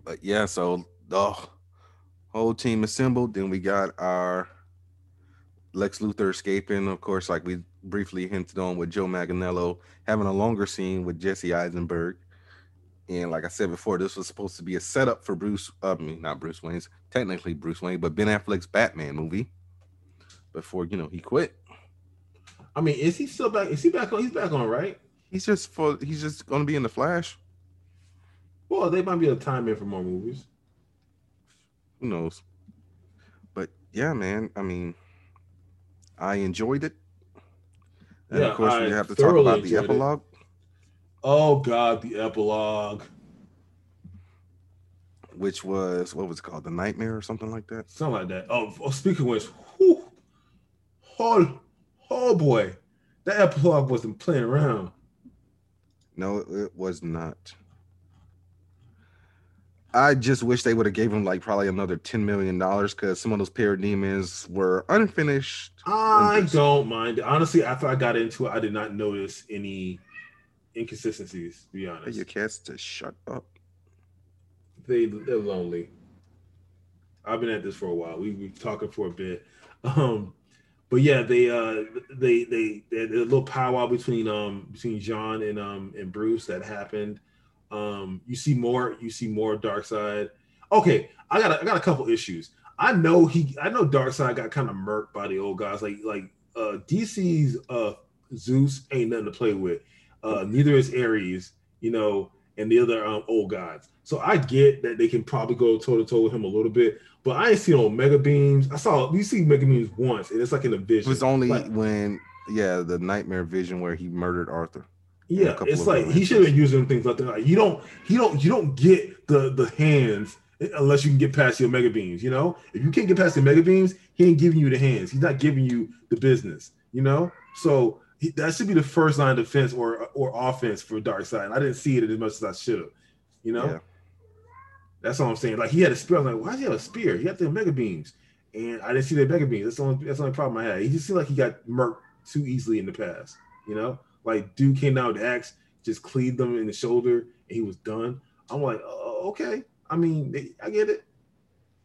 S2: But yeah, so the whole team assembled. Then we got our Lex Luthor escaping. Of course, like we briefly hinted on with Joe Manganiello having a longer scene with Jesse Eisenberg. And like I said before, this was supposed to be a setup for Bruce. Uh, I mean, not Bruce Wayne's, technically Bruce Wayne, but Ben Affleck's Batman movie. Before you know he quit.
S1: I mean, is he still back? Is he back on? He's back on, right?
S2: He's just for he's just gonna be in the Flash.
S1: Well, they might be to time in for more movies.
S2: Who knows? But yeah, man. I mean, I enjoyed it. And
S1: Yeah,
S2: of course, we have to talk about the
S1: enjoyed it.
S2: epilogue,
S1: Oh God, the epilogue.
S2: which was what was it called? The Nightmare or something like that.
S1: Something like that. Oh, oh speaking of which, whew, oh, oh boy, that epilogue wasn't playing around.
S2: No, it was not. I just wish they would have gave him like probably another ten million dollars because some of those parademons were unfinished.
S1: I don't mind. Honestly, after I got into it, I did not notice any inconsistencies. To be honest,
S2: your cats to shut up.
S1: they they're lonely. I've been at this for a while. We we talking for a bit. Um, but yeah, they uh they they they a little powwow between um between John and um and Bruce that happened. Um, you see more you see more Darkseid. Okay, I got a, I got a couple issues. I know he I know Darkseid got kind of murked by the old guys. Like like uh DC's uh Zeus ain't nothing to play with. Uh neither is Ares, you know, and the other um old gods. So I get that they can probably go toe to toe with him a little bit, but I ain't seen no mega beams. I saw you see mega beams once, and it's like in a vision.
S2: It was only
S1: Like,
S2: when yeah the nightmare vision where he murdered Arthur.
S1: Yeah, it's like he should have been
S2: instances.
S1: using things like that. Like you don't, you don't, you don't get the the hands unless you can get past your mega beams. You know, if you can't get past the mega beams, he ain't giving you the hands. He's not giving you the business. You know, so he, that should be the first line of defense or or offense for Darkseid. I didn't see it as much as I should have. You know.
S2: Yeah.
S1: That's all I'm saying. Like he had a spear. I'm like, why does he have a spear? He had the mega beams, and I didn't see the mega beams. That's the only that's the only problem I had. He just seemed like he got murked too easily in the past. You know, like dude came down with the axe, just cleaved them in the shoulder, and he was done. I'm like, oh, okay. I mean, I get it.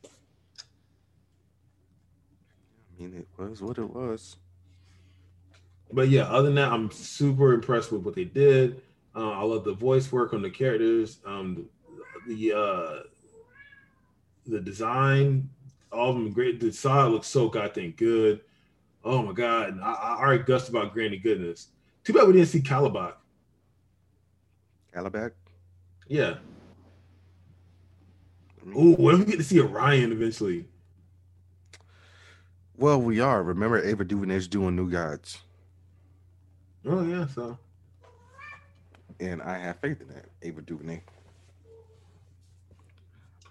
S2: I mean, it was what it was.
S1: But yeah, other than that, I'm super impressed with what they did. Uh, I love the voice work on the characters. Um, the the, uh, the design, all of them great. DeSaad looks so goddamn good. Oh my god! I, I already gushed about Granny Goodness. Too bad we didn't see Kalibak.
S2: Alabak.
S1: Yeah.
S2: I mean,
S1: Ooh, what if we get to see Orion eventually?
S2: Well, we are. Remember, Ava DuVernay's doing New Gods,
S1: Oh yeah. So
S2: and I have faith in that Ava DuVernay.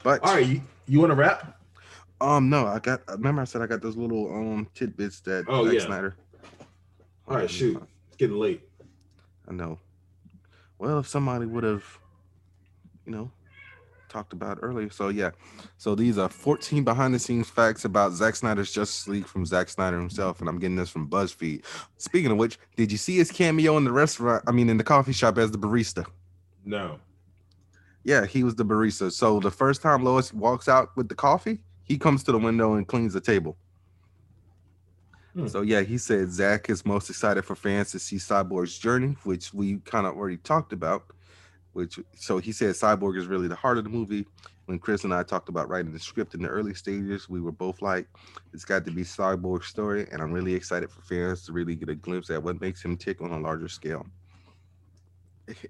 S2: But
S1: all right, you, you want to rap?
S2: um, no, I got. Remember, I said I got those little um tidbits that
S1: Oh,
S2: Zack
S1: yeah.
S2: Snyder.
S1: All right, shoot. It's getting late.
S2: I know. Well, if somebody would have, you know, talked about earlier. So yeah. So these are 14 behind the scenes facts about Zack Snyder's Justice League from Zack Snyder himself, and I'm getting this from BuzzFeed. Speaking of which, did you see his cameo in the restaurant? I mean, in the coffee shop as the barista.
S1: No.
S2: Yeah, he was the barista. So the first time Lois walks out with the coffee, he comes to the window and cleans the table.
S1: Hmm.
S2: So yeah, he said Zack is most excited for fans to see Cyborg's journey, which we kind of already talked about. Which so he said Cyborg is really the heart of the movie. When Chris and I talked about writing the script in the early stages, we were both like, it's got to be Cyborg's story, and I'm really excited for fans to really get a glimpse at what makes him tick on a larger scale.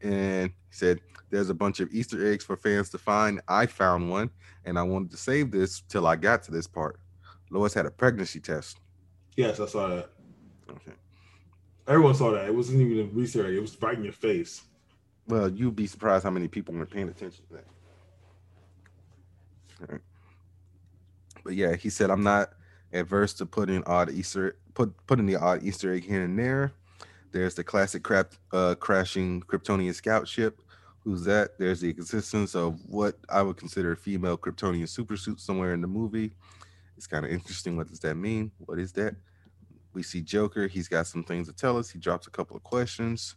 S2: And he said, There's a bunch of Easter eggs for fans to find. I found one, and I wanted to save this till I got to this part. Lois had a pregnancy test.
S1: Yes, I saw that.
S2: Okay.
S1: Everyone saw that. It wasn't even a Easter egg. It was right in your face.
S2: Well, you'd be surprised how many people weren't paying attention to that. But yeah, he said I'm not adverse to putting odd Easter put putting the odd Easter egg here and there. There's the classic crap uh, crashing Kryptonian scout ship. Who's that? There's the existence of what I would consider a female Kryptonian supersuit somewhere in the movie. It's kind of interesting. What does that mean? What is that? We see Joker. He's got some things to tell us. He drops a couple of questions.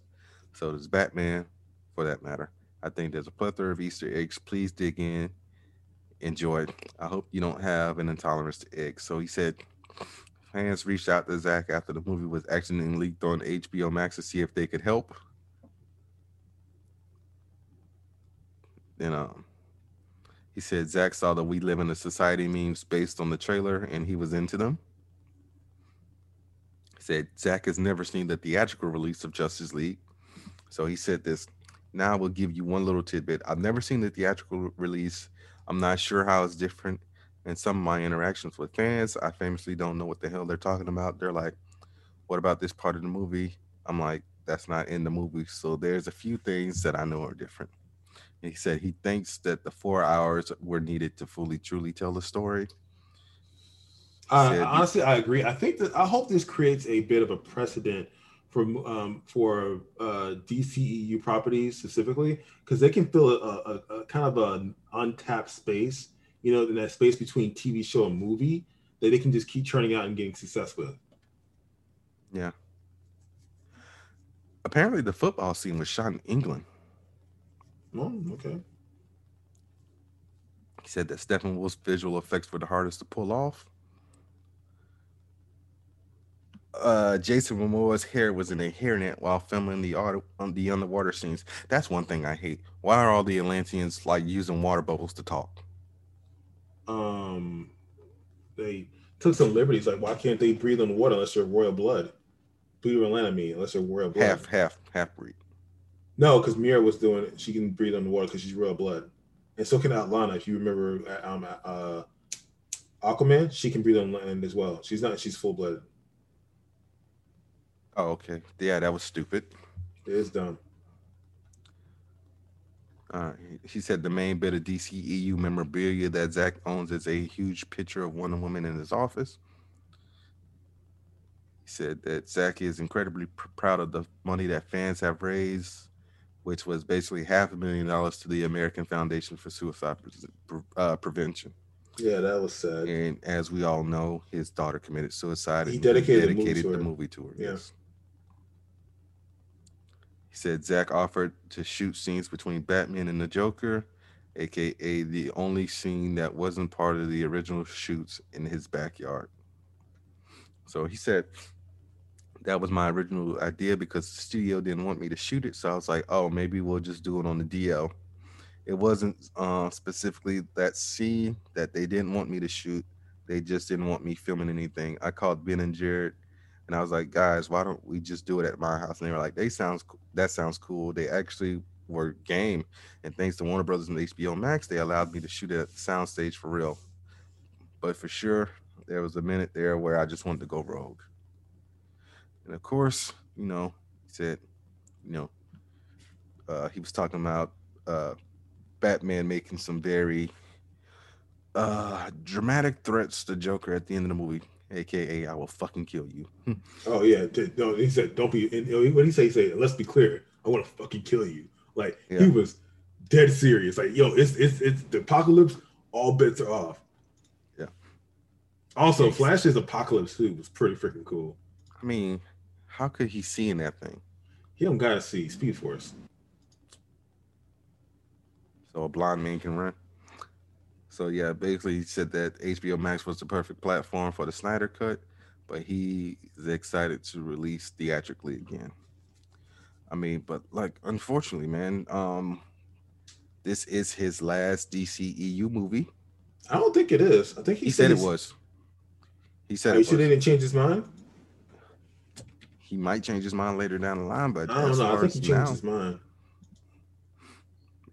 S2: So does Batman, for that matter. I think there's a plethora of Easter eggs. Please dig in, enjoy. I hope you don't have an intolerance to eggs. So he said fans reached out to Zack after the movie was actually leaked on HBO Max to see if they could help. Then um he said Zack saw the We Live in a Society memes based on the trailer and he was into them. He said Zack has never seen the theatrical release of Justice League. So he said this. Now I will give you one little tidbit. I've never seen the theatrical release. I'm not sure how it's different. In some of my interactions with fans, I famously don't know what the hell they're talking about. They're like, what about this part of the movie? I'm like, that's not in the movie. So there's a few things that I know are different. He said he thinks that the four hours were needed to fully, truly tell the story.
S1: Uh, honestly, I agree. I think that I hope this creates a bit of a precedent for um, for uh, DCEU properties specifically because they can fill a, a, a kind of an untapped space, you know, in that space between TV show and movie that they can just keep churning out and getting success with.
S2: Yeah. Apparently, the football scene was shot in England.
S1: Oh, okay.
S2: He said that Steppenwolf's visual effects were the hardest to pull off. Uh, Jason Momoa's hair was in a hairnet while filming the auto, on the underwater scenes. That's one thing I hate. Why are all the Atlanteans like using water bubbles to talk?
S1: Um, they took some liberties. Like, why can't they breathe on the water unless they're royal blood? Breathe on land, I mean, unless they're royal blood.
S2: Half, half, half breed.
S1: No, because Mera was doing it. She can breathe on the water because she's real blood, and so can Atlanna. If you remember, um, uh, Aquaman, she can breathe on land as well. She's not. She's full blooded.
S2: Oh, okay. Yeah, that was stupid.
S1: It is dumb.
S2: Uh, he- he said the main bit of DCEU memorabilia that Zack owns is a huge picture of Wonder Woman in his office. He said that Zack is incredibly pr- proud of the money that fans have raised, which was basically half a million dollars to the American Foundation for Suicide Pre- uh, Prevention.
S1: Yeah, that was sad.
S2: And as we all know, his daughter committed suicide.
S1: He
S2: and
S1: dedicated the movie
S2: dedicated
S1: to
S2: the
S1: her.
S2: movie to her.
S1: Yeah.
S2: Yes. He said Zack offered to shoot scenes between Batman and the Joker, aka the only scene that wasn't part of the original shoots in his backyard. So he said that was my original idea because the studio didn't want me to shoot it. So I was like, oh, maybe we'll just do it on the DL. It wasn't uh, specifically that scene that they didn't want me to shoot. They just didn't want me filming anything. I called Ben and Jared and I was like, guys, why don't we just do it at my house? And they were like, they sounds that sounds cool. They actually were game, and thanks to Warner Brothers and HBO Max, they allowed me to shoot at the soundstage for real. But for sure, there was a minute there where I just wanted to go rogue. And of course, you know, he said, you know, uh, he was talking about uh, Batman making some very uh, dramatic threats to Joker at the end of the movie, aka "I will fucking kill you."
S1: Oh yeah, no, he said, "Don't be." And what he say? He said, "Let's be clear. I want to fucking kill you." Like
S2: Yeah.
S1: he was dead serious. Like yo, it's it's it's the apocalypse. All bets are off.
S2: Yeah.
S1: Also, Flash's apocalypse suit was pretty freaking cool.
S2: I mean, how could he see in that thing?
S1: He don't gotta see Speed Force.
S2: So a blind man can run. So yeah, basically he said that HBO Max was the perfect platform for the Snyder cut, but he is excited to release theatrically again. I mean, but like unfortunately, man, um this is his last DCEU movie.
S1: I don't think it is. I think he,
S2: He said it was. He said
S1: Are you
S2: it
S1: sure they didn't change his mind?
S2: He might change his mind later down the line, but
S1: I don't
S2: as
S1: know. I think he changed
S2: now,
S1: his mind.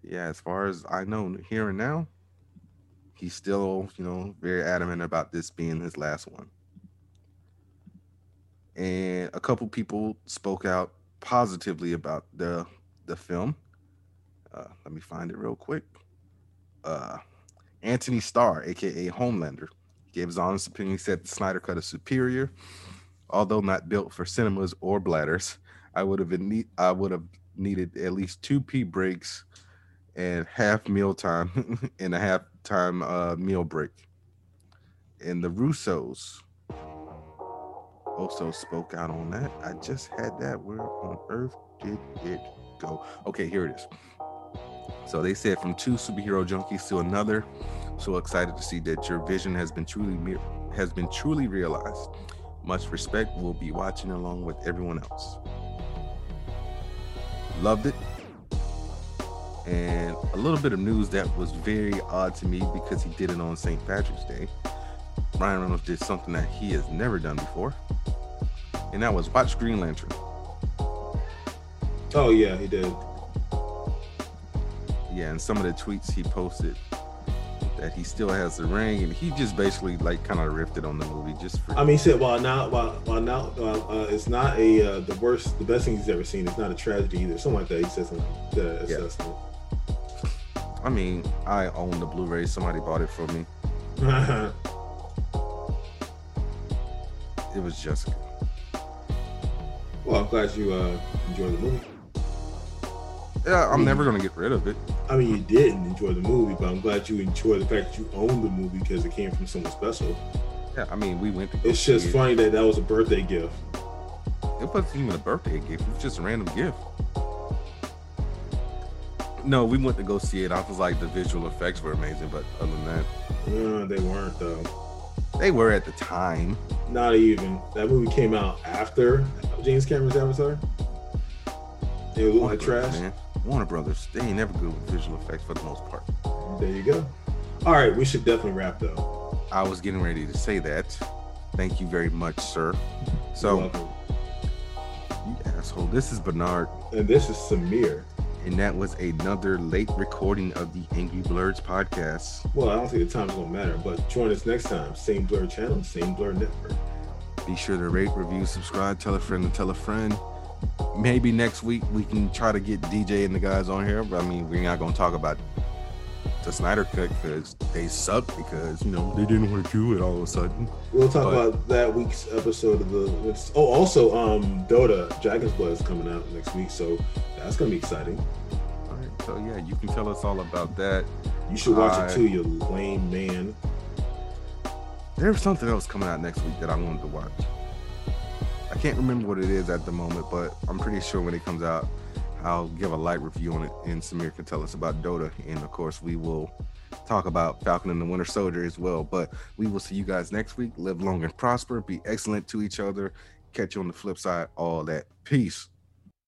S2: yeah, as far as I know, here and now, he's still, you know, very adamant about this being his last one. And a couple people spoke out positively about the the film. Uh, let me find it real quick. Uh, Anthony Starr, aka Homelander, gave his honest opinion. He said the Snyder Cut is superior, although not built for cinemas or bladders. I would have need, I would have needed at least two pee breaks and half meal time and a half time uh, meal break. And the Russos also spoke out on that. I just had that. Where on earth did it go? Okay, here it is. So they said from two superhero junkies to another. So excited to see that your vision has been truly has been truly realized. Much respect. We'll be watching along with everyone else. Loved it and a little bit of news that was very odd to me because he did it on St. Patrick's Day. Ryan Reynolds did something that he has never done before, and that was watch Green Lantern.
S1: Oh yeah, he did.
S2: Yeah, and some of the tweets he posted that he still has the ring, and he just basically like kind of riffed it on the movie just for.
S1: I mean, he said while now, while while now, uh, uh, it's not a uh, the worst, the best thing he's ever seen. It's not a tragedy either. Something like that. He said something. That
S2: Yeah.
S1: assessment.
S2: I mean, I own the Blu-ray. Somebody bought it for me. It was Jessica.
S1: Well, I'm glad you uh, enjoyed the movie.
S2: Yeah, I'm never gonna get rid of it.
S1: I mean, you didn't enjoy the movie, but I'm glad you enjoyed the fact that you owned the movie because it came from someone special.
S2: Yeah, I mean, we went to.
S1: It's just
S2: it.
S1: funny that that was a birthday gift.
S2: It wasn't even a birthday gift. It was just a random gift. No, we went to go see it. I was like, the visual effects were amazing, but other than that,
S1: Uh, they weren't though.
S2: they were at the time.
S1: Not even. That movie came out after James Cameron's Avatar. It looked like trash.
S2: man. Warner Brothers, they ain't never good with visual effects for the most part.
S1: There you go. All right, we should definitely wrap though.
S2: I was getting ready to say that. Thank you very much, sir. So, you asshole, this is Burnard,
S1: and this is Samir.
S2: and that was another late recording of the Angry Blerds podcast.
S1: Well, I don't think the time's gonna matter, but join us next time. Same Blerd channel, same Blerd network.
S2: Be sure to rate, review, subscribe, tell a friend to tell a friend. Maybe next week we can try to get DJ and the guys on here. But I mean, we're not gonna talk about the Snyder cut because they suck because you know they didn't want to do it all of a sudden.
S1: We'll talk
S2: But-
S1: about that week's episode of the. Oh, also, um, Dota Dragon's Blood is coming out next week, so that's gonna be exciting.
S2: All right, so yeah, you can tell us all about that.
S1: You should watch
S2: I-
S1: it too, you lame man.
S2: There's something else coming out next week that I wanted to watch. I can't remember what it is at the moment, but I'm pretty sure when it comes out, I'll give a light review on it, and Samir can tell us about Dota, and of course we will talk about Falcon and the Winter Soldier as well. But we will see you guys next week. Live long and prosper. Be excellent to each other. Catch you on the flip side. All that. Peace.